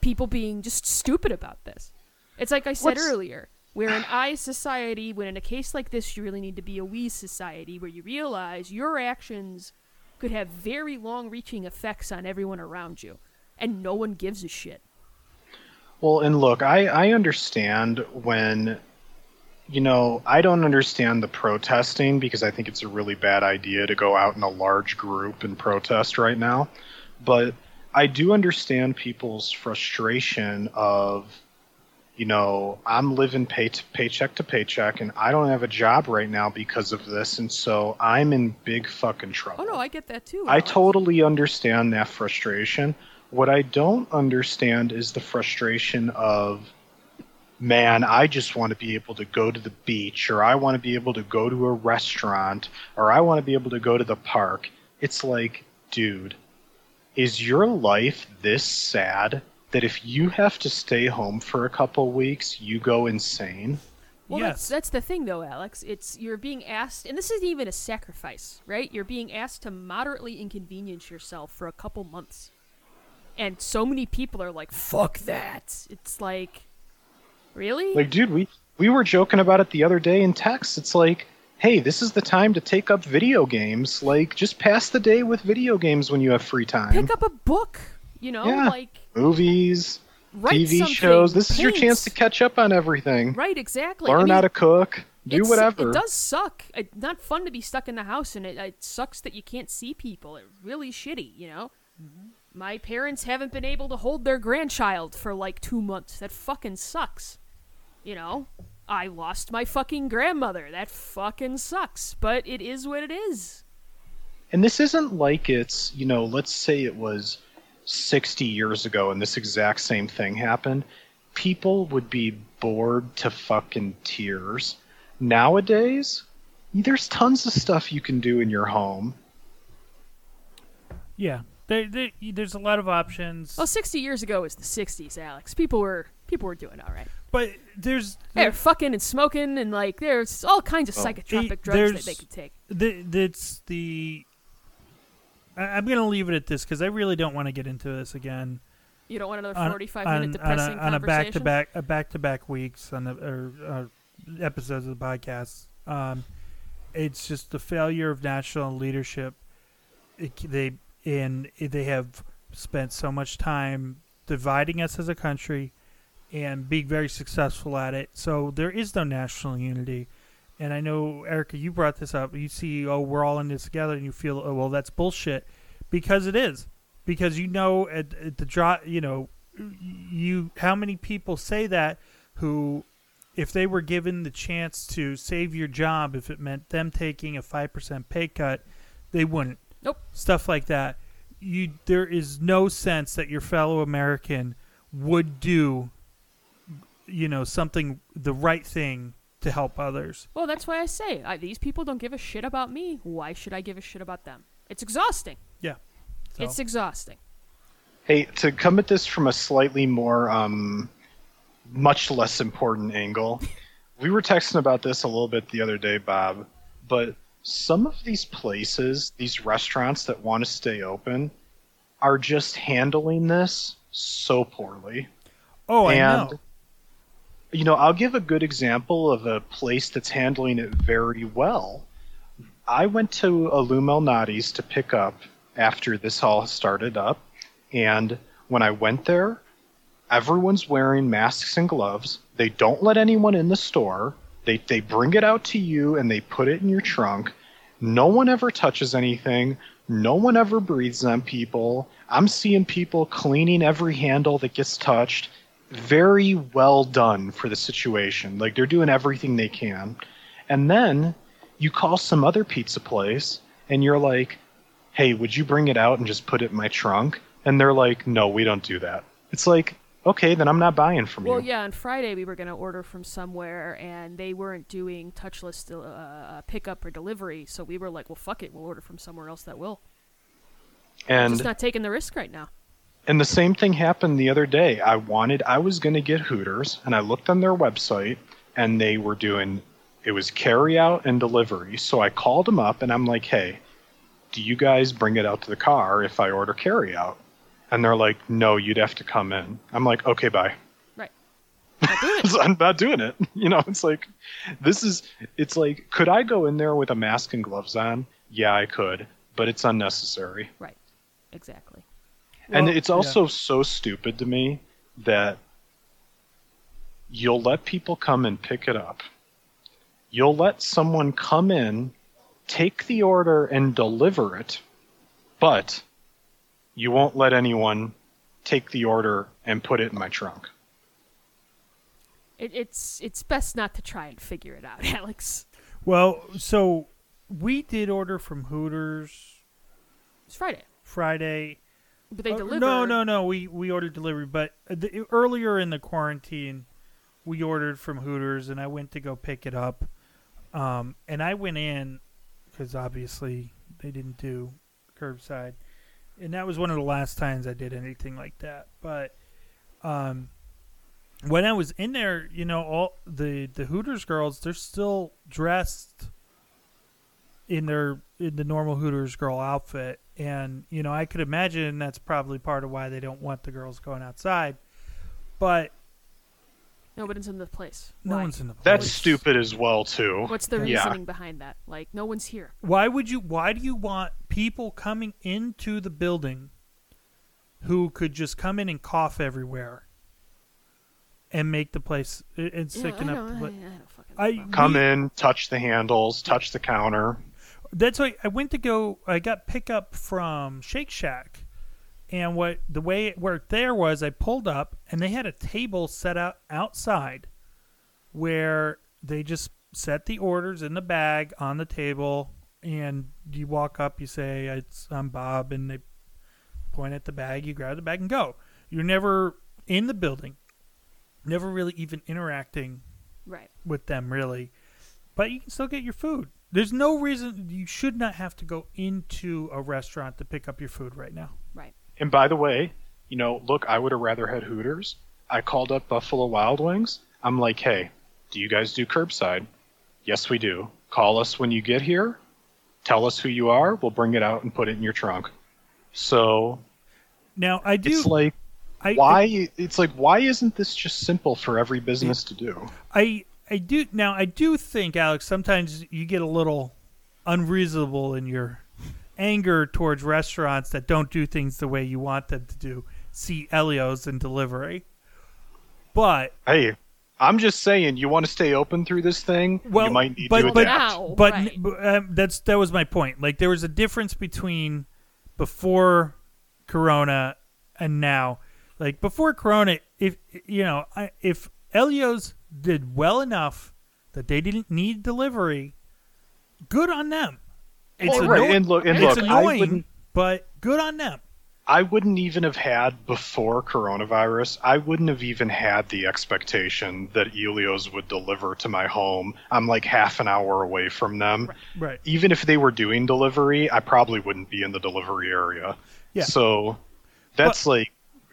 people being just stupid about this. It's like I said What's- earlier. We're an I society when in a case like this you really need to be a we society where you realize your actions could have very long reaching effects on everyone around you and no one gives a shit. Well, and look, I, I understand when, you know, I don't understand the protesting because I think it's a really bad idea to go out in a large group and protest right now. But I do understand people's frustration of, you know, I'm living pay to paycheck to paycheck and I don't have a job right now because of this. And so I'm in big fucking trouble. Oh no, I get that too. I totally understand that frustration. What I don't understand is the frustration of, man, I just want to be able to go to the beach, or I want to be able to go to a restaurant, or I want to be able to go to the park. It's like, dude, is your life this sad that if you have to stay home for a couple weeks, you go insane? Well, yes. that's that's the thing though, Alex. It's you're being asked, and this isn't even a sacrifice, right? You're being asked to moderately inconvenience yourself for a couple months, and so many people are like, "Fuck that!" It's like, really? Like, dude, we we were joking about it the other day in text. It's like, hey, this is the time to take up video games. Like, just pass the day with video games when you have free time. Pick up a book, you know, Yeah. like Movies, write TV shows. This is your chance to catch up on everything. Right, exactly. I Learn mean, how to cook. Do whatever. It does suck. It's not fun to be stuck in the house, and it, it sucks that you can't see people. It's really shitty, you know. My parents haven't been able to hold their grandchild for like two months. That fucking sucks. You know, I lost my fucking grandmother. That fucking sucks. But it is what it is. And this isn't like it's, you know, let's say it was 60 years ago and this exact same thing happened. People would be bored to fucking tears. Nowadays, there's tons of stuff you can do in your home. Yeah. There, there, there's a lot of options. Well, 60 years ago was the 60s, Alex. People were people were doing all right. But there's They were fucking and smoking, and like there's all kinds of psychotropic it- drugs that they could take. the, that's the. I, I'm gonna leave it at this because I really don't want to get into this again. You don't want another 45 on, minute depressing on a, on a back to back a back to back weeks on the or, uh, episodes of the podcast. Um, it's just the failure of national leadership. It, they and they have spent so much time dividing us as a country, and being very successful at it. So there is no national unity. And I know Erica, you brought this up. You see, oh, we're all in this together, and you feel, oh, well, that's bullshit, because it is. Because you know, at, at the drop, you know, you how many people say that who if they were given the chance to save your job if it meant them taking a 5% pay cut they wouldn't Nope. stuff like that you there is no sense that your fellow american would do you know something the right thing to help others Well, that's why I say I, these people don't give a shit about me. Why should I give a shit about them? It's exhausting. yeah so, It's exhausting. Hey, to come at this from a slightly more, um, much less important angle, we were texting about this a little bit the other day, Bob, but some of these places, these restaurants that want to stay open, are just handling this so poorly. oh i and, know You know, I'll give a good example of a place that's handling it very well. I went to a Lou Malnati's to pick up after this all started up, and when I went there, everyone's wearing masks and gloves. They don't let anyone in the store. They they bring it out to you and they put it in your trunk. No one ever touches anything. No one ever breathes on people. I'm seeing people cleaning every handle that gets touched. Very well done for the situation. Like they're doing everything they can. And then you call some other pizza place and you're like, hey, would you bring it out and just put it in my trunk? And they're like, no, we don't do that. It's like, okay, then I'm not buying from Well, you. Well, yeah, on Friday we were going to order from somewhere and they weren't doing touchless uh, uh, pickup or delivery, so we were like, well, fuck it, we'll order from somewhere else that will. And Just not taking the risk right now. And the same thing happened the other day. I wanted, I was going to get Hooters, and I looked on their website, and they were doing, it was carry out and delivery. So I called them up, and I'm like, hey, do you guys bring it out to the car if I order carry out? And they're like, no, you'd have to come in. I'm like, okay, bye. Right. Not. I'm not doing it. You know, it's like, this is, it's like, could I go in there with a mask and gloves on? Yeah, I could, but it's unnecessary. Right. Exactly. And Well, it's yeah. also so stupid to me that you'll let people come and pick it up. You'll let someone come in, take the order, and deliver it, but you won't let anyone take the order and put it in my trunk. It, it's it's best not to try and figure it out, Alex. well so we did order from hooters It's Friday, friday but they Uh, deliver. No, no, no. We we ordered delivery, but the, earlier in the quarantine, we ordered from Hooters, and I went to go pick it up. Um, and I went in because obviously they didn't do curbside, and that was one of the last times I did anything like that. But um, when I was in there, you know, all the the Hooters girls, they're still dressed in their in the normal Hooters girl outfit, and you know I could imagine that's probably part of why they don't want the girls going outside. But No, but it's in the place. no Why? one's in the place. That's stupid as well too. What's the Yeah. reasoning behind that? Like, no one's here. Why would you? Why do you want people coming into the building who could just come in and cough everywhere and make the place and Yeah, sicken I up the place? I, I I- Come we- in, touch the handles, touch the counter. That's why I went to go. I got pickup from Shake Shack, and what the way it worked there was I pulled up and they had a table set out outside, where they just set the orders in the bag on the table, and you walk up, you say it's I'm Bob, and they point at the bag, you grab the bag and go. You're never in the building, never really even interacting Right. with them really but you can still get your food there's no reason you should not have to go into a restaurant to pick up your food right now Right. And by the way, you know, look, I would have rather had Hooters. I called up Buffalo Wild Wings. I'm like, hey, do you guys do curbside? Yes, we do. Call us when you get here. Tell us who you are. We'll bring it out and put it in your trunk. So now i do it's like, I, why? It's like, why isn't this just simple for every business to do? I I do now. I do think Alex. Sometimes you get a little unreasonable in your anger towards restaurants that don't do things the way you want them to do. See Elios and delivery. But Hey, I'm just saying, you want to stay open through this thing, well, you might need but, to but, adapt. Now, but, right. but, um, that's that was my point. Like there was a difference between before Corona and now. Like before Corona, if you know, I, if Elios did well enough that they didn't need delivery, good on them. It's Well, right, anno- and look- and it's look, annoying, but good on them. I wouldn't even have had before coronavirus. I wouldn't have even had the expectation that Elios would deliver to my home. I'm like half an hour away from them. Right. Even if they were doing delivery, I probably wouldn't be in the delivery area. Yeah. So that's like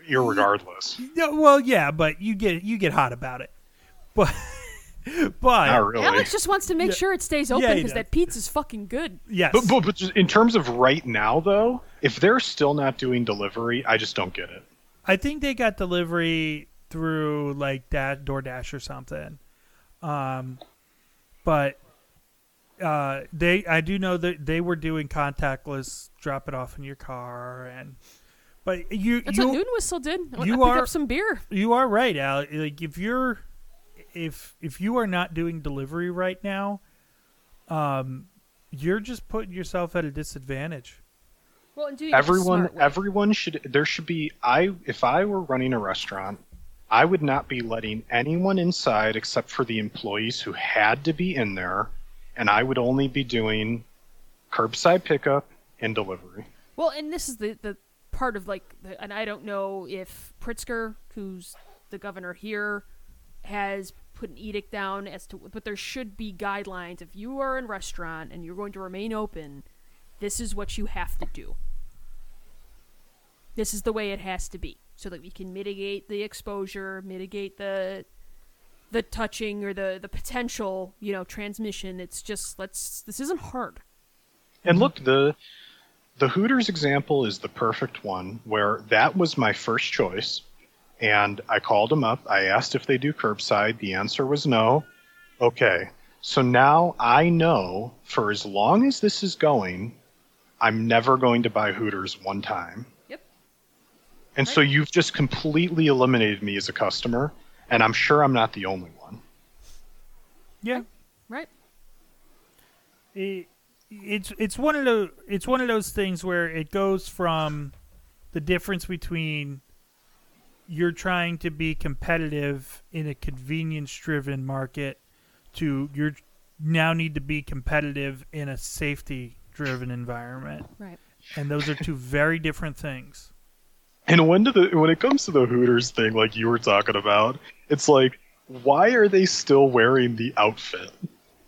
irregardless. Yeah, well, yeah, but you get you get hot about it. But but Not really. Alex just wants to make Yeah. sure it stays Yeah, open he because does. that pizza's fucking good. yes. But, but, but just in terms of right now, though, if they're still not doing delivery, I just don't get it. I think they got delivery through like that DoorDash or something. Um, but uh, they I do know that they were doing contactless, drop it off in your car, and but you That's you what Noon Whistle did. I went you to pick are- up some beer. you are right, Al. Like if you're if if you are not doing delivery right now, um, you're just putting yourself at a disadvantage. Well, and doing everyone everyone should there should be i if i were running a restaurant i would not be letting anyone inside except for the employees who had to be in there and i would only be doing curbside pickup and delivery Well, and this is the the part of like, the, and I don't know if Pritzker, who's the governor here, has put an edict down as to, but there should be guidelines. If you are in restaurant and you're going to remain open, this is what you have to do. This is the way it has to be, so that we can mitigate the exposure, mitigate the the touching or the the potential, you know, transmission. It's just let's. This isn't hard. and look the the hooters example is the perfect one where that was my first choice and i called them up. I asked if they do curbside. The answer was no. Okay. So now i know for as long as this is going i'm never going to buy hooters one time. Yep. and so you've just completely eliminated me as a customer and i'm sure i'm not the only one. Yeah, Right. it, it's it's one of those it's one of those things where it goes from the difference between you're trying to be competitive in a convenience driven market to you're now need to be competitive in a safety driven environment Right. and those are two very different things And when do the when it comes to the Hooters thing, like you were talking about, it's like, why are they still wearing the outfit?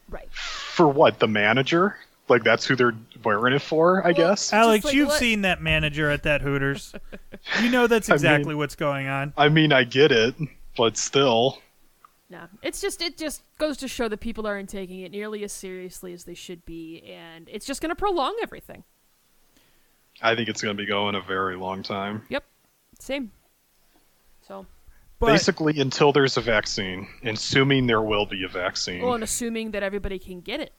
Right. For what? The manager? Like that's who they're wearing it for, I Well, guess. alex like you've what- seen that manager at that hooters you know that's I mean- exactly what's going on I mean, I get it, but still. No, it's just it just goes to show that people aren't taking it nearly as seriously as they should be, and it's just going to prolong everything. I think it's going to be going a very long time. Yep, same. So, but Basically, until there's a vaccine, assuming there will be a vaccine. well, and assuming that everybody can get it.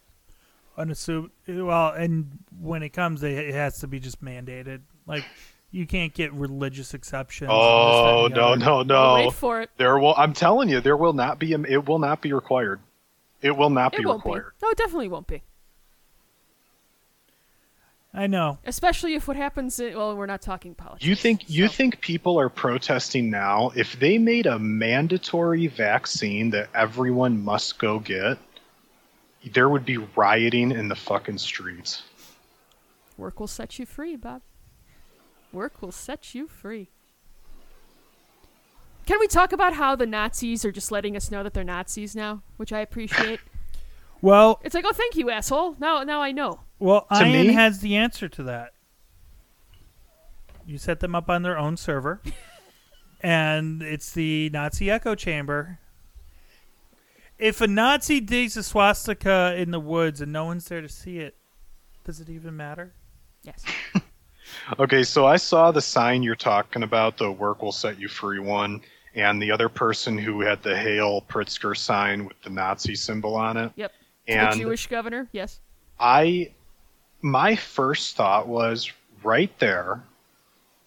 Unassumed well and when it comes it has to be just mandated like you can't get religious exceptions oh that, and the no, no, no! wait for it. There will. I'm telling you, there will not be. A, it will not be required. It will not It be won't required. be. No, it definitely won't be. i know Especially if what happens. i- well, we're not talking politics. You think you so- think people are protesting now? If they made a mandatory vaccine that everyone must go get, there would be rioting in the fucking streets. work will set you free, Bob? Work will set you free. Can we talk about how the Nazis are just letting us know that they're Nazis now, which I appreciate? well It's like, oh, thank you, asshole. Now, now I know. well To ian me- has the answer to that you set them up on their own server and it's the nazi echo chamber if a nazi digs a swastika in the woods and no one's there to see it does it even matter Yes. Okay, so I saw the sign you're talking about, the "Work will set you free" one, and the other person who had the "Hail Pritzker" sign with the Nazi symbol on it. Yep. And the Jewish governor. Yes. I, my first thought was right there,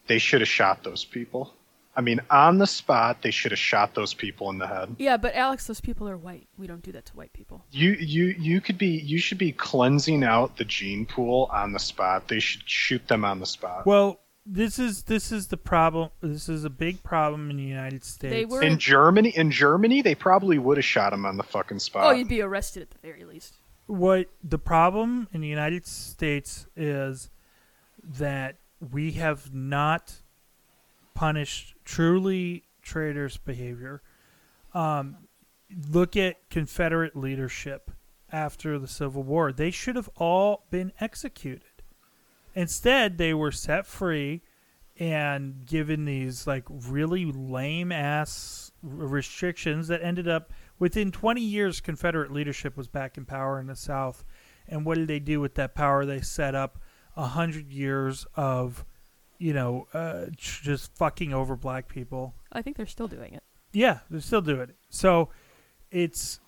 they should have shot those people. I mean, on the spot, they should have shot those people in the head. Yeah, but Alex, those people are white. We don't do that to white people. You you you could be you should be cleansing out the gene pool on the spot. They should shoot them on the spot. Well, this is this is the problem. This is a big problem in the United States. They were- in Germany, in Germany, they probably would have shot him on the fucking spot. oh, you'd be arrested at the very least. what the problem in the United States is that we have not punished truly traitors' behavior. Um, look at Confederate leadership after the Civil War; they should have all been executed. Instead, they were set free and given these like really lame ass restrictions that ended up within 20 years confederate leadership was back in power in the south and what did they do with that power they set up a hundred years of you know uh, just fucking over black people I think they're still doing it. yeah they're still doing it so it's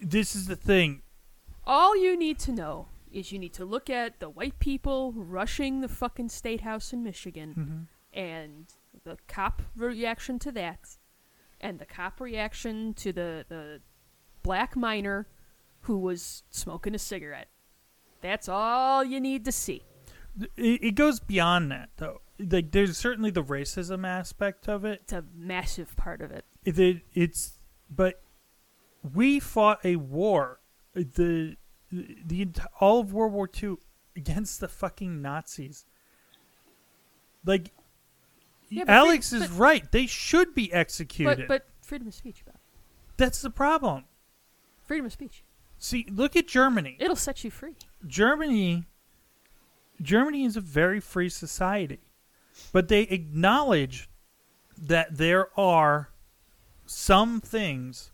this is the thing All you need to know is you need to look at the white people rushing the fucking state house in Michigan and the cop reaction to that and the cop reaction to the, the black miner who was smoking a cigarette. That's all you need to see. It, it goes beyond that though like there's certainly the racism aspect of it It's a massive part of it. it, it it's but we fought a war the the all of World War II against the fucking Nazis. Like Yeah, Alex is but- right. They should be executed. But but freedom of speech, Bob. That's the problem. Freedom of speech. See, look at Germany. It'll set you free. Germany Germany is a very free society. But they acknowledge that there are some things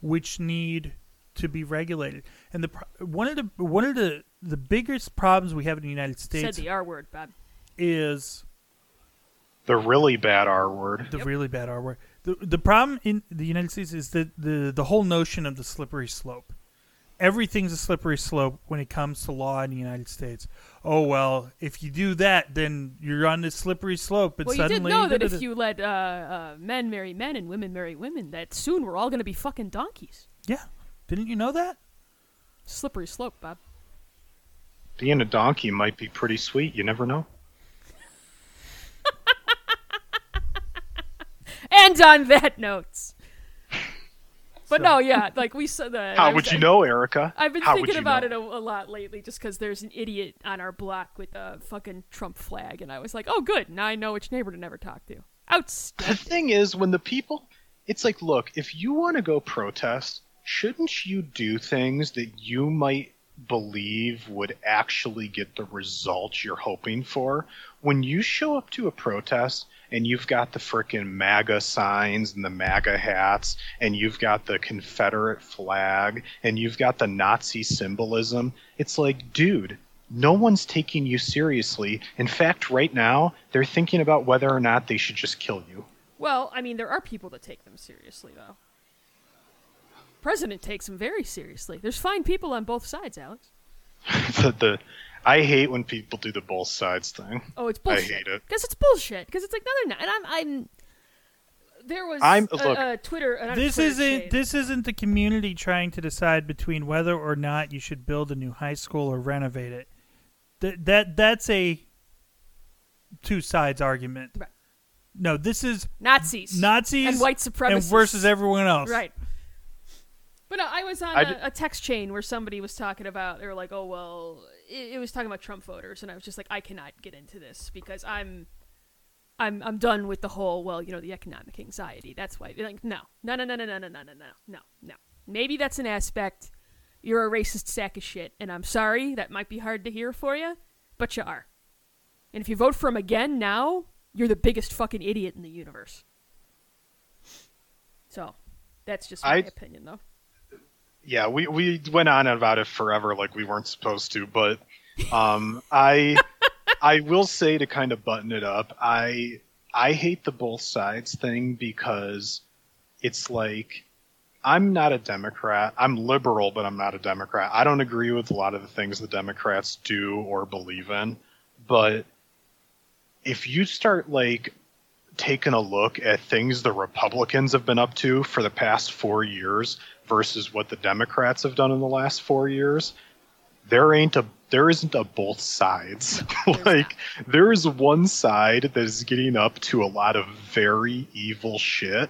which need to be regulated. And the one of the one of the the biggest problems we have in the United States Said States the R word, Bob. is the really bad R word. the Yep. really bad R word. The the problem in the United States is that the the whole notion of the slippery slope. Everything's a slippery slope when it comes to law in the United States. Oh well, if you do that, then you're on this slippery slope. But Well, you did suddenly, know that if you let uh, uh, men marry men and women marry women, that soon we're all going to be fucking donkeys. yeah, didn't you know that? Slippery slope, Bob. Being a donkey might be pretty sweet. You never know. And on that note. But no, yeah, like we saw the. How I would was- you know, Erica? I've been How thinking about know? it a, a lot lately, just because there's an idiot on our block with a fucking Trump flag, and I was like, oh, good, now I know which neighbor to never talk to. The thing is, when the people, it's like, look, if you want to go protest, shouldn't you do things that you might believe would actually get the result you're hoping for? When you show up to a protest and you've got the frickin' MAGA signs and the MAGA hats, and you've got the Confederate flag, and you've got the Nazi symbolism, it's like, dude, no one's taking you seriously. In fact, right now, they're thinking about whether or not they should just kill you. well, I mean, there are people that take them seriously, though. President takes them very seriously. There's fine people on both sides, Alex. the, the I hate when people do the both sides thing. Oh, it's bullshit. I hate it. Because it's bullshit. Because it's like, no, they're not. And I'm. I'm there was I'm- a, look. a Twitter. not a This Twitter isn't shade. this isn't the community trying to decide between whether or not you should build a new high school or renovate it. That that that's a two sides argument. Right. No, this is Nazis. Nazis and white supremacists. and versus everyone else. Right. But no, I was on I a d- a text chain where somebody was talking about. They were like, "Oh well," it, it was talking about Trump voters, and I was just like, "I cannot get into this because I'm, I'm, I'm done with the whole. Well, you know, the economic anxiety. That's why. Like, no, no, no, no, no, no, no, no, no, no, no, no. Maybe that's an aspect. You're a racist sack of shit, and I'm sorry. That might be hard to hear for you, but you are. And if you vote for him again now, you're the biggest fucking idiot in the universe. So, that's just my I- opinion, though. Yeah, we, we went on about it forever like we weren't supposed to, but um, I I will say to kind of button it up, I I hate the both sides thing because it's like I'm not a Democrat. I'm liberal, but I'm not a Democrat. I don't agree with a lot of the things the Democrats do or believe in, but if you start like taking a look at things the Republicans have been up to for the past four years versus what the Democrats have done in the last four years, there ain't a there isn't a both sides. like there is one side that is getting up to a lot of very evil shit.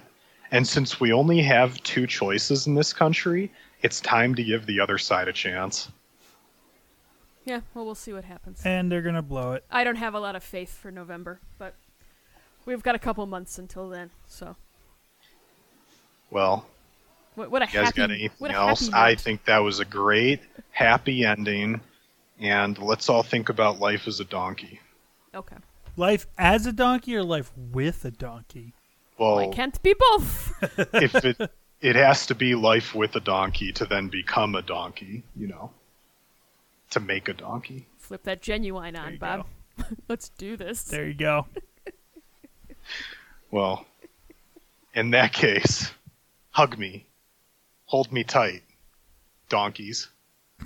And since we only have two choices in this country, it's time to give the other side a chance. Yeah, well, we'll see what happens. And they're gonna blow it. I don't have a lot of faith for November, but we've got a couple months until then. So, Well, what, what a you guys happy, got anything else? I think that was a great, happy ending. And let's all think about life as a donkey. Okay. Life as a donkey or life with a donkey? Well, Why can't be both? if it it has to be life with a donkey to then become a donkey, you know, to make a donkey. Flip that genuine on, Bob. Let's do this. There you go. Well, in that case, hug me, hold me tight, donkeys.